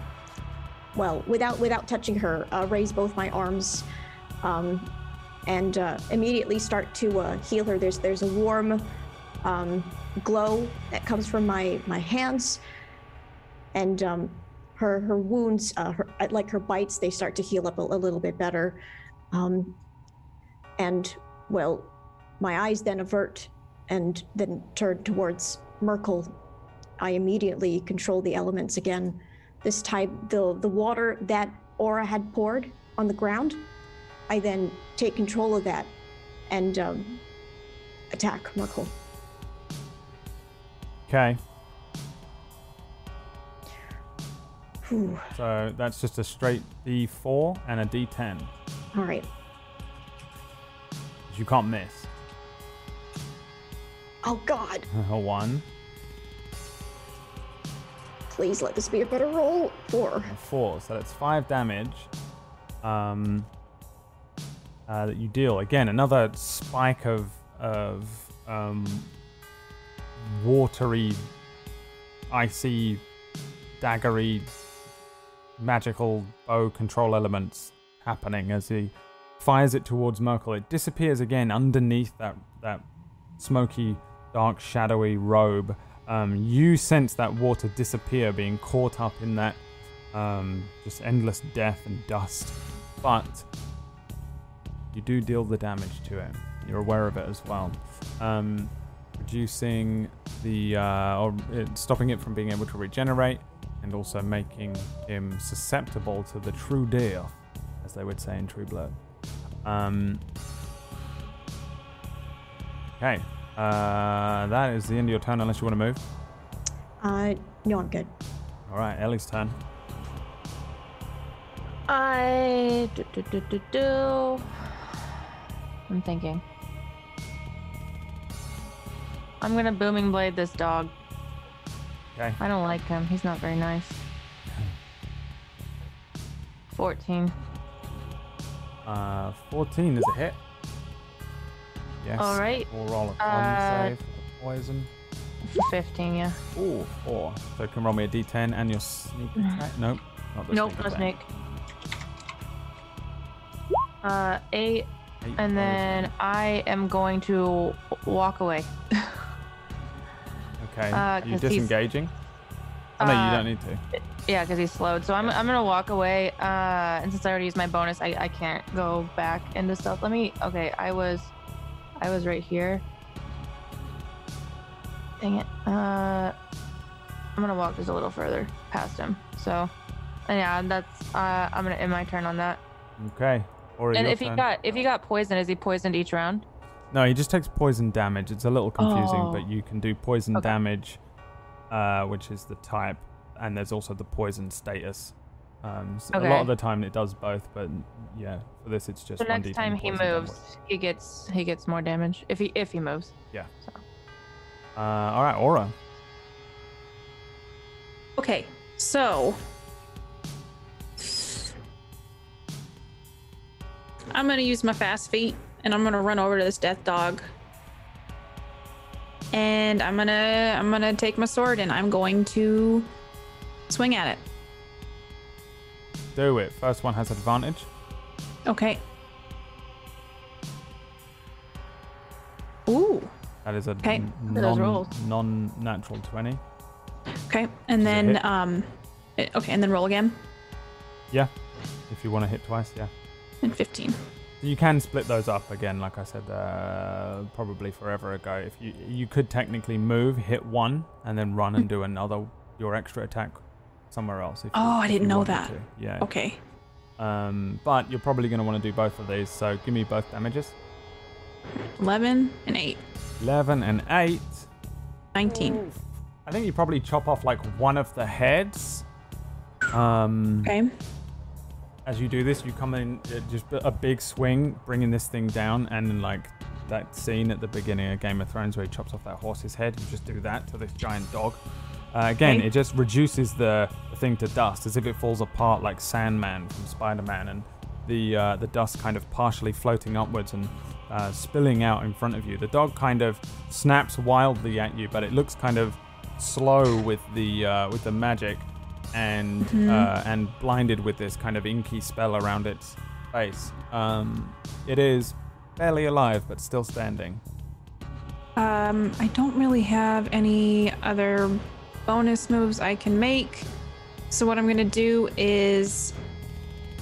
well without without touching her, uh, raise both my arms, um, and uh, immediately start to uh, heal her. There's there's a warm um, glow that comes from my my hands, and um, her her wounds, uh, her uh, like her bites, they start to heal up a, a little bit better, um, and well, my eyes then avert and then turn towards Myrkul. I immediately control the elements again. This time, the the water that Aura had poured on the ground, I then take control of that and um, attack Myrkul. Okay, Whew. so that's just a straight D4 and a D10. All right. You can't miss. Oh God! A one, Please let this be a better roll. Four. a four, so that's five damage. Um, uh, that you deal again. Another spike of of um, watery, icy, daggery, magical bow control elements happening as he fires it towards Myrkul. It disappears again underneath that that smoky, dark, shadowy robe. Um, you sense that water disappear, being caught up in that um, just endless death and dust. But you do deal the damage to it. You're aware of it as well. Um, reducing the uh, or uh, stopping it from being able to regenerate, and also making him susceptible to the true death, as they would say in True Blood. Um, okay, uh, that is the end of your turn, unless you want to move. Uh, no, I'm good. All right, Ellie's turn. I do, do, do, do, do. I'm thinking. I'm gonna booming blade this dog. Okay. I don't like him. He's not very nice. 14. Uh, 14 is a hit. Yes. All right. We'll roll a con Uh, save poison. 15, yeah. Ooh, four. So you can roll me a d10 and your sneak attack. Nope. Not the Nope, sneak no attack. snake. Uh, eight, Eight and then I am going to walk away. Okay. Uh, Are he's- disengaging? Oh, no, you Uh, don't need to. Yeah, because he's slowed. So I'm, I'm gonna walk away. Uh, and since I already used my bonus, I, I can't go back into stealth. Let me. Okay, I was, I was right here. Dang it. Uh, I'm gonna walk just a little further past him. So, and yeah, that's. Uh, I'm gonna end my turn on that. Okay. Or and your if he got if he got poisoned, is he poisoned each round? No, he just takes poison damage. It's a little confusing, Oh. but you can do poison Okay. damage, uh, which is the type, and there's also the poison status. Um, so A lot of the time it does both, but yeah, for this it's just So 1d10 next time he moves, damage. he gets he gets more damage if he if he moves. Yeah. Uh, all right, Aura. Okay, so I'm gonna use my fast feet and I'm gonna run over to this death dog. And I'm gonna I'm gonna take my sword and I'm going to swing at it. Do it. First one has advantage. Okay. Ooh. That is a Okay. non, non-natural 20. Okay. And then um eh, okay, and then roll again. Yeah, if you want to hit twice, yeah. And 15. You can split those up again, like I said, uh, probably forever ago. If you you could technically move, hit one, and then run and do another your extra attack somewhere else. If you, Oh, I didn't know that. to. Yeah. Okay. Um, but you're probably going to want to do both of these. So give me both damages. 11 and 8. 11 and 8. 19. I think you probably chop off like one of the heads. Um, Okay. as you do this, you come in uh, just a big swing, bringing this thing down, and like that scene at the beginning of Game of Thrones where he chops off that horse's head, you just do that to this giant dog. Uh, again, Okay. it just reduces the, the thing to dust, as if it falls apart like Sandman from Spider-Man, and the uh, the dust kind of partially floating upwards and uh, spilling out in front of you. The dog kind of snaps wildly at you, but it looks kind of slow with the uh, with the magic and uh, and blinded with this kind of inky spell around its face. Um, it is barely alive, but still standing. Um, I don't really have any other bonus moves I can make. So what I'm gonna do is,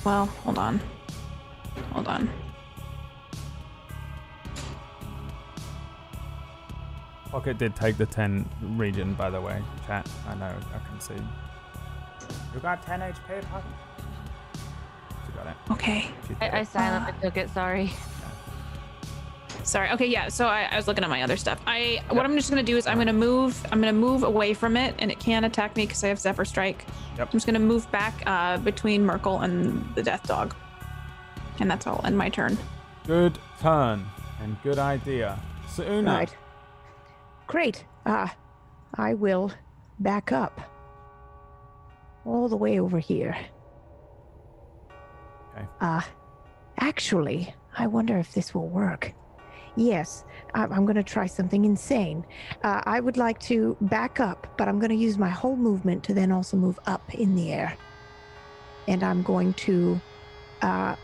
well, hold on, hold on. Pocket did take the 10 regen, by the way. Chat, I know, I can see. You got 10 HP, Pocket? She got it. Okay. I, did I it. silently took it. Sorry. Sorry. Okay, yeah. So I, I was looking at my other stuff. I what I'm just gonna do is I'm gonna move. I'm gonna move away from it, and it can't attack me because I have Zephyr Strike. Yep. I'm just gonna move back uh, between Myrkul and the Death Dog, and that's all. End my turn. Good turn and good idea. Suna. Right. Great. Uh, I will back up all the way over here. Okay. Uh, actually, I wonder if this will work. Yes, I'm going to try something insane. Uh, I would like to back up, but I'm going to use my whole movement to then also move up in the air. And I'm going to, uh,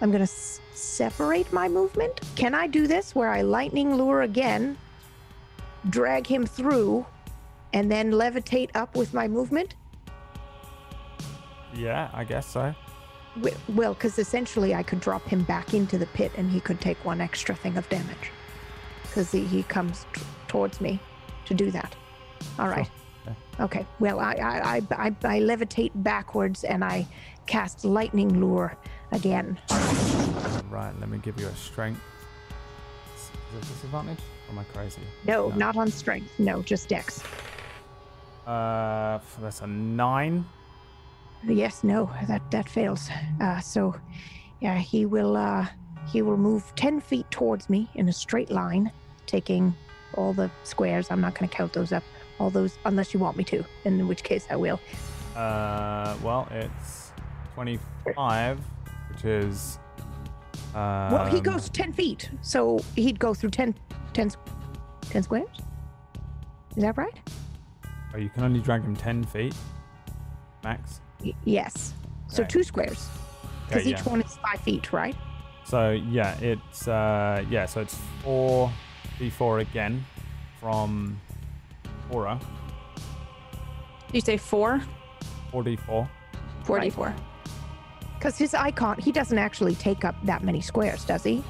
I'm going to s- separate my movement. Can I do this where I lightning lure again, drag him through, and then levitate up with my movement? Yeah, I guess so. Well, because essentially I could drop him back into the pit and he could take one extra thing of damage. Because he, he comes t- towards me to do that. All right. Okay. Well, I, I, I, I, I levitate backwards and I cast lightning lure again. Right, let me give you a strength. Is it disadvantage? Or am I crazy? No, not on strength. No, just dex. Uh, that's a nine. Yes, no, that that fails. Uh, so, yeah, he will uh, he will move ten feet towards me in a straight line, taking all the squares. I'm not going to count those up, all those, unless you want me to. In which case, I will. Uh, well, it's 25, which is. Um, well, he goes ten feet, so he'd go through 10, 10, s- 10 squares. Is that right? Oh, you can only drag him 10 feet. Max. Y- yes. So Okay. two squares, because Okay, each yeah. one is five feet, right? So, yeah, it's. Uh, yeah, so it's 4 d4 again from Aura. Did you say four? 4d4. Four d four. Because his icon, he doesn't actually take up that many squares, does he?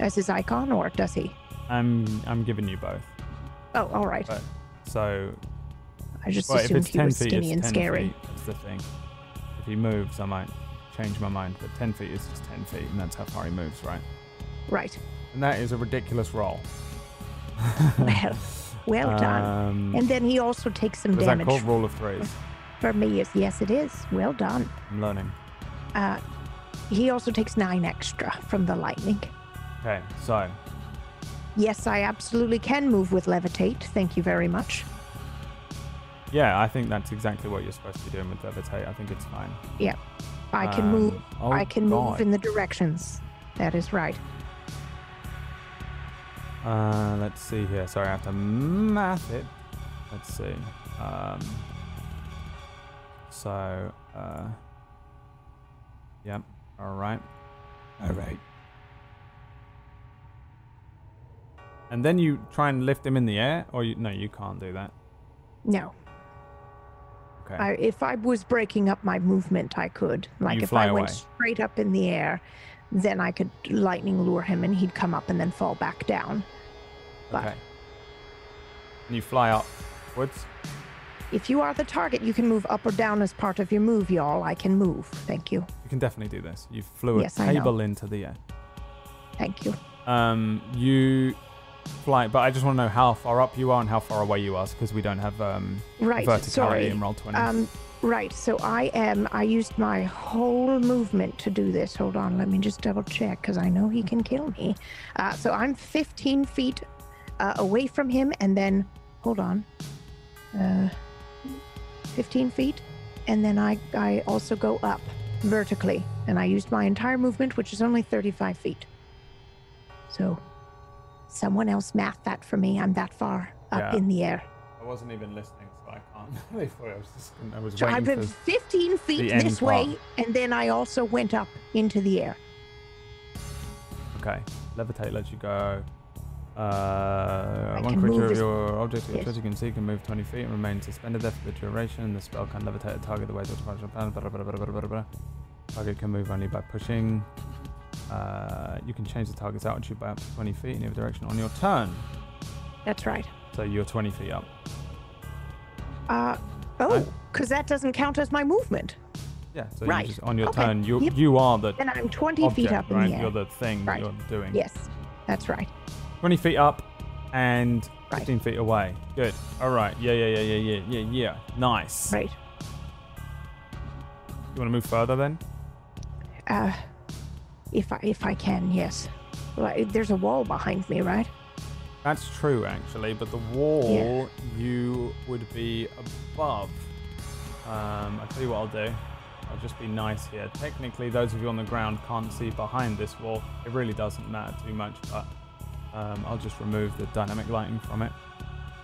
As his icon, or does he? I'm, I'm giving you both. Oh, all right. But, so, I just well, assumed he was feet, skinny and 10 scary. feet. That's the thing. If he moves, I might change my mind. But 10 feet is just 10 feet, and that's how far he moves, right? Right. And that is a ridiculous roll. Well, well done. Um, And then he also takes some was that damage called rule of threes? for me. Yes, yes, it is. Well done. I'm learning. Uh, he also takes nine extra from the lightning. Okay, so Yes, I absolutely can move with levitate. Thank you very much. Yeah, I think that's exactly what you're supposed to be doing with levitate. I think it's fine. Yeah, I can move. Um, oh I can move in the directions. That is right. Uh, let's see here. Sorry, I have to math it. Let's see. Um, so, uh, yep. All right. All right. And then you try and lift him in the air, or you no, you can't do that. No, Okay. I, if I was breaking up my movement, I could. Like You if I went straight up in the air, then I could lightning lure him, and he'd come up and then fall back down. but- okay. And you fly upwards. If you are the target, you can move up or down as part of your move, y'all. I can move. Thank you. You can definitely do this. You flew a Yes, table into the air. Thank you. Um, you fly, but I just want to know how far up you are and how far away you are, because we don't have um, Right. verticality Sorry. in Roll20. Um, right. So I am. I used my whole movement to do this. Hold on. Let me just double check because I know he can kill me. Uh, so I'm 15 feet uh, away from him, and then hold on. Uh, 15 feet, and then I I also go up vertically, and I used my entire movement, which is only 35 feet. So someone else math that for me. I'm that far up Yeah. in the air. I wasn't even listening, so I can't. I thought I was just. I was So I waiting went 15 feet the end this way, and then I also went up into the air. Okay, levitate lets you go. Uh, one creature of as- your object or yes. creature you can see can move 20 feet and remain suspended there for the duration. The spell can levitate a target the way to blah, blah, blah, blah, blah, blah, blah, blah. Target can move only by pushing. Uh, you can change the target's altitude by up to 20 feet in either direction on your turn. That's right. So you're 20 feet up. Uh, oh, because that doesn't count as my movement. Yeah. So Right. just, on your Okay. turn, you Yep. you are the Then I'm 20 object, feet up right? in the air. You're the thing Right. you're doing. Yes, that's right. 20 feet up and Right. 15 feet away. Good. All right. Yeah, yeah, yeah, yeah, yeah, yeah, yeah. Nice. Right. You want to move further then? Uh, if I if I can, yes. Well, there's a wall behind me, right? That's true, actually, but the wall you would be above. Um, I'll tell you what I'll do. I'll just be nice here. Technically, those of you on the ground can't see behind this wall. It really doesn't matter too much, but um, I'll just remove the dynamic lighting from it.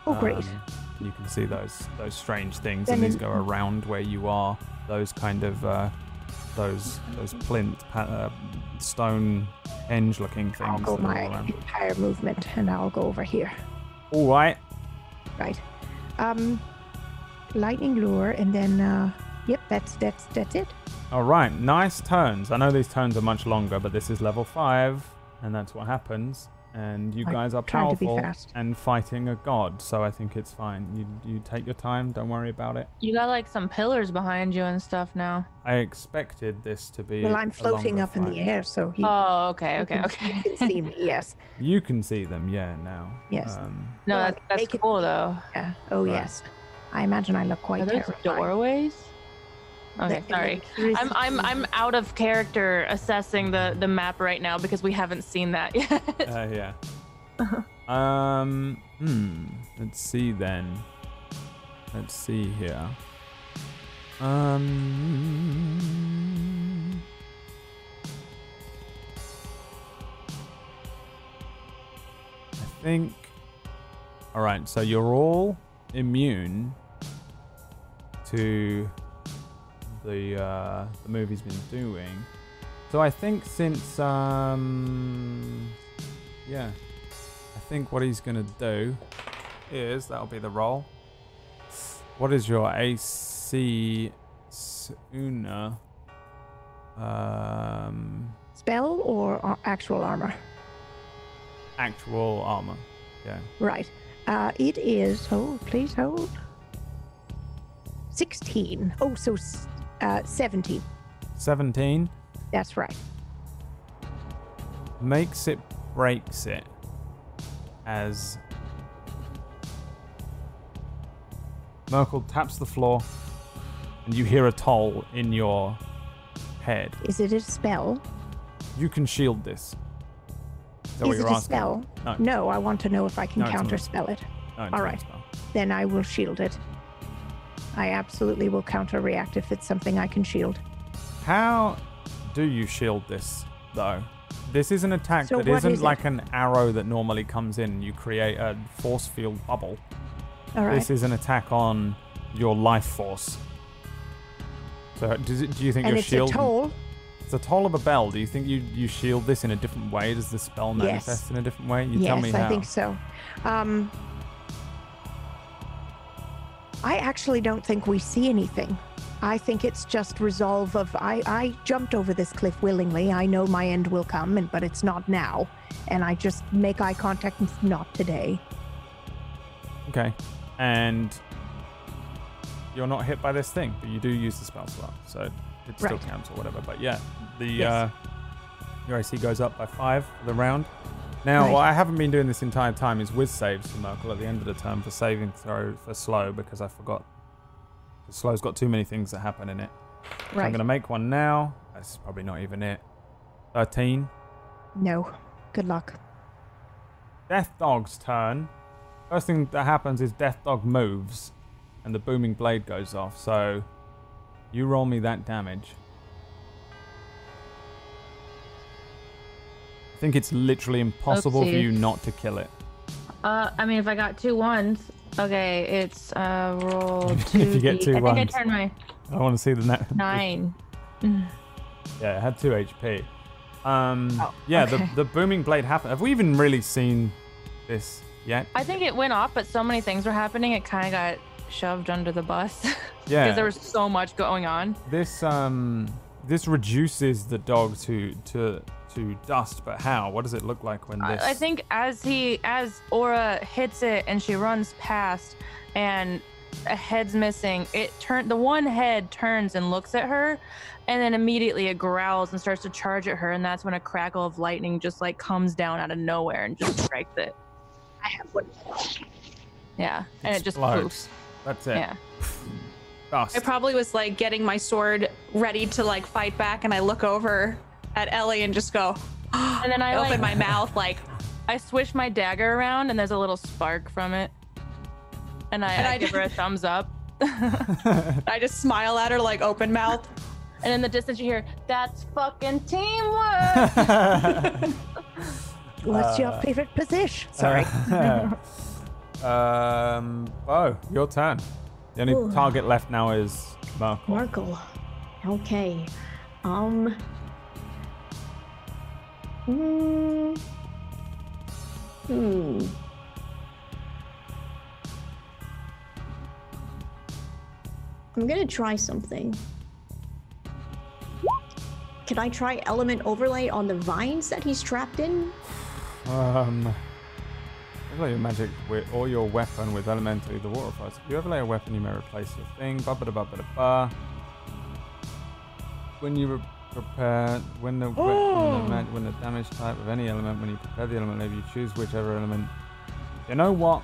Oh, great. Um, you can see those those strange things, Then and these go around where you are. Those kind of uh, those those plinth uh, stone henge-looking things. I'll go that are all my entire movement, and I'll go over here. All right. Right. Um, lightning lure, and then uh, yep, that's that's that's it. All right, nice turns. I know these turns are much longer, but this is level five, and that's what happens. And you I guys are tried to be powerful and fighting a god, so I think it's fine. You you take your time. Don't worry about it. You got like some pillars behind you and stuff now. I expected this to be. Well, I'm floating longer up in the air, so he Oh, okay, okay, can- okay. you can see me. Yes. You can see them, yeah. Now. Yes. Um, No, Well, that, that's make it- cool though. Yeah. Oh Right. yes. I imagine I look quite Are those terrifying. doorways? Okay, sorry. I'm I'm I'm out of character assessing the the map right now because we haven't seen that yet. uh, yeah. um. Hmm. Let's see then. Let's see here. Um. I think. All right. So you're all immune to the uh, the movie's been doing. So I think since um yeah, I think what he's gonna do is that'll be the roll. What is your AC Suna? Um, Spell or actual armor? actual armor. Yeah. Right. Uh, it is. Hold, please hold. Sixteen. Oh, so uh, seventeen. 17 That's right. makes it breaks it as Myrkul taps the floor and you hear a toll in your head. Is it a spell? You can shield this. Is that what is it a asking? spell? No. No, I want to know if I can No, it's not. counter spell it. No, All right. Then I will shield it. I absolutely will counter react if it's something I can shield. How do you shield this though? This is an attack So that isn't is like an arrow that normally comes in. You create a force field bubble. All right. This is an attack on your life force. So does it, do you think and your it's shield? a toll. It's a toll of a bell. Do you think you, you shield this in a different way? Does the spell Yes. manifest in a different way? You yes, tell me how. I think so. Um, I actually don't think we see anything. I think it's just resolve of I, I jumped over this cliff willingly. I know my end will come, and but it's not now. And I just make eye contact and not today. Okay. And you're not hit by this thing, but you do use the spell slot, so it still Right. counts or whatever. But yeah, the Yes. uh, your AC goes up by five for the round. Now, Right. what I haven't been doing this entire time is with saves for Myrkul at the end of the turn for saving throw for slow because I forgot. Slow's got too many things that happen in it. So I'm going to make one now. That's probably not even it. 13. No. Good luck. Death Dog's turn. First thing that happens is Death Dog moves and the booming blade goes off. So you roll me that damage. Think it's literally impossible for you not to kill it. Uh, I mean, if I got two ones, okay, it's uh roll two. If you get two I think. I turned my I want to see the net. nine. Yeah, it had two HP. Um, Oh, yeah, okay. the, the booming blade happened. Have we even really seen this yet? I think it went off, but so many things were happening, it kind of got shoved under the bus yeah, because there was so much going on. This um this reduces the dog to to to dust, but how? What does it look like when this? I, I think as he as Aura hits it and she runs past and a head's missing, it turn the one head turns and looks at her and then immediately it growls and starts to charge at her and that's when a crackle of lightning just like comes down out of nowhere and just strikes it. I have one. Yeah. And it just explodes. poofs. That's it. Yeah. Dust. I probably was like getting my sword ready to like fight back, and I look over at Ellie and just go, And then I I open like, my mouth like, I swish my dagger around and there's a little spark from it. And I, And I I give her a thumbs up. I just smile at her like open mouth. And in the distance you hear, that's fucking teamwork. What's your Uh, favorite position? Sorry. um. Oh, your turn. The only Ooh. target left now is Myrkul. Markle. Okay. Um. Hmm. Hmm. I'm gonna try something. Can I try element overlay on the vines that he's trapped in? Um. Overlay your magic with or your weapon with elementally the water force. If you overlay a weapon, you may replace your thing. Ba ba da ba ba da ba. When you re- prepare, when the, we- when, the oh. when the damage type of any element, when you prepare the element, maybe you choose whichever element. You know what?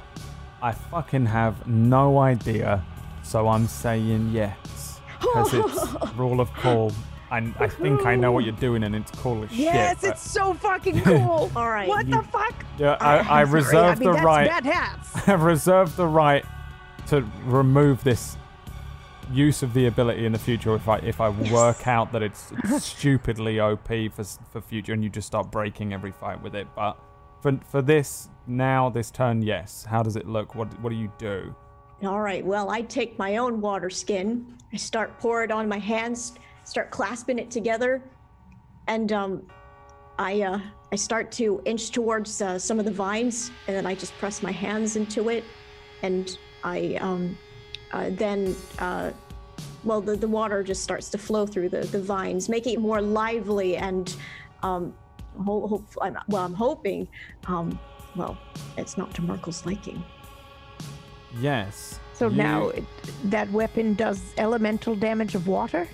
I fucking have no idea, so I'm saying yes because it's rule of cool. And I think I know what you're doing, and it's cool as yes, shit. but- it's so fucking cool. All right. What You- the fuck? Yeah, I, I I'm reserve I mean, the that's right. Bad hats. I reserve the right to remove this use of the ability in the future if I if I work out that it's stupidly OP for for future and you just start breaking every fight with it. But for for this now, this turn, yes. How does it look? What what do you do? All right. Well, I take my own water skin. I start pour it on my hands, start clasping it together, and um, I uh, I start to inch towards uh, some of the vines, and then I just press my hands into it, and I um, uh, then uh, well the, the water just starts to flow through the, the vines, making it more lively and um, ho- hope, I'm, well I'm hoping um, well it's not to Myrkul's liking. Yes. So you- now it, that weapon does elemental damage of water.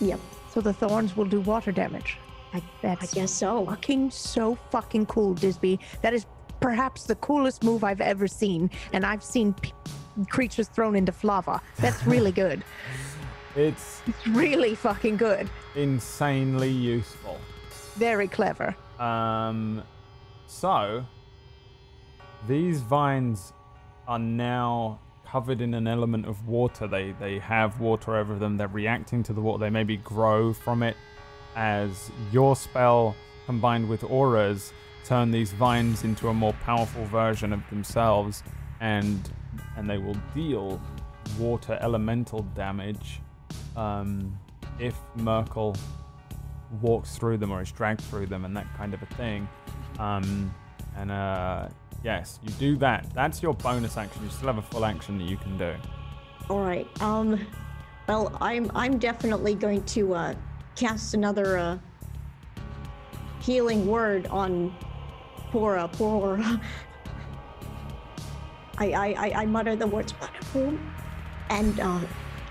Yep, So the thorns will do water damage. I, I guess so. fucking so fucking cool, Disby. That is perhaps the coolest move I've ever seen, and I've seen p- creatures thrown into lava. That's really good. it's It's really fucking good. insanely useful. Very clever. Um, so these vines are now covered in an element of water. They they have water over them. They're reacting to the water. They maybe grow from it. As your spell combined with auras turn these vines into a more powerful version of themselves, and and they will deal water elemental damage um, if Myrkul walks through them or is dragged through them and that kind of a thing. Um, and uh, yes, you do that. That's your bonus action. You still have a full action that you can do. All right. Um. Well, I'm I'm definitely going to uh, cast another uh, healing word on Pora. Pora. I, I I I mutter the words wonderful, and uh,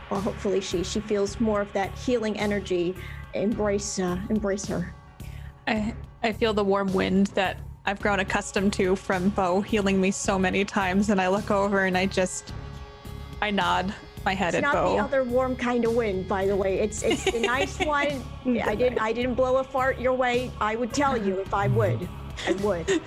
well, hopefully she she feels more of that healing energy. Embrace uh, embrace her. I I feel the warm wind that I've grown accustomed to from Bo healing me so many times, and I look over and I just I nod my head It's at Bo. It's not the other warm kind of wind, by the way. It's it's the nice one. I didn't I didn't blow a fart your way. I would tell you if I would. I would.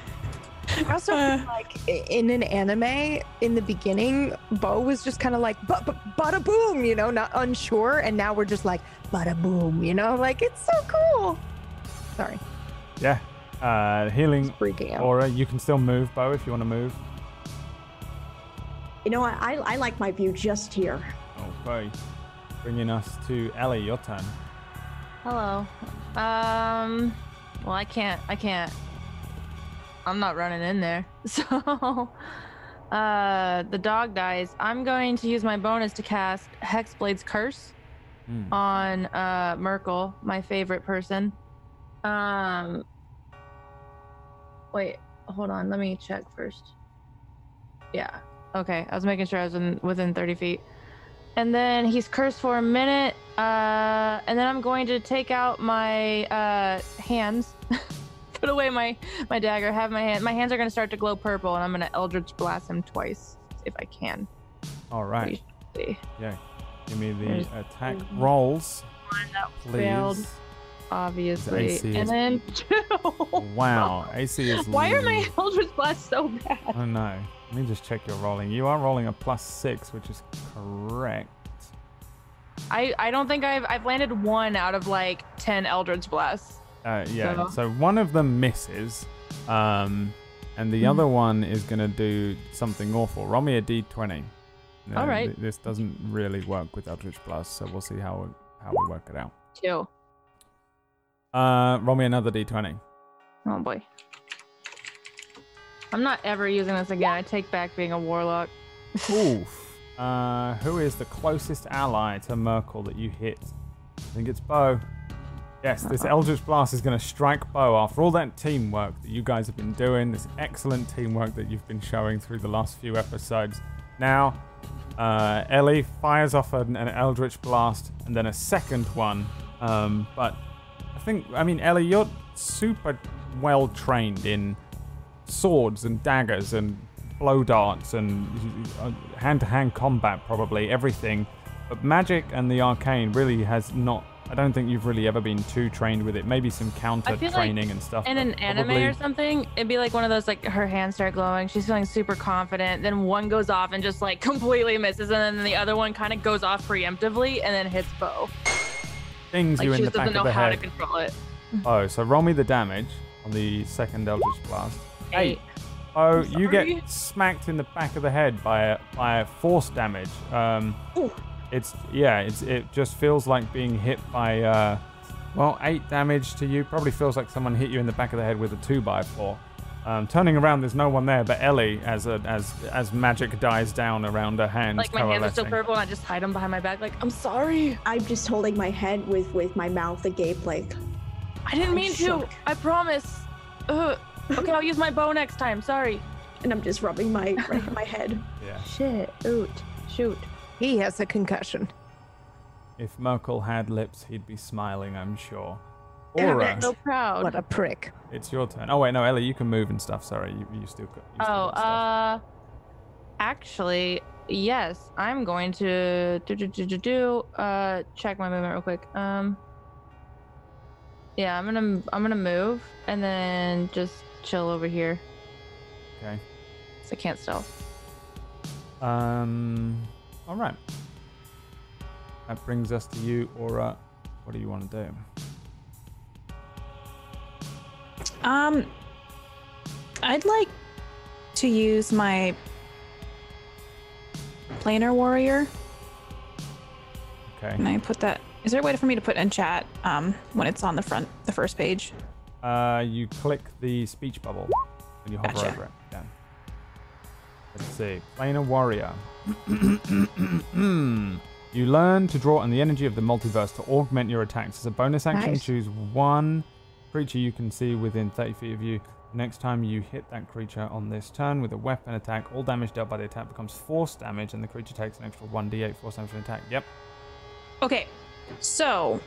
I also feel like in an anime, in the beginning, Bo was just kind of like, but, but, bada boom, you know, not unsure. And now we're just like, bada boom, you know, like it's so cool. Sorry, Yeah. Uh, healing freaking out. aura. You can still move, Bo, if you want to move. You know, I I like my view just here. Okay. Bringing us to Ellie. Your turn. Hello. Um. Well, I can't. I can't. I'm not running in there. So, uh, the dog dies. I'm going to use my bonus to cast Hexblade's Curse Hmm. on uh Myrkul, my favorite person. Um. Wait. Hold on. Let me check first. Yeah. Okay. I was making sure I was in, within 30 feet. And then he's cursed for a minute. Uh, and then I'm going to take out my uh, hands, put away my my dagger, have my hand. My hands are going to start to glow purple, and I'm going to Eldritch blast him twice if I can. All right. Yeah. Give me the attack rolls, that please. failed. Obviously, AC and is- then two. Wow. AC is. Why are my Eldritch blasts so bad? Oh no. Let me just check your rolling. You are rolling a plus six, which is correct. I I don't think I've I've landed one out of like ten Eldritch blasts. Uh, yeah. So- So one of them misses, um, and the Hmm. other one is gonna do something awful. Roll me a d20. No, All right. th- this doesn't really work with Eldritch Blast, so we'll see how how we work it out. Two. Uh, roll me another d20. Oh boy. I'm not ever using this again. I take back being a warlock. Oof. Uh, who is the closest ally to Myrkul that you hit? I think it's Bo. Yes, this Eldritch Blast is going to strike Bo after all that teamwork that you guys have been doing, this excellent teamwork that you've been showing through the last few episodes. Now, uh, Ellie fires off an, an Eldritch Blast and then a second one. Um, but I think, I mean, Ellie, you're super well trained in swords and daggers and blow darts and hand to hand combat, probably everything. But magic and the arcane really has not. I don't think you've really ever been too trained with it. Maybe some counter feel like training and stuff. In an anime probably- or something, it'd be like one of those like her hands start glowing. She's feeling super confident. Then one goes off and just like completely misses, and then the other one kind of goes off preemptively and then hits Bo. Things Like you in she the just back doesn't of know how to control it. Oh, so roll me the damage on the second Eldritch Blast. Eight. Oh, you get smacked in the back of the head by a by a force damage. Um, Ooh. It's yeah, it's it just feels like being hit by uh, well, eight damage to you. Probably feels like someone hit you in the back of the head with a two by four. Um, turning around, there's no one there, but Ellie, as a, as as magic dies down around her hands, Like my hands are still purple, and I just hide them behind my back. Like I'm sorry. I'm just holding my head with with my mouth agape like I didn't I'm mean to. I promise. Ugh. Okay, I'll use my bow next time. Sorry. and I'm just rubbing my rubbing my head. Yeah. Shit. Oot. Shoot. He has a concussion. If Myrkul had lips, he'd be smiling, I'm sure. Damn Aura, it. So proud. What a prick. it's your turn. Oh wait, no, Ellie, you can move and stuff. Sorry, you, you still got. You still Oh, uh, actually, yes. I'm going to do do do do do. Uh, check my movement real quick. Um, yeah, I'm gonna I'm gonna move and then just chill over here. okay. 'cause I can't stealth. Um. All right. That brings us to you, Aura. What do you want to do? Um, I'd like to use my planar warrior. Okay. Can I put that? Is there a way for me to put in chat um, when it's on the front, the first page? Uh, you click the speech bubble and you hover Gotcha. over it. Yeah. Let's see. Planar warrior. you learn to draw on the energy of the multiverse to augment your attacks. As a bonus action, Nice. choose one creature you can see within 30 feet of you. Next time you hit that creature on this turn with a weapon attack, all damage dealt by the attack becomes force damage, and the creature takes an extra 1d8 force damage from attack. Yep. Okay, so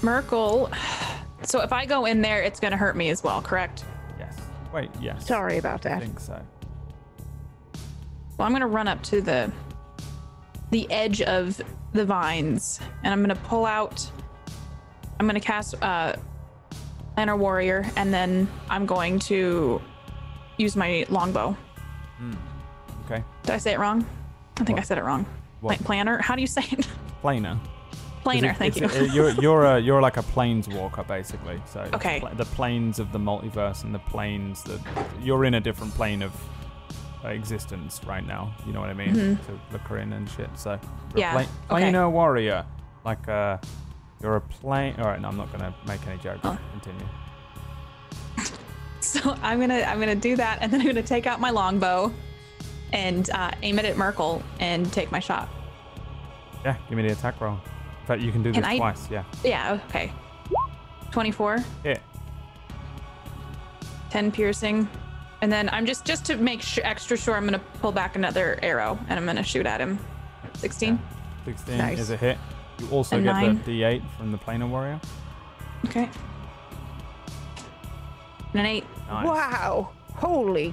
Myrkul. So if I go in there, it's gonna hurt me as well, correct? Yes. Wait, yes. Sorry about that. I think so. Well, I'm gonna run up to the the edge of the vines, and I'm gonna pull out. I'm gonna cast uh, Planner Warrior, and then I'm going to use my longbow. Okay. Did I say it wrong? I think I said it wrong. What? Like planner? How do you say it? 'Cause Planer. it- thank you. you're you're a, you're like a planeswalker basically. So Okay. the planes of the multiverse and the planes that you're in a different plane of existence right now. You know what I mean? Mhm. To look in and shit. So Yeah, a pla- okay. warrior, like uh, you're a plane. All right, no, I'm not gonna make any jokes. Oh. Continue. So I'm gonna I'm gonna do that, and then I'm gonna take out my longbow and uh, aim it at Myrkul and take my shot. Yeah, give me the attack roll. In fact, you can do this I- twice. Yeah. Yeah. Okay. 24, Yeah. 10 piercing, and then I'm just just to make sh- extra sure, I'm gonna pull back another arrow and I'm gonna shoot at him. 16. 16 Nice. is a hit. You also A get nine. the D8 from the planar warrior. Okay. And an eight. Nice. Wow. Holy.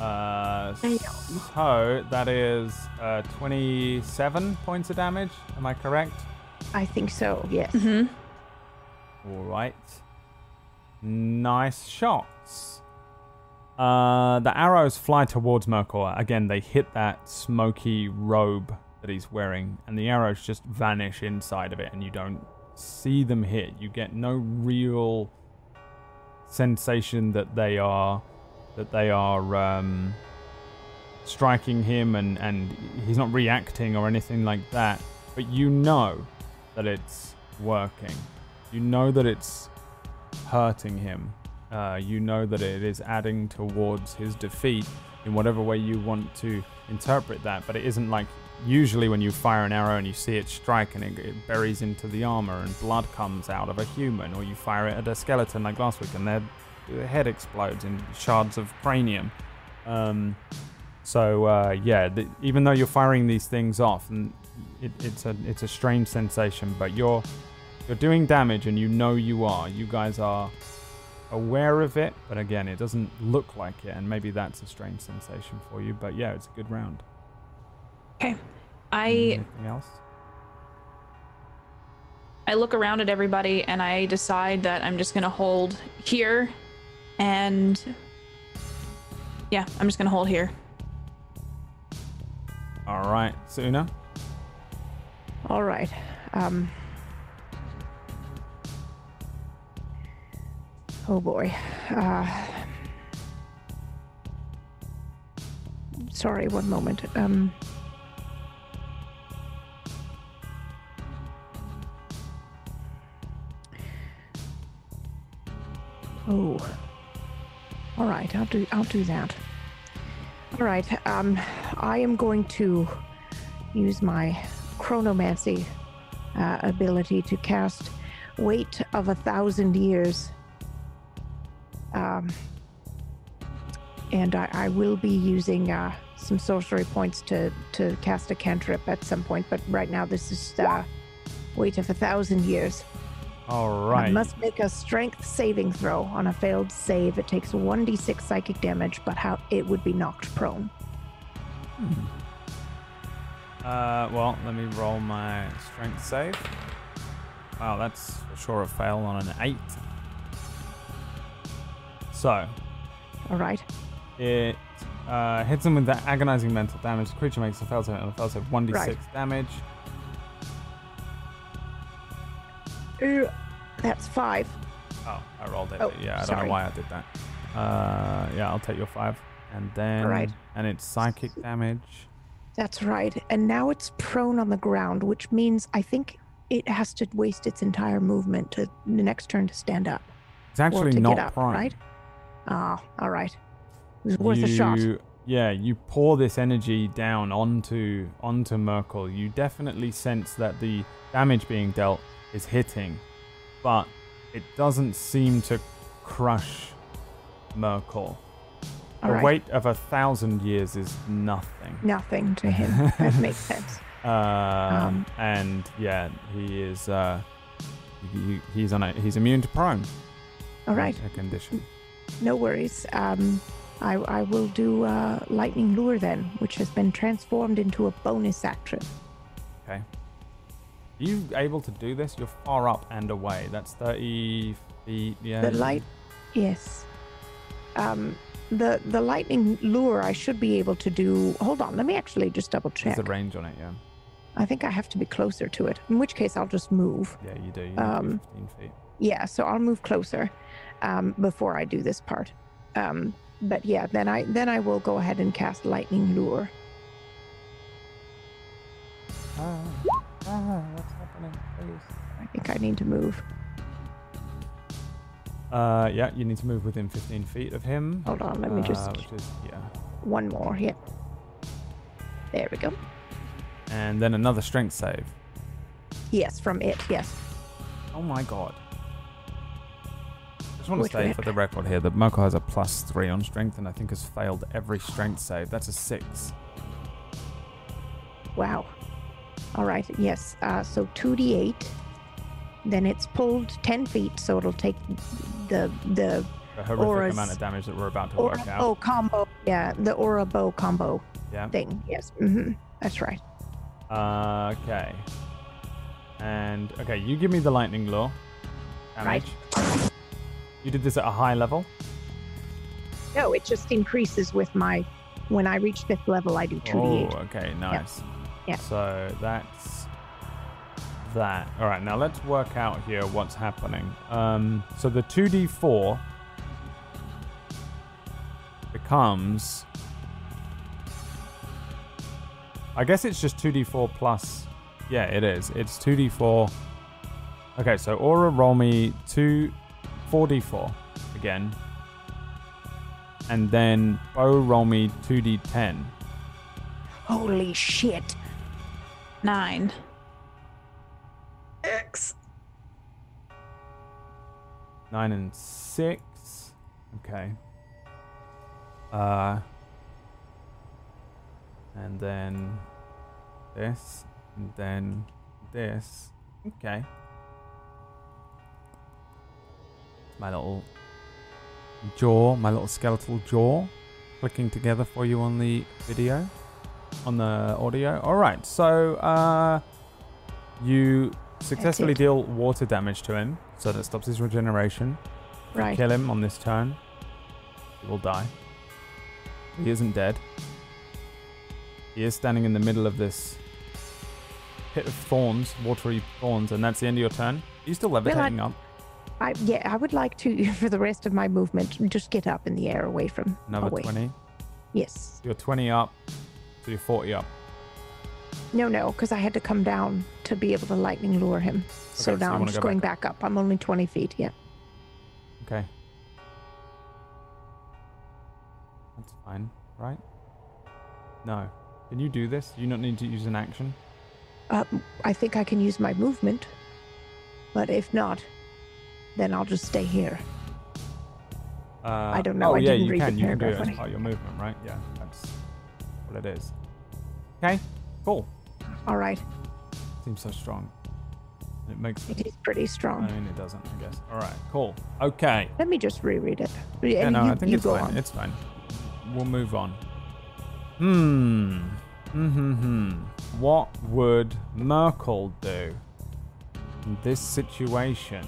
Uh, so that is uh, 27 points of damage. Am I correct? I think so. Yes. Mm-hmm. All right. Nice shots. Uh, the arrows fly towards Myrkul. Again, they hit that smoky robe that he's wearing, and the arrows just vanish inside of it, and you don't see them hit. You get no real sensation that they are that they are um, striking him, and and he's not reacting or anything like that. But you know that it's working. You know that it's hurting him. Uh, you know that it is adding towards his defeat in whatever way you want to interpret that. But it isn't like usually when you fire an arrow and you see it strike and it, it buries into the armor and blood comes out of a human, or you fire it at a skeleton like last week and their, head explodes in shards of cranium. Um, so uh, yeah, the, even though you're firing these things off, and it, it's a it's a strange sensation, but you're you're doing damage and you know you are. You guys are aware of it, but again, it doesn't look like it, and maybe that's a strange sensation for you. But yeah, it's a good round. Okay. I Anything else? I look around at everybody and I decide that I'm just gonna hold here, and yeah, I'm just gonna hold here. All right, Suna. All right. Um. Oh boy. Uh, sorry, one moment. Um. Oh. All right, I'll do. I'll do that. All right. Um, I am going to use my chronomancy uh, ability to cast weight of a thousand years. Um, and I, I will be using uh, some sorcery points to, to cast a cantrip at some point, but right now this is uh, weight of a thousand years. All right. I must make a strength saving throw. On a failed save, it takes 1d6 psychic damage, but how it would be knocked prone. Uh, well, let me roll my strength save. Wow, that's for sure a fail on an eight. So, All right. It uh, hits him with that agonizing mental damage. The creature makes a fail save and a fail save 1d6 Right. damage. Uh, That's five. Oh, I rolled it. Oh, yeah, I don't know why I did that. Uh, yeah, I'll take your five. And then. Alright. And it's psychic damage. That's right. And now it's prone on the ground, which means I think it has to waste its entire movement to the next turn to stand up. It's actually not get up, prone. right? Ah, all right. It was worth a shot. Yeah, you pour this energy down onto onto Myrkul. You definitely sense that the damage being dealt is hitting, but it doesn't seem to crush Myrkul. All the right. weight of a thousand years is nothing. Nothing to him. that makes sense. Um, Um, and yeah, he is uh, You, he's on a, he's immune to prone. All right. A condition. No worries. Um, I, I will do uh, lightning lure then, which has been transformed into a bonus action. Okay. Are you able to do this? You're far up and away. That's 30 feet. Yeah. The light, yes. Um, the the lightning lure I should be able to do. Hold on, let me actually just double check. There's a range on it, yeah. I think I have to be closer to it. In which case, I'll just move. Yeah, you do. You Um, 15 feet. Yeah, so I'll move closer um, before I do this part. Um, but yeah, then I then I will go ahead and cast lightning lure. Ah, ah, what's happening? Please. I think I need to move. Uh, yeah, you need to move within 15 feet of him. Hold on, let me just Uh, which is, yeah. one more. Yeah. There we go. And then another strength save. Yes, from it. Yes. Oh my god. I just want to say for the record here that Moko has a plus three on strength and I think has failed every strength save. That's a six. Wow. All right. Yes. Uh, so two d eight. Then it's pulled ten feet, so it'll take the the The horrific Aura's- amount of damage that we're about to aura work out. Oh, combo. Yeah, the aura bow combo Yeah. thing. Yes. Mm-hmm. That's right. Uh, okay. And okay, you give me the lightning lure. Damage. You did this at a high level. No, it just increases with my. When I reach fifth level, I do two d Oh, eight. okay, nice. Yeah. So that's that. All right, now let's work out here what's happening. Um, so the 2d4 becomes. I guess it's just 2d4 plus. Yeah, it is. It's 2d4. Okay, so Aura roll me two, 4d4 again. And then Bo roll me 2d10. Holy shit! Nine. X. Nine and six. Okay. Uh. And then this, and then this. Okay. My little jaw, my little skeletal jaw, clicking together for you on the video, on the audio. All right. So, uh, you successfully deal water damage to him, so that stops his regeneration. If you Right. Kill him on this turn. He will die. He isn't dead. He is standing in the middle of this pit of thorns, watery thorns, and that's the end of your turn. Are you still levitating up? I yeah, I would like to for the rest of my movement just get up in the air away from Another away. 20. Yes. You're 20 up, so you're 40 up. No, no, because I had to come down to be able to lightning lure him. so Okay, so now you I'm just go going back back up. I'm only 20 feet. Yeah. Okay. That's fine, right? No. Can you do this? You don't need to use an action? Uh, I think I can use my movement, but if not, then I'll just stay here. Uh, don't know, Oh, I yeah, didn't you read the can. You can do it as part of your movement, right? Yeah, that's what it is. Okay, cool. All right. Seems so strong. It makes. It is pretty strong. I mean, it doesn't. I guess. All right, cool. Okay. Let me just reread it. Yeah, no, you, I think it's fine. on. It's fine. We'll move on. Hmm. Hmm. Hmm. hmm. What would Myrkul do in this situation?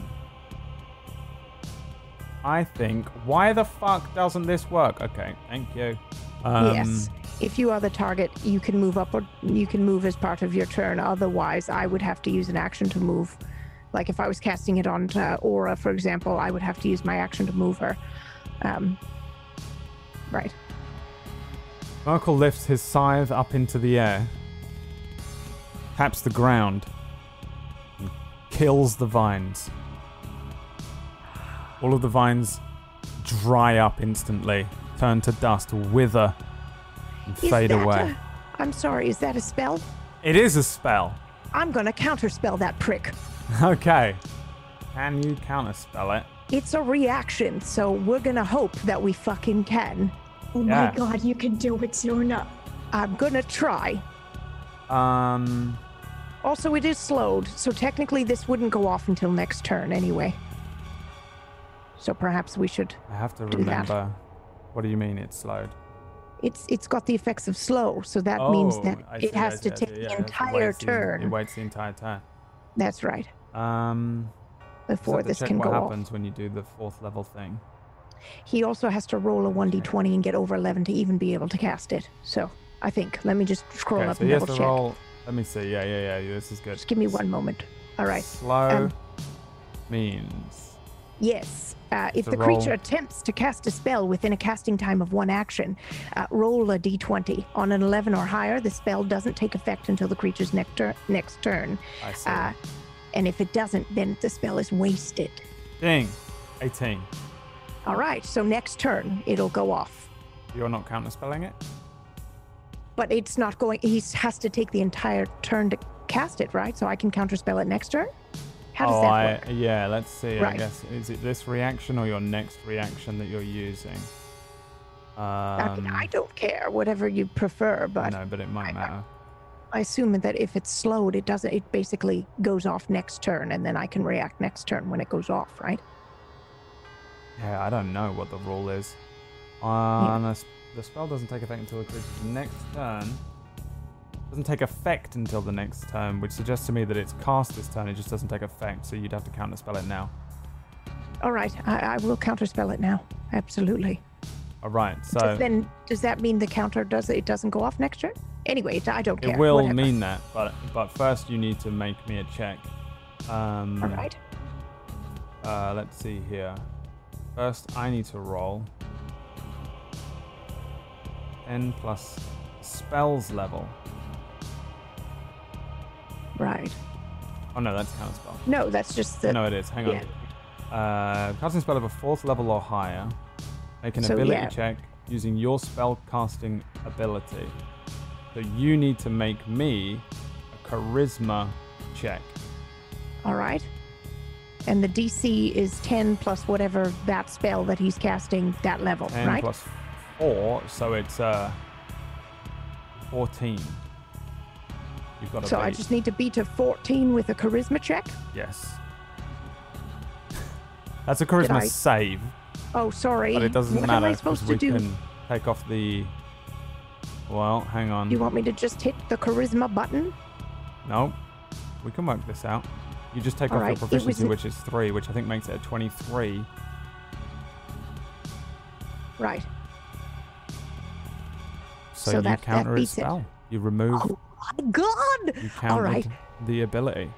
I think. Why the fuck doesn't this work? Okay, thank you. Um, yes. If you are the target, you can move up or you can move as part of your turn. Otherwise, I would have to use an action to move. Like if I was casting it on uh, Aura, for example, I would have to use my action to move her. Um, right. Myrkul lifts his scythe up into the air, taps the ground, and kills the vines. All of the vines dry up instantly, turn to dust, wither, and Is fade that away. a- I'm sorry. Is that a spell? It is a spell. I'm gonna counterspell that prick. Okay. Can you counterspell it? It's a reaction, so we're gonna hope that we fucking can. Oh Yeah. my god, you can do it, Suna. I'm gonna try. Um. Also, it is slowed, so technically this wouldn't go off until next turn anyway. So perhaps we should. I have to remember. What do you mean it's slowed? It's it's got the effects of slow, so that means that Oh, I it see, has see, to take see. the Yeah, it has entire the- turn. It waits the entire turn. That's right. Um, Before this can what go off. happens when you do the fourth level thing. He also has to roll a 1d20 and get over 11 to even be able to cast it. So I think. Let me just scroll Okay, up so and double check. roll. Let me see. Yeah, yeah, yeah. This is good. Just give me one moment. All right. Slow um, means Yes. Uh, if To the creature roll- attempts to cast a spell within a casting time of one action, uh, roll a d20. On an 11 or higher, the spell doesn't take effect until the creature's next, tur- next turn. I see. Uh, and if it doesn't, then the spell is wasted. Ding. 18. All right. So next turn, it'll go off. You're not counterspelling it? But it's not going. He has to take the entire turn to cast it, right? So I can counterspell it next turn. How does oh, that I, yeah. Let's see. I guess is it this reaction or your next reaction that you're using? Um, I mean, I don't care, whatever you prefer, but no, but it might matter. I assume that if it's slowed, it doesn't. It basically goes off next turn, and then I can react next turn when it goes off, right? Yeah, I don't know what the rule is. Uh, the, s- the spell doesn't take effect until the creature's next turn. Doesn't take effect until the next turn, which suggests to me that it's cast this turn. It just doesn't take effect, so you'd have to counterspell it now. All right, I, I will counterspell it now. Absolutely. All right, so Does then does that mean the counter does it doesn't go off next turn? Anyway, I don't care. it will whatever. mean that, but but first you need to make me a check. Um, All right. Uh, let's see here. First, I need to roll. 10 plus spells level. Right. Oh no, that's counterspell. No, that's just the. no, it is. Hang on. Uh, casting spell of a fourth level or higher. Make an So, ability yeah. check using your spell casting ability. So you need to make me a charisma check. All right. And the DC is 10 plus whatever that spell that he's casting that level, 10 right? plus 4, so it's uh, 14. You've got so I just need to beat a 14 with a charisma check. Yes. That's a charisma I- save, Oh, sorry. but it doesn't what matter am I supposed we to do? can take off the. Well, hang on. Do you want me to just hit the charisma button? No, we can work this out. You just take All off right, your was proficiency, which is three, which I think makes it a twenty-three. Right. So, So you that- that counter a beats it. spell. You remove. Oh my god! You counter right. the ability.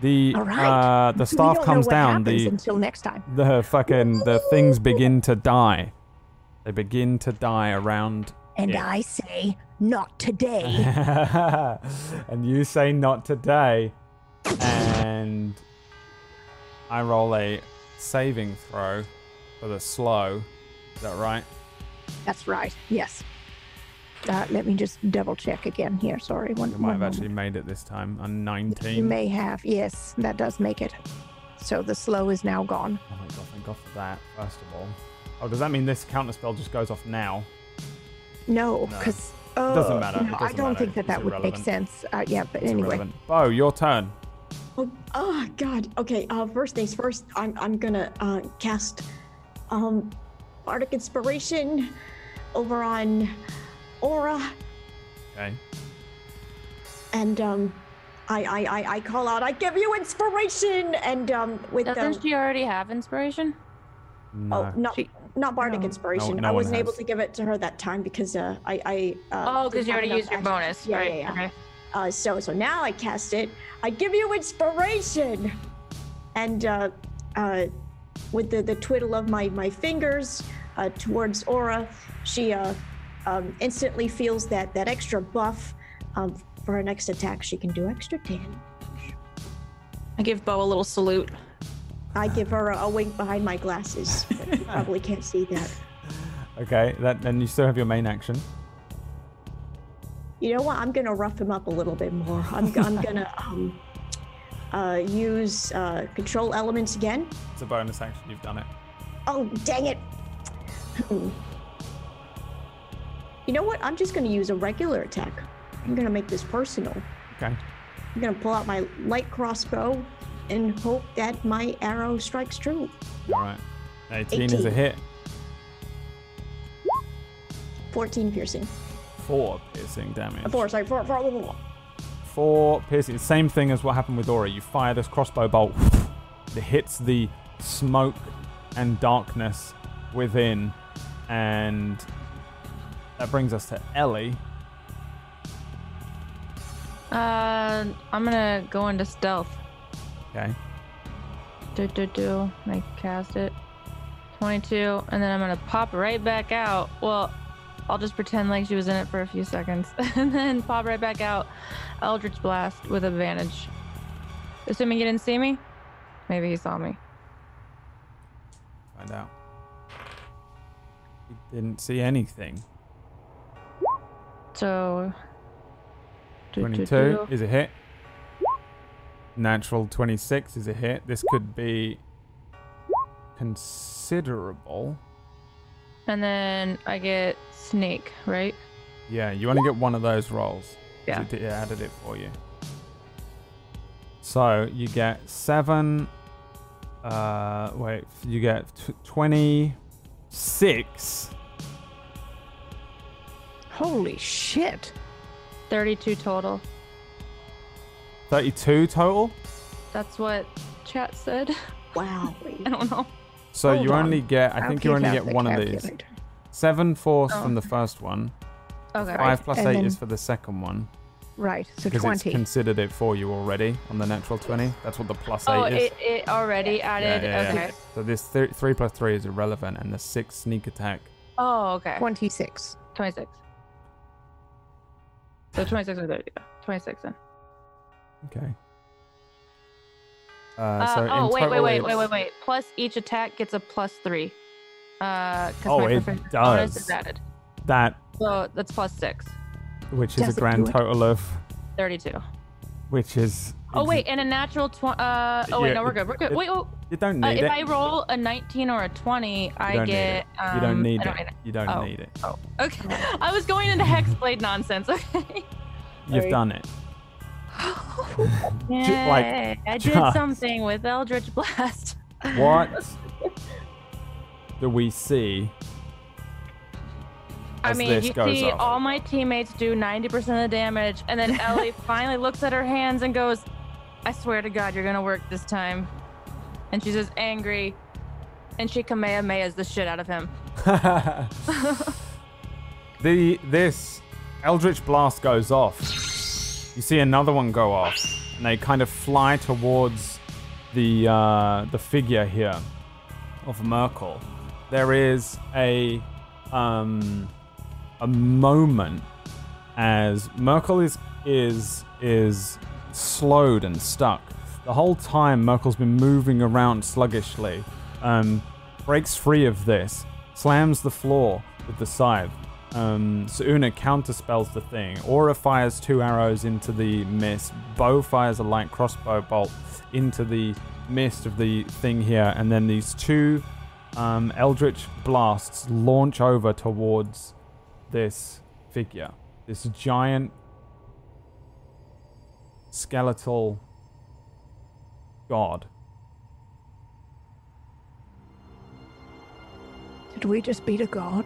The All right. uh, the staff comes down. The until next time. the fucking the things begin to die. They begin to die around And Yeah. I say, not today. and you say not today. And I roll a saving throw for the slow. Is that right? That's right. Yes. Uh, let me just double check again here. Sorry. One, You might one have actually made it this time. A You 19. may have. Yes, that does make it. So the slow is now gone. Oh my god, thank god for that, first of all. Oh, does that mean this counter spell just goes off now? No, No. because doesn't matter. No, I doesn't don't matter. think that that would make sense. Uh, yeah, but It's anyway. irrelevant. Bo, your turn. Oh, oh God. Okay. Uh, first things first. I'm I'm gonna uh, cast um, bardic inspiration over on Aura, Okay. and um, I, I I I call out. I give you inspiration, and um, with Doesn't the she already have inspiration? No. oh not She- not bardic no. inspiration. No- no I wasn't able to give it to her that time because uh, I I uh, oh, because you already enough used your bonus. Yeah, right. yeah, yeah. Okay. Uh, so so now I cast it. I give you inspiration, and uh, uh, with the, the twiddle of my my fingers uh, towards Aura, she uh, um, instantly feels that that extra buff. Um, for her next attack, she can do extra damage. I give Bo a little salute. I give her a, a wink behind my glasses. But you probably can't see that. Okay, that then you still have your main action. You know what? I'm gonna rough him up a little bit more. I'm, I'm gonna um, uh, use uh, control elements again. It's a bonus action. You've done it. Oh, dang it. You know what? I'm just going to use a regular attack. I'm going to make this personal. Okay. I'm gonna pull out my light crossbow and hope that my arrow strikes true. All right. 18, is a hit. 14 piercing. Four piercing damage. Four, sorry, four, four, four, four. Four piercing. Same thing as what happened with Aura. You fire this crossbow bolt. It hits the smoke and darkness within. And that brings us to Ellie. Uh, I'm gonna go into stealth. Okay. Do do do. I cast it. 22, and then I'm gonna pop right back out. Well, I'll just pretend like she was in it for a few seconds, and then pop right back out. Eldritch Blast with advantage. Assuming he didn't see me. Maybe he saw me. Find out. He didn't see anything. So. do, do, 22 do. is a hit. Natural 26 is a hit. This could be considerable. And then I get snake, right? Yeah, you only get one of those rolls. Yeah. It, it added it for you. So you get seven. Uh, wait, you get t- 26. Holy shit. 32 total. 32 total. That's what chat said. Wow. I don't know. So Hold you on. only get, I think you only get one of these. Seven force Oh. from the first one. Okay. Five plus and eight then- is for the second one. Right, so Because it's 20. considered it for you already on the natural 20. That's what the plus Oh, eight is. it, it already Yeah, added. yeah, yeah. okay. So this th- 3 plus 3 is irrelevant, and the 6 sneak attack. Oh, okay. 26. 26. So 26 or 30. yeah. 26 then. Okay. Uh, Uh, so oh, in wait, wait, wait, wait, wait, wait. Plus each attack gets a plus three. Uh, 'cause Oh, my it proficiency bonus does. is added. That, So that's plus six. which is a grand total of, 32. which is. Oh, wait, and a natural 20. Uh, oh, wait, Yeah, no, we're good. We're good. it- Wait, oh, You don't uh, if it. I roll a 19 or a 20, you I don't get. need it. Um, You don't need I don't it. need it. You don't Oh. need it. Oh, okay. I was going into Hexblade nonsense. Okay. You've Sorry. done it. Yay, like, I did just- something with Eldritch Blast. What do we see I mean, this you goes see off? all my teammates do 90% of the damage, and then Ellie finally looks at her hands and goes, I swear to God, you're gonna work this time. And she's just angry, and she Kamehamehas the shit out of him. the this Eldritch blast goes off. You see another one go off, and they kind of fly towards the uh, the figure here of Myrkul. There is a um, a moment as Myrkul is is is slowed and stuck. The whole time Myrkul's been moving around sluggishly. Um, breaks free of this, slams the floor with the scythe. Um, Suna counterspells the thing. Aura fires two arrows into the mist. Bo fires a light crossbow bolt into the mist of the thing here, and then these two um, eldritch blasts launch over towards this figure, this giant skeletal god. Did we just beat a god?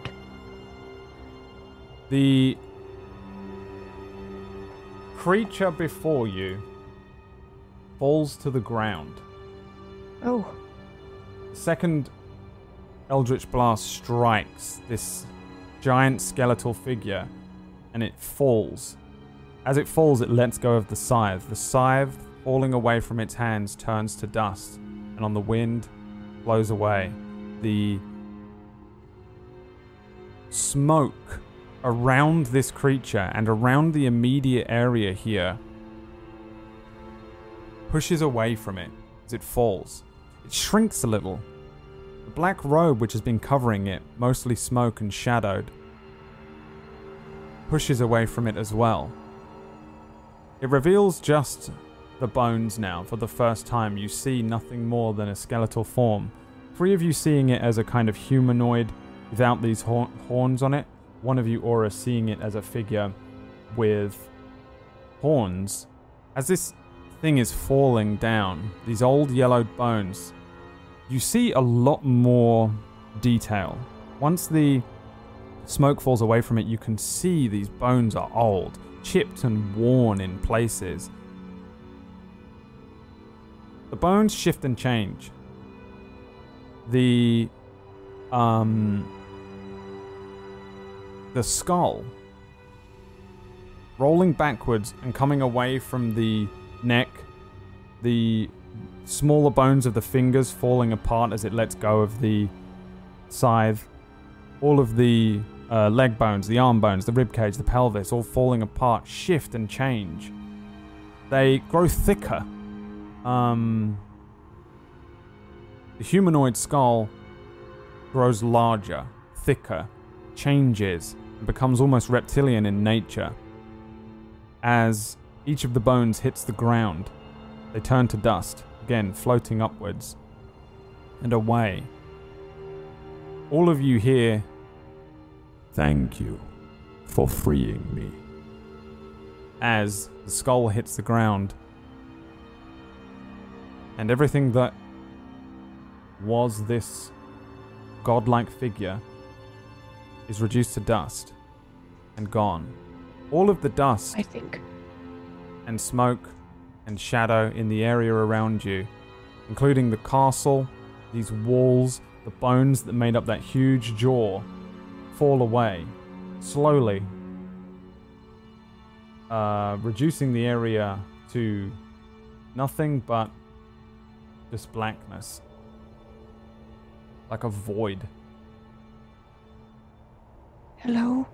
The creature before you falls to the ground. Oh, Second Eldritch Blast strikes this giant skeletal figure and it falls. As it falls, it lets go of the scythe. The scythe, falling away from its hands, turns to dust and on the wind blows away. The smoke around this creature and around the immediate area here pushes away from it as it falls. It shrinks a little. The black robe, which has been covering it, mostly smoke and shadowed, pushes away from it as well. It reveals just the bones now. For the first time, you see nothing more than a skeletal form. Three of you seeing it as a kind of humanoid without these hor- horns on it. One of you, Aura, seeing it as a figure with horns as this thing is falling down, these old yellowed bones, you see a lot more detail. Once the smoke falls away from it, you can see these bones are old, chipped and worn in places. The bones shift and change. The um the skull rolling backwards and coming away from the neck, the smaller bones of the fingers falling apart as it lets go of the scythe, all of the uh, leg bones, the arm bones, the rib cage, the pelvis, all falling apart, shift and change. They grow thicker. Um, the humanoid skull grows larger, thicker, changes, and becomes almost reptilian in nature. As each of the bones hits the ground, they turn to dust, again floating upwards and away. All of you here, thank you for freeing me. As the skull hits the ground, and everything that was this godlike figure is reduced to dust and gone. All of the dust I think. and smoke and shadow in the area around you, including the castle, these walls, the bones that made up that huge jaw, fall away slowly, uh, reducing the area to nothing but just blankness, like a void. Hello?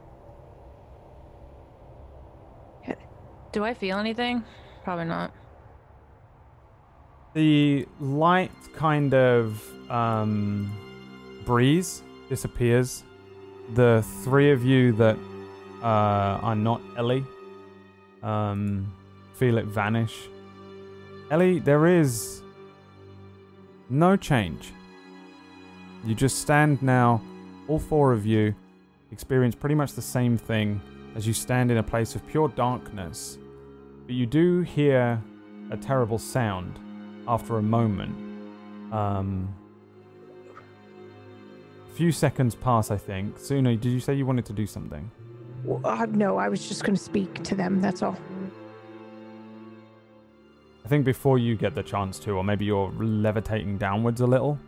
Do I feel anything? Probably not. the light kind of um, breeze disappears. The three of you that uh, are not Ellie um, feel it vanish. Ellie, there is no change. You just stand now, all four of you experience pretty much the same thing as you stand in a place of pure darkness. But you do hear a terrible sound after a moment. Um, a few seconds pass, I think. Suna, did you say you wanted to do something? W- Uh, no, I was just going to speak to them. That's all. I think before you get the chance to, or maybe you're levitating downwards a little,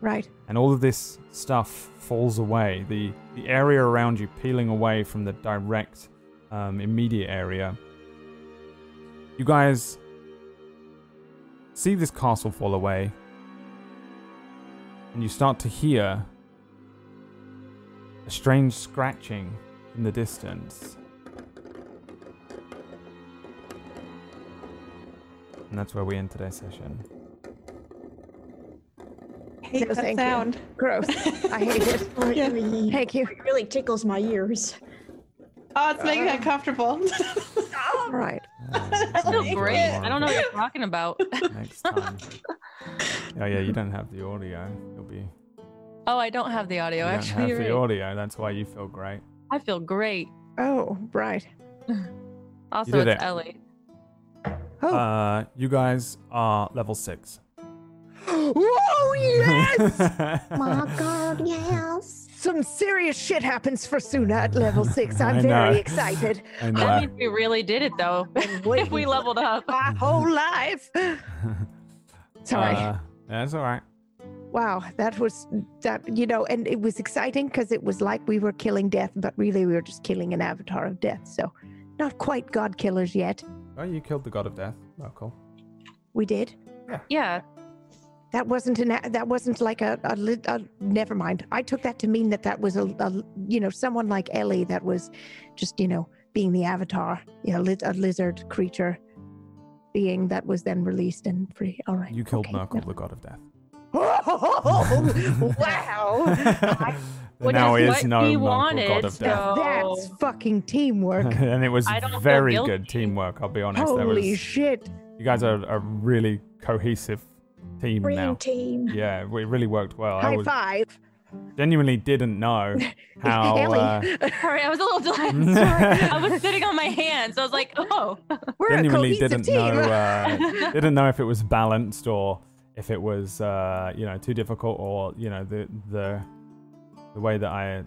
Right. and all of this stuff falls away. The the area around you peeling away from the direct, um, immediate area. You guys see this castle fall away, and you start to hear a strange scratching in the distance. And that's where we end today's session. Hate No, that thank you. sound. Gross. I hate it. Yeah. Thank you. really tickles my ears. Oh, it's making me uncomfortable. All right. Oh, I feel great. I don't know what you're talking about. Next time. oh yeah, you don't have the audio. You'll be. Oh, I don't have the audio. don't Actually, have the right. audio. That's why you feel great. I feel great. Oh, right. Also, it's it. Ellie. Oh. Uh, you guys are level six. Whoa, yes! My God, yes. Some serious shit happens for Suna at level six. I'm I very know. excited. and That uh, means we really did it, though. if we leveled up. My whole life. Sorry. uh, that's all right. wow, that was that. You know, and it was exciting because it was like we were killing death, but really we were just killing an avatar of death. So, not quite god killers yet. Oh, you killed the god of death. Oh, cool. We did. Yeah. Yeah. That wasn't an. a- That wasn't like a. a, li- a never mind. I took that to mean that that was a, a. You know, someone like Ellie that was, just you know, being the avatar. You know, li- a lizard creature, being that was then released and free. All right. You killed okay, Myrkul, no. the god of death. Oh, wow. And now Which he is is what no he Myrkul, god wanted, of so- death. That's fucking teamwork. and it was I don't feel very good teamwork. I'll be honest. There Holy was, shit. you guys are a really cohesive team Dream now. team. Yeah, it really worked well. I High was, five. genuinely didn't know how. Uh, Sorry, I was a little delayed. Sorry. I was sitting on my hands. So I was like, oh. We're We're a genuinely cohesive didn't know team. uh, didn't know if it was balanced or if it was uh, you know too difficult or you know the the the way that I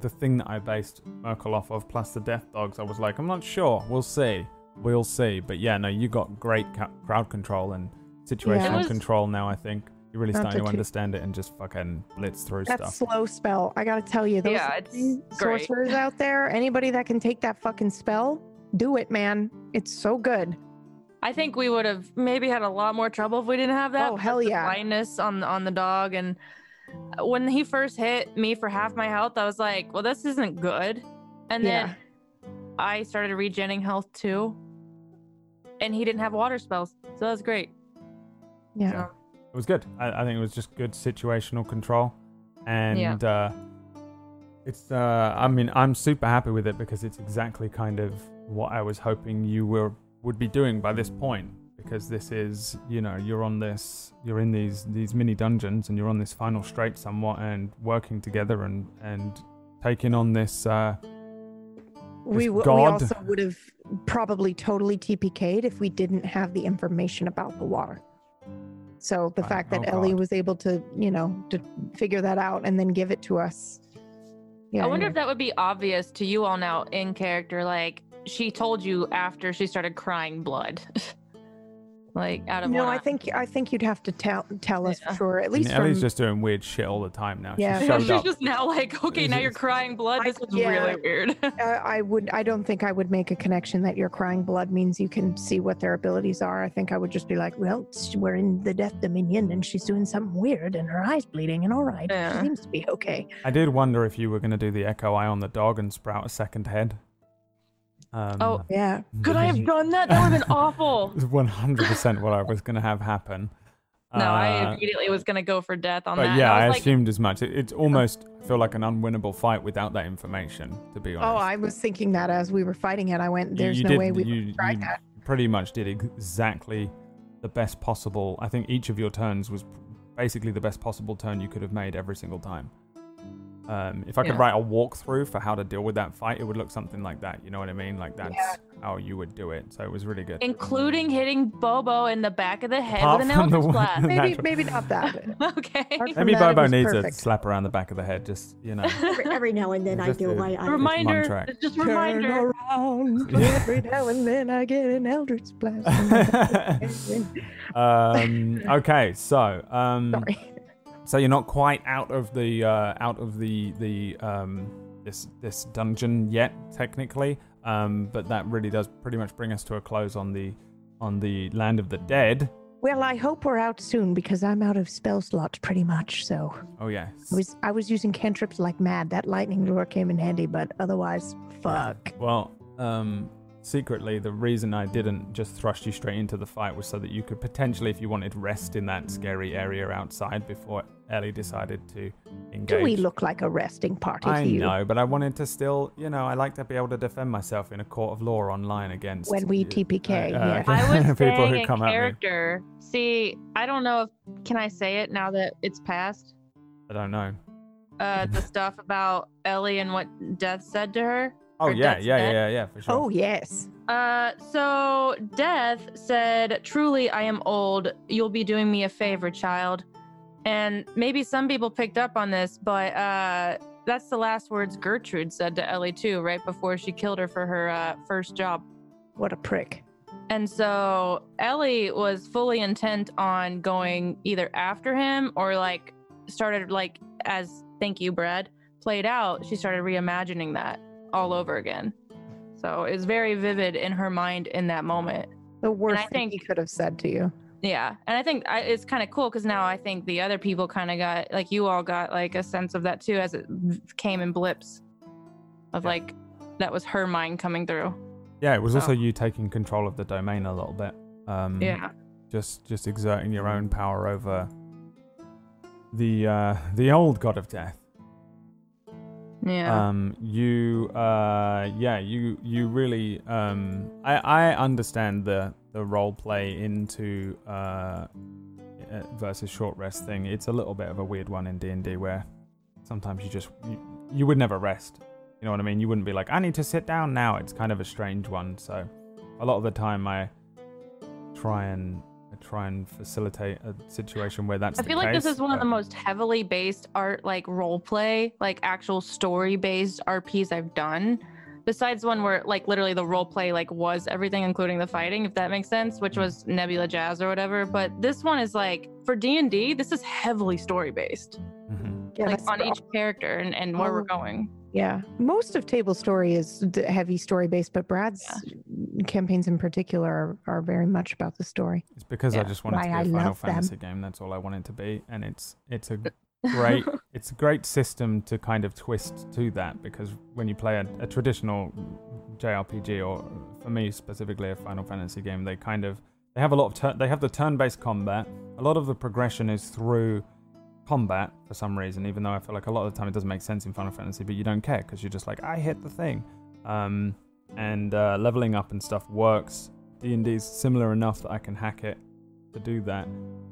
the thing that I based Myrkul off of plus the death dogs. I was like, I'm not sure. We'll see. We'll see. But yeah, no, you got great ca- crowd control and situational It was- control now. I think you're really Not starting to to toot- understand it and just fucking blitz through That stuff. slow spell, I gotta tell you, those Yeah, it's great. sorcerers out there, anybody that can take that fucking spell, do it, man. It's so good. I think we would have maybe had a lot more trouble if we didn't have that. Oh, hell yeah. Blindness on on the dog, and when he first hit me for half my health, I was like, "Well, this isn't good." And then I started regenerating health too, and he didn't have water spells, so that was great. Yeah. So, It was good. I, I think it was just good situational control, and uh, it's. Uh, I mean, I'm super happy with it because it's exactly kind of what I was hoping you were would be doing by this point. Because this is, you know, you're on this, you're in these these mini dungeons, and you're on this final straight somewhat, and working together, and and taking on this. Uh, We, w- we also would have probably totally TPK'd if we didn't have the information about the water. So the Right. fact that Oh, Ellie God. was able to, you know, to figure that out and then give it to us. Yeah. I wonder anyway. if that would be obvious to you all now in character. Like she told you after she started crying blood, like out of No, one I think I think you'd have to tell tell us Yeah. for sure. At and least Ellie's from, just doing weird shit all the time now. Yeah. She she's up. just now like, okay, now you're crying blood. I- This is yeah. really weird. uh, I would. I don't think I would make a connection that your crying blood means you can see what their abilities are. I think I would just be like, well, we're in the Death Dominion, and she's doing something weird, and her eyes bleeding, and all right, Yeah. she seems to be okay. I did wonder if you were going to do the echo eye on the dog and sprout a second head. Um, Oh. Yeah. Could I have done that? That would have been awful. 100% what I was going to have happen. No, I Uh, immediately was gonna go for death on But that. yeah, I I, like, assumed as much. It, it's almost I feel like an unwinnable fight without that information. To be honest. Oh, I was thinking that as we were fighting it. I went, You- "There's you no did- way we you, would try you that." Pretty much did exactly the best possible. I think each of your turns was basically the best possible turn you could have made every single time. Um, if I could Yeah. write a walkthrough for how to deal with that fight, it would look something like that. You know what I mean? Like that's how you would do it. So it was really good. including hitting Bobo in the back of the head Apart with an Eldritch Blast. Maybe, Natural. maybe not that. okay. Apart from Maybe that, Bobo needs perfect. a slap around the back of the head. Just you know. every, every now and then I Just do. a- I, I reminder. track. Just a Turn around. Every now and then I get an Eldritch blast. um, okay, so um, Sorry. So you're not quite out of the uh, out of the the um, this this dungeon yet, technically, um, but that really does pretty much bring us to a close on the on the land of the dead. Well, I hope we're out soon because I'm out of spell slots pretty much. So Oh yes. I was I was using cantrips like mad. That lightning lure came in handy, but otherwise, fuck. Well, um, secretly, the reason I didn't just thrust you straight into the fight was so that you could potentially, if you wanted, rest in that scary area outside before Ellie decided to engage. Do we look like a resting party I to you know, but I wanted to still, you know, I like to be able to defend myself in a court of law online against when we uh, TPK? uh, yeah. I was people saying who in come at me. character. See, I don't know if can I say it now that it's past. I don't know. Uh, the stuff about Ellie and what Death said to her. Oh yeah, Death's yeah, dead? yeah, yeah, for sure. Oh yes. Uh, so Death said, "Truly, I am old. You'll be doing me a favor, child." And maybe some people picked up on this, but uh, that's the last words Gertrude said to Ellie too, right before she killed her for her uh, first job. What a prick. And so Ellie was fully intent on going either after him or like started like as thank you, Brad, played out, she started reimagining that all over again. So it's very vivid in her mind in that moment. The worst thing he could have said to you. Yeah. And I think I, it's kind of cool because now I think the other people kind of got like you all got like a sense of that too as it came in blips of Yeah. like that was her mind coming through. Yeah, it was also Oh. you taking control of the domain a little bit. Um, Yeah. Just, just exerting your own power over the uh, the old god of death. Yeah. Um, you, uh, yeah, you, you really, um, I, I understand the the role play into uh, uh, versus short rest thing. It's a little bit of a weird one in D and D where sometimes you just you, you would never rest. You know what I mean? You wouldn't be like, I need to sit down now. It's kind of a strange one. So a lot of the time I try and I try and facilitate a situation where that's I feel like this is one of the most heavily based art, like role play, like actual story based RPs I've done. Besides one where like literally the role play like was everything, including the fighting, if that makes sense, which was Nebula Jazz or whatever. But this one is like for D and D, this is heavily story based, Mhm. Yeah, like on each character and, and where we're Oh. going. Yeah, most of Table Story is heavy story based, but Brad's campaigns in particular are, are very much about the story. It's because I just wanted Why to be I a Final love them. Fantasy game. That's all I wanted to be, and it's it's a great it's a great system to kind of twist to that because when you play a, a traditional JRPG or for me specifically a Final Fantasy game, they kind of they have a lot of turn they have the turn-based combat. A lot of the progression is through combat for some reason, even though I feel like a lot of the time it doesn't make sense in Final Fantasy, but you don't care because you're just like I hit the thing, um, and uh, leveling up and stuff works. D and D is similar enough that I can hack it to do that.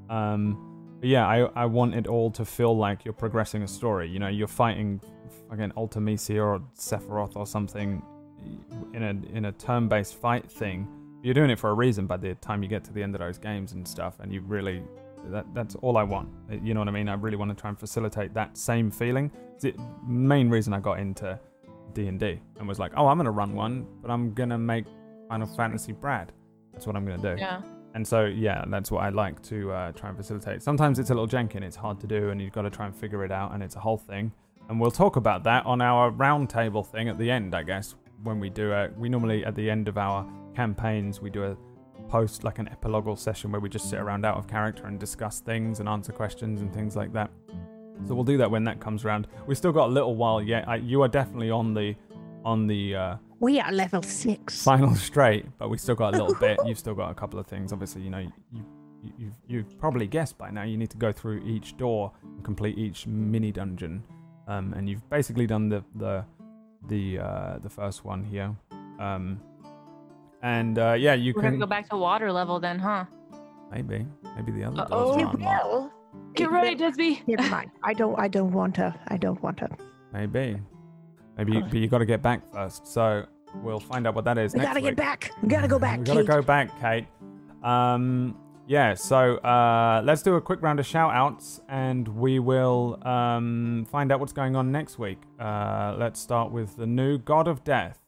Um, yeah, I I want it all to feel like you're progressing a story. You know, you're fighting again Ultimecia or Sephiroth or something in a in a turn-based fight thing. You're doing it for a reason. By the time you get to the end of those games and stuff, and you really that that's all I want. You know what I mean? I really want to try and facilitate that same feeling. The main reason I got into D and D and was like, oh, I'm gonna run one, but I'm gonna make Final Fantasy Brad. That's what I'm gonna do. Yeah. And so, yeah, that's what I like to uh, try and facilitate. Sometimes it's a little janky and it's hard to do, and you've got to try and figure it out, and it's a whole thing. And we'll talk about that on our roundtable thing at the end, I guess. When we do a, we normally at the end of our campaigns, we do a post like an epilogal session where we just sit around out of character and discuss things and answer questions and things like that. So we'll do that when that comes around. We've still got a little while yet. I, you are definitely on the, on the. Uh, We are level six. final straight, but we still got a little bit. You've still got a couple of things. Obviously, you know, you, you you've, you've probably guessed by now. You need to go through each door and complete each mini dungeon, um, and you've basically done the the the uh, the first one here. Um, and uh, yeah, you We're can gonna go back to water level then, huh? maybe maybe the other Uh-oh. doors You are unlocked. will. Get ready, Disby. Never mind. I don't. I don't want to. I don't want to. Maybe, maybe, you, but you got to get back first. So we'll find out what that is We next gotta week. get back. We gotta go back. We gotta Kate. go back, Kate. Um, yeah, so uh, let's do a quick round of shout outs and we will um, find out what's going on next week. Uh, let's start with the new God of Death.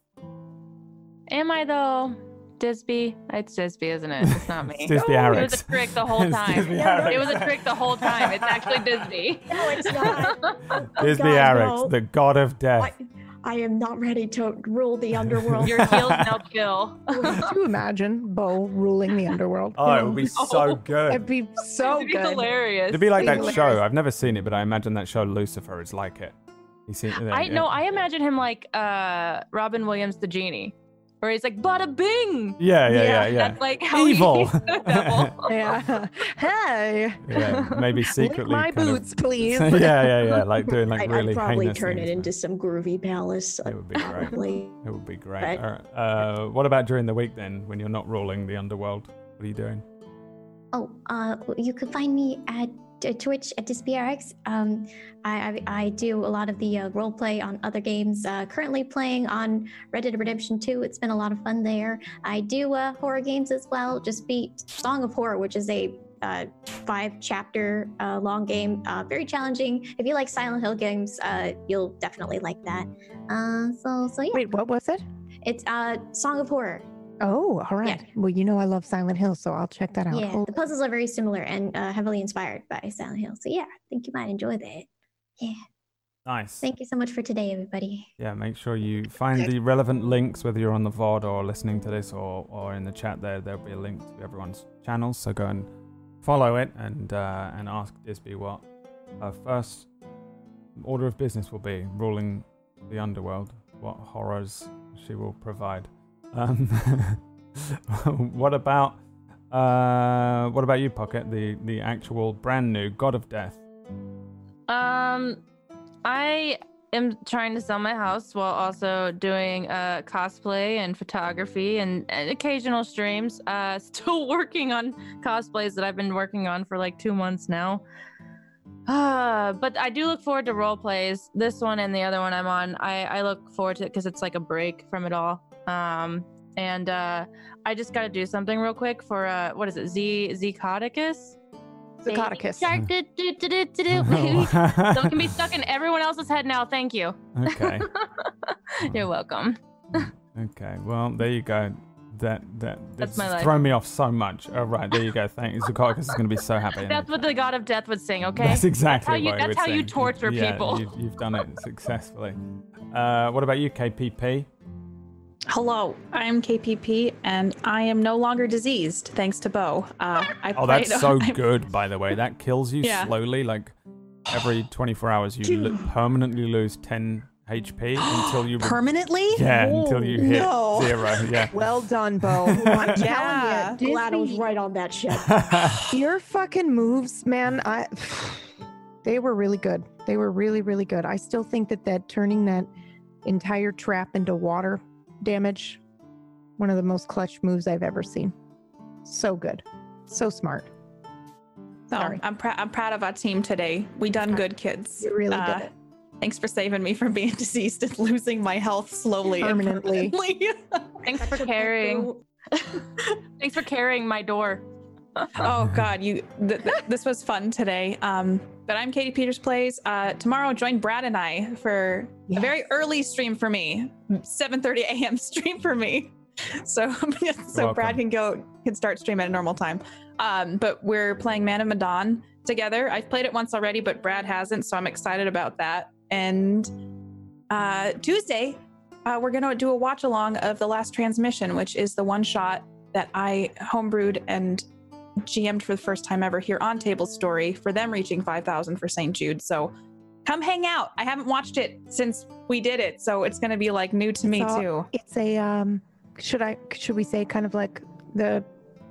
Am I though? Disby? It's Disby, isn't it? It's not me. It's Disby It was a trick the whole time. Disby It was a trick the whole time. It's actually Disby. No, it's not. Disby God, Arix, no. the God of Death. I am not ready to rule the underworld. Your heels now kill. Could you imagine Bo ruling the underworld? Oh, it would be so good. It'd be so good. It'd be good. hilarious. It'd be like that Hilarious. show. I've never seen it, but I imagine that show Lucifer is like it. You see? I know. I imagine him like uh Robin Williams, the genie, where he's like "Bada bing." Yeah, yeah, yeah, Yeah, yeah. That's like how Evil. He's the devil. Yeah. Hey. yeah, maybe Lick secretly. my kind of- boots, please. yeah, yeah, yeah. Like doing like I'd, really I'd probably heinous turn it things. into some groovy palace. It would be great. It would be great. Right. All right. Uh, what about during the week then, when you're not ruling the underworld? What are you doing? Oh, uh, you can find me at Twitch at DispRx. Um, I, I I do a lot of the uh, role play on other games. Uh, currently playing on Red Dead Redemption 2. It's been a lot of fun there. I do uh, horror games as well. Just beat Song of Horror, which is a uh, five chapter uh, long game. Uh, very challenging. If you like Silent Hill games, uh, you'll definitely like that. Uh, so so yeah, Wait, what was it? it's uh, Song of Horror. Oh, all right. Well, you know I love Silent Hill, so I'll check that out. Yeah, Oh, the puzzles are very similar and uh, heavily inspired by Silent Hill. So yeah, I think you might enjoy that. Yeah. Nice. Thank you so much for today, everybody. Yeah, make sure you find the relevant links, whether you're on the VOD or listening to this or, or in the chat there. There'll be a link to everyone's channels. So go and follow it and uh, and ask Disby what her first order of business will be, ruling the underworld, what horrors she will provide. Um, what about uh, what about you, Pocket? The the actual brand new God of Death. Um, I am trying to sell my house while also doing uh cosplay and photography and, and occasional streams. Uh, still working on cosplays that I've been working on for like two months now. Uh, but I do look forward to role plays. This one and the other one I'm on. I I look forward to it because it's like a break from it all. Um, and uh, I just got to do something real quick for uh, what is it? Z Zecodicus. Zacodicus. Shark, do, do, do, do, do, do. so it can be stuck in everyone else's head now. Thank you. okay. You're welcome. Okay. Well, there you go. That that That's my life. thrown me off so much. All right, there you go. Thank you. Zacodicus is going to be so happy. That's what the god of death would sing. Okay. That's exactly how you- what that's would how you torture yeah, people. You've, you've done it successfully. Uh, what about you, KPP? Hello, I'm KPP, and I am no longer diseased thanks to Bo. Uh, I Oh, played- that's so I- good, by the way. That kills you Yeah. slowly. Like every 24 hours, you lo- permanently lose 10 HP until you. re- Permanently? yeah, until you hit no. zero. Yeah. Well done, Bo. I'm Yeah. telling you, Glad I was right on that shit. your fucking moves, man. I, they were really good. They were really, really good. I still think that that turning that entire trap into water damage, one of the most clutch moves I've ever seen. So good, so smart. So Sorry. I'm proud. I'm proud of our team today. We done good, kids. You really Uh, did it. Thanks for saving me from being deceased and losing my health slowly and Permanently. permanently. Thanks for carrying. Thanks for carrying my door. Oh God, you. Th- th- this was fun today. Um, but I'm Katie Peters plays. Uh, tomorrow, join Brad and I for a very early stream for me, 7:30 a.m. stream for me. So, so. Brad can go can start stream at a normal time. Um, but we're playing Man of Medan together. I've played it once already, but Brad hasn't, so I'm excited about that. And uh, Tuesday, uh, we're gonna do a watch along of the last transmission, which is the one shot that I homebrewed and GM'd for the first time ever here on Table Story for them reaching 5,000 for St. Jude. So come hang out. I haven't watched it since we did it, so it's gonna be like new to me So- too. It's a um. Should I? Should we say kind of like the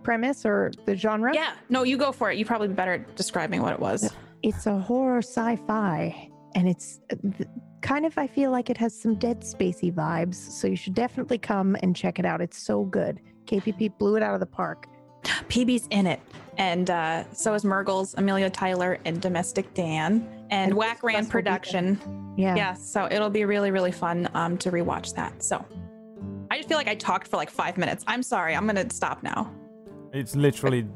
premise or the genre? Yeah, no, you go for it. You probably be better at describing what it was. It's a horror sci-fi, and it's uh, kind of. I feel like it has some Dead Spacey vibes. So you should definitely come and check it out. It's so good. KPP blew it out of the park. PB's in it. And uh, so is Murgles, Amelia Tyler, and Domestic Dan, and And Whack Ran Production. Yeah. Yeah, so it'll be really, really fun um, to rewatch that. So I just feel like I talked for like five minutes. I'm sorry. I'm going to stop now. It's literally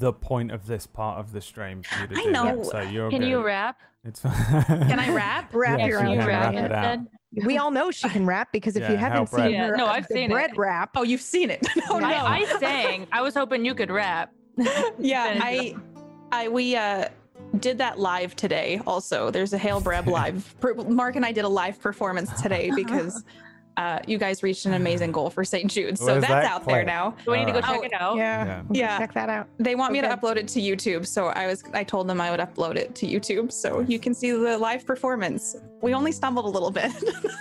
the point of this part of the stream for you to I do know. that. So you're Can good. you rap? It's Can I rap? Wrap Yeah, your she own you rap it out. We all know she can rap because if Yeah, you haven't seen Yeah, her, no, uh, I've the seen it. bread rap. Oh, you've seen it. oh, no. I, I sang. I was hoping you could rap. yeah, I, I, we uh, did that live today. Also, there's a Hail Breb live. Mark and I did a live performance today because uh, you guys reached an amazing goal for St. Jude. So Where's that's that out there now. Do we need to go Alright. check it out? Yeah. Yeah. Yeah. Check that out. They want me to upload it to YouTube, so I was I told them I would upload it to YouTube so you can see the live performance. We only stumbled a little bit,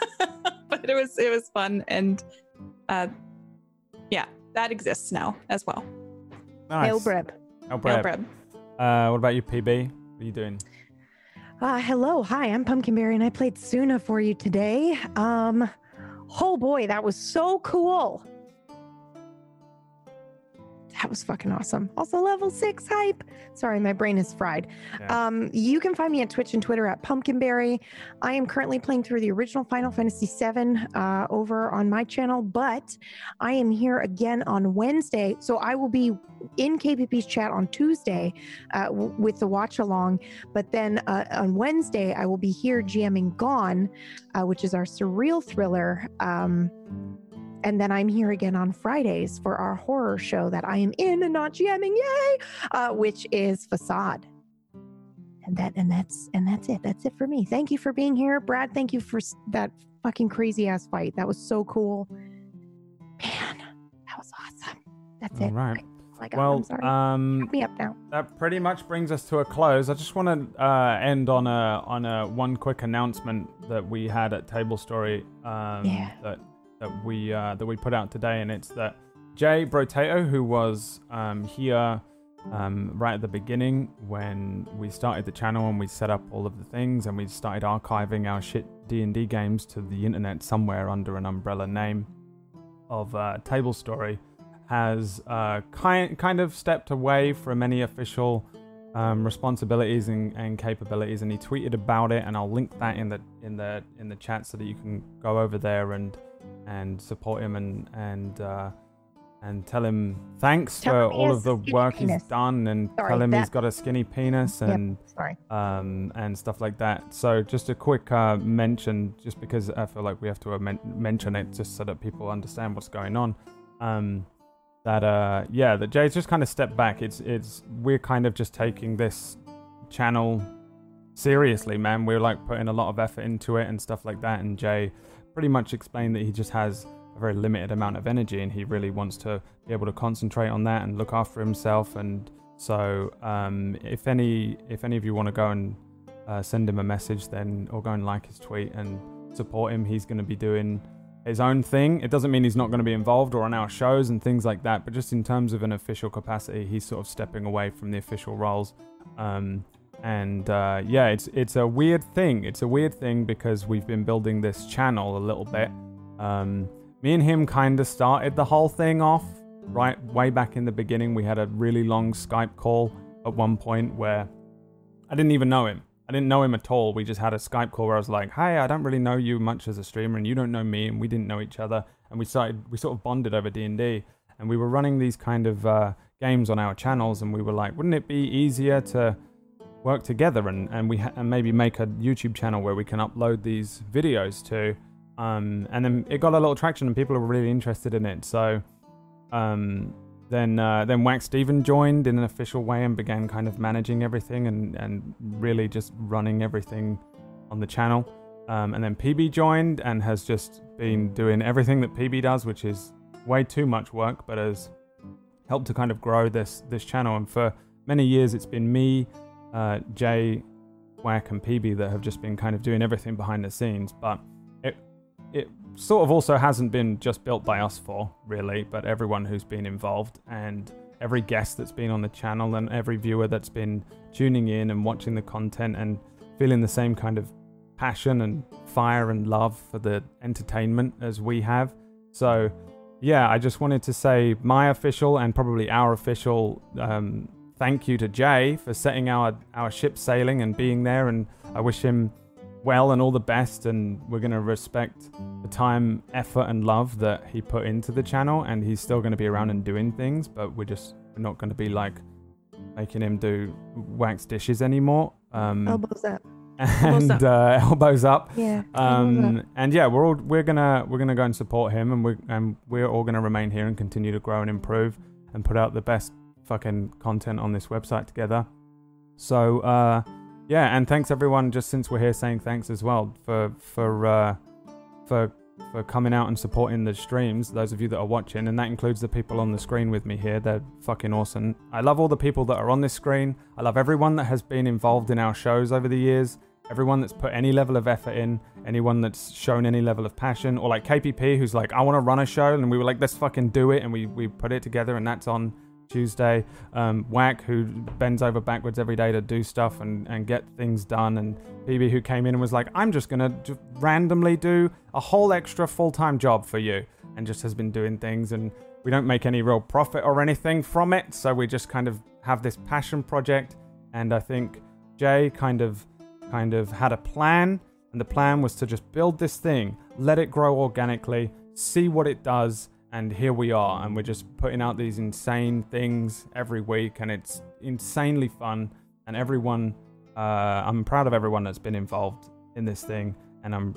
but it was it was fun and uh, yeah, that exists now as well. Nice. Hail Breb. Hail Hail Breb. Breb. Uh, what about you, PB? What are you doing? Uh, hello, hi, I'm Pumpkinberry, and I played Suna for you today. Um, oh boy, that was so cool. That was fucking awesome. Also, level six hype. Sorry, my brain is fried. Yeah. Um, you can find me at Twitch and Twitter at Pumpkinberry. I am currently playing through the original Final Fantasy VII uh, over on my channel, but I am here again on Wednesday. So I will be in KPP's chat on Tuesday uh, w- with the watch along. But then uh, on Wednesday, I will be here GMing Gone, uh, which is our surreal thriller. Um, and then I'm here again on Fridays for our horror show that I am in and not GMing, yay! Uh, which is Facade. And that and that's and that's it. That's it for me. Thank you for being here, Brad. Thank you for that fucking crazy ass fight. That was so cool. Man, that was awesome. That's All it. right. I got, Well, I'm sorry. um, me up now. that pretty much brings us to a close. I just want to uh, end on a on a one quick announcement that we had at Table Story um, Yeah. that that we uh, that we put out today, and it's that Jay Brotato, who was um, here um, right at the beginning when we started the channel and we set up all of the things and we started archiving our shit D and D games to the internet somewhere under an umbrella name of uh, Table Story has uh, kind kind of stepped away from any official um, responsibilities and, and capabilities, and he tweeted about it, and I'll link that in the in the in the chat so that you can go over there and and support him and and uh, and tell him thanks Tell for him all of the work he's done and Sorry, tell him he's got a skinny penis Yep. and Sorry. um, and stuff like that. So just a quick uh, mention, just because I feel like we have to uh, men- mention it, just so that people understand what's going on. Um, that uh, yeah, that Jay's just kind of stepped back. It's it's we're kind of just taking this channel seriously, man. We're like putting a lot of effort into it and stuff like that. And Jay pretty much explained that he just has a very limited amount of energy and he really wants to be able to concentrate on that and look after himself. And so um, if any if any of you want to go and uh, send him a message then or go and like his tweet and support him he's going to be doing his own thing. It doesn't mean he's not going to be involved or on our shows and things like that but just in terms of an official capacity he's sort of stepping away from the official roles. Um, and uh, yeah it's it's a weird thing it's a weird thing because we've been building this channel a little bit um, me and him kind of started the whole thing off right way back in the beginning. We had a really long Skype call at one point where I didn't even know him. I didn't know him at all. We just had a Skype call where I was like, "Hey, I don't really know you much as a streamer, and you don't know me, and we didn't know each other." And we started, we sort of bonded over D and D, and we were running these kind of uh, games on our channels, and we were like, "Wouldn't it be easier to work together and and we ha- and maybe make a YouTube channel where we can upload these videos to?" Um, and then it got a little traction, and people were really interested in it. So um, then uh, then Wax Steven joined in an official way and began kind of managing everything and, and really just running everything on the channel. Um, and then PB joined and has just been doing everything that PB does, which is way too much work, but has helped to kind of grow this this channel. And for many years, it's been me, uh, Jay, Whack, and PB that have just been kind of doing everything behind the scenes. But it it sort of also hasn't been just built by us four, really, but everyone who's been involved and every guest that's been on the channel and every viewer that's been tuning in and watching the content and feeling the same kind of passion and fire and love for the entertainment as we have. So, yeah, I just wanted to say my official and probably our official um, thank you to Jay for setting our, our ship sailing and being there. And I wish him well and all the best. And we're going to respect the time, effort, and love that he put into the channel. And he's still going to be around and doing things, but we're just we're not going to be like making him do wax dishes anymore. Um, Elbows up. and up. uh, elbows up. Yeah. elbows up. Um, and yeah, we're all we're gonna we're gonna go and support him, and we're and we're all gonna remain here and continue to grow and improve and put out the best fucking content on this website together. So uh, yeah, and thanks everyone. Just since we're here, saying thanks as well for for uh, for for coming out and supporting the streams. Those of you that are watching, and that includes the people on the screen with me here. They're fucking awesome. I love all the people that are on this screen. I love everyone that has been involved in our shows over the years. Everyone that's put any level of effort in, anyone that's shown any level of passion, or like KPP, who's like, I want to run a show, and we were like, let's fucking do it, and we we put it together, and that's on Tuesday. Um, Whack, who bends over backwards every day to do stuff and, and get things done. And BB, who came in and was like, I'm just to randomly do a whole extra full time job for you. And just has been doing things. And we don't make any real profit or anything from it. So we just kind of have this passion project. And I think Jay kind of kind of had a plan. And the plan was to just build this thing, let it grow organically, see what it does, and here we are and we're just putting out these insane things every week and it's insanely fun. And everyone uh, i'm proud of everyone that's been involved in this thing and i'm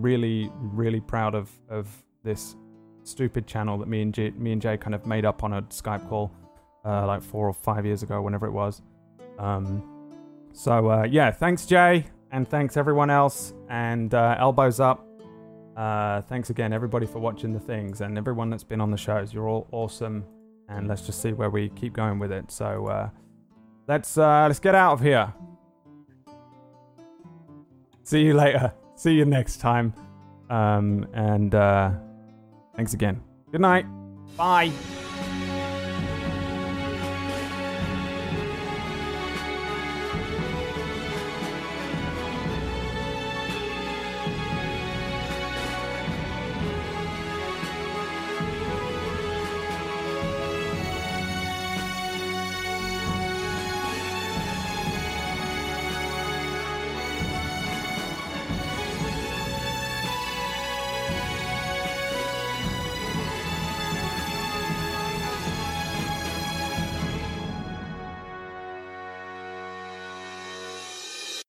really really proud of of this stupid channel that me and me and jay kind of made up on a skype call uh, like four or five years ago whenever it was. Um, so uh, yeah thanks jay and thanks everyone else and uh, elbows up uh, thanks again, everybody, for watching the things and everyone that's been on the shows. You're all awesome, and let's just see where we keep going with it. So uh, let's uh, let's get out of here. See you later. See you next time. Um, and uh, thanks again. Good night. Bye.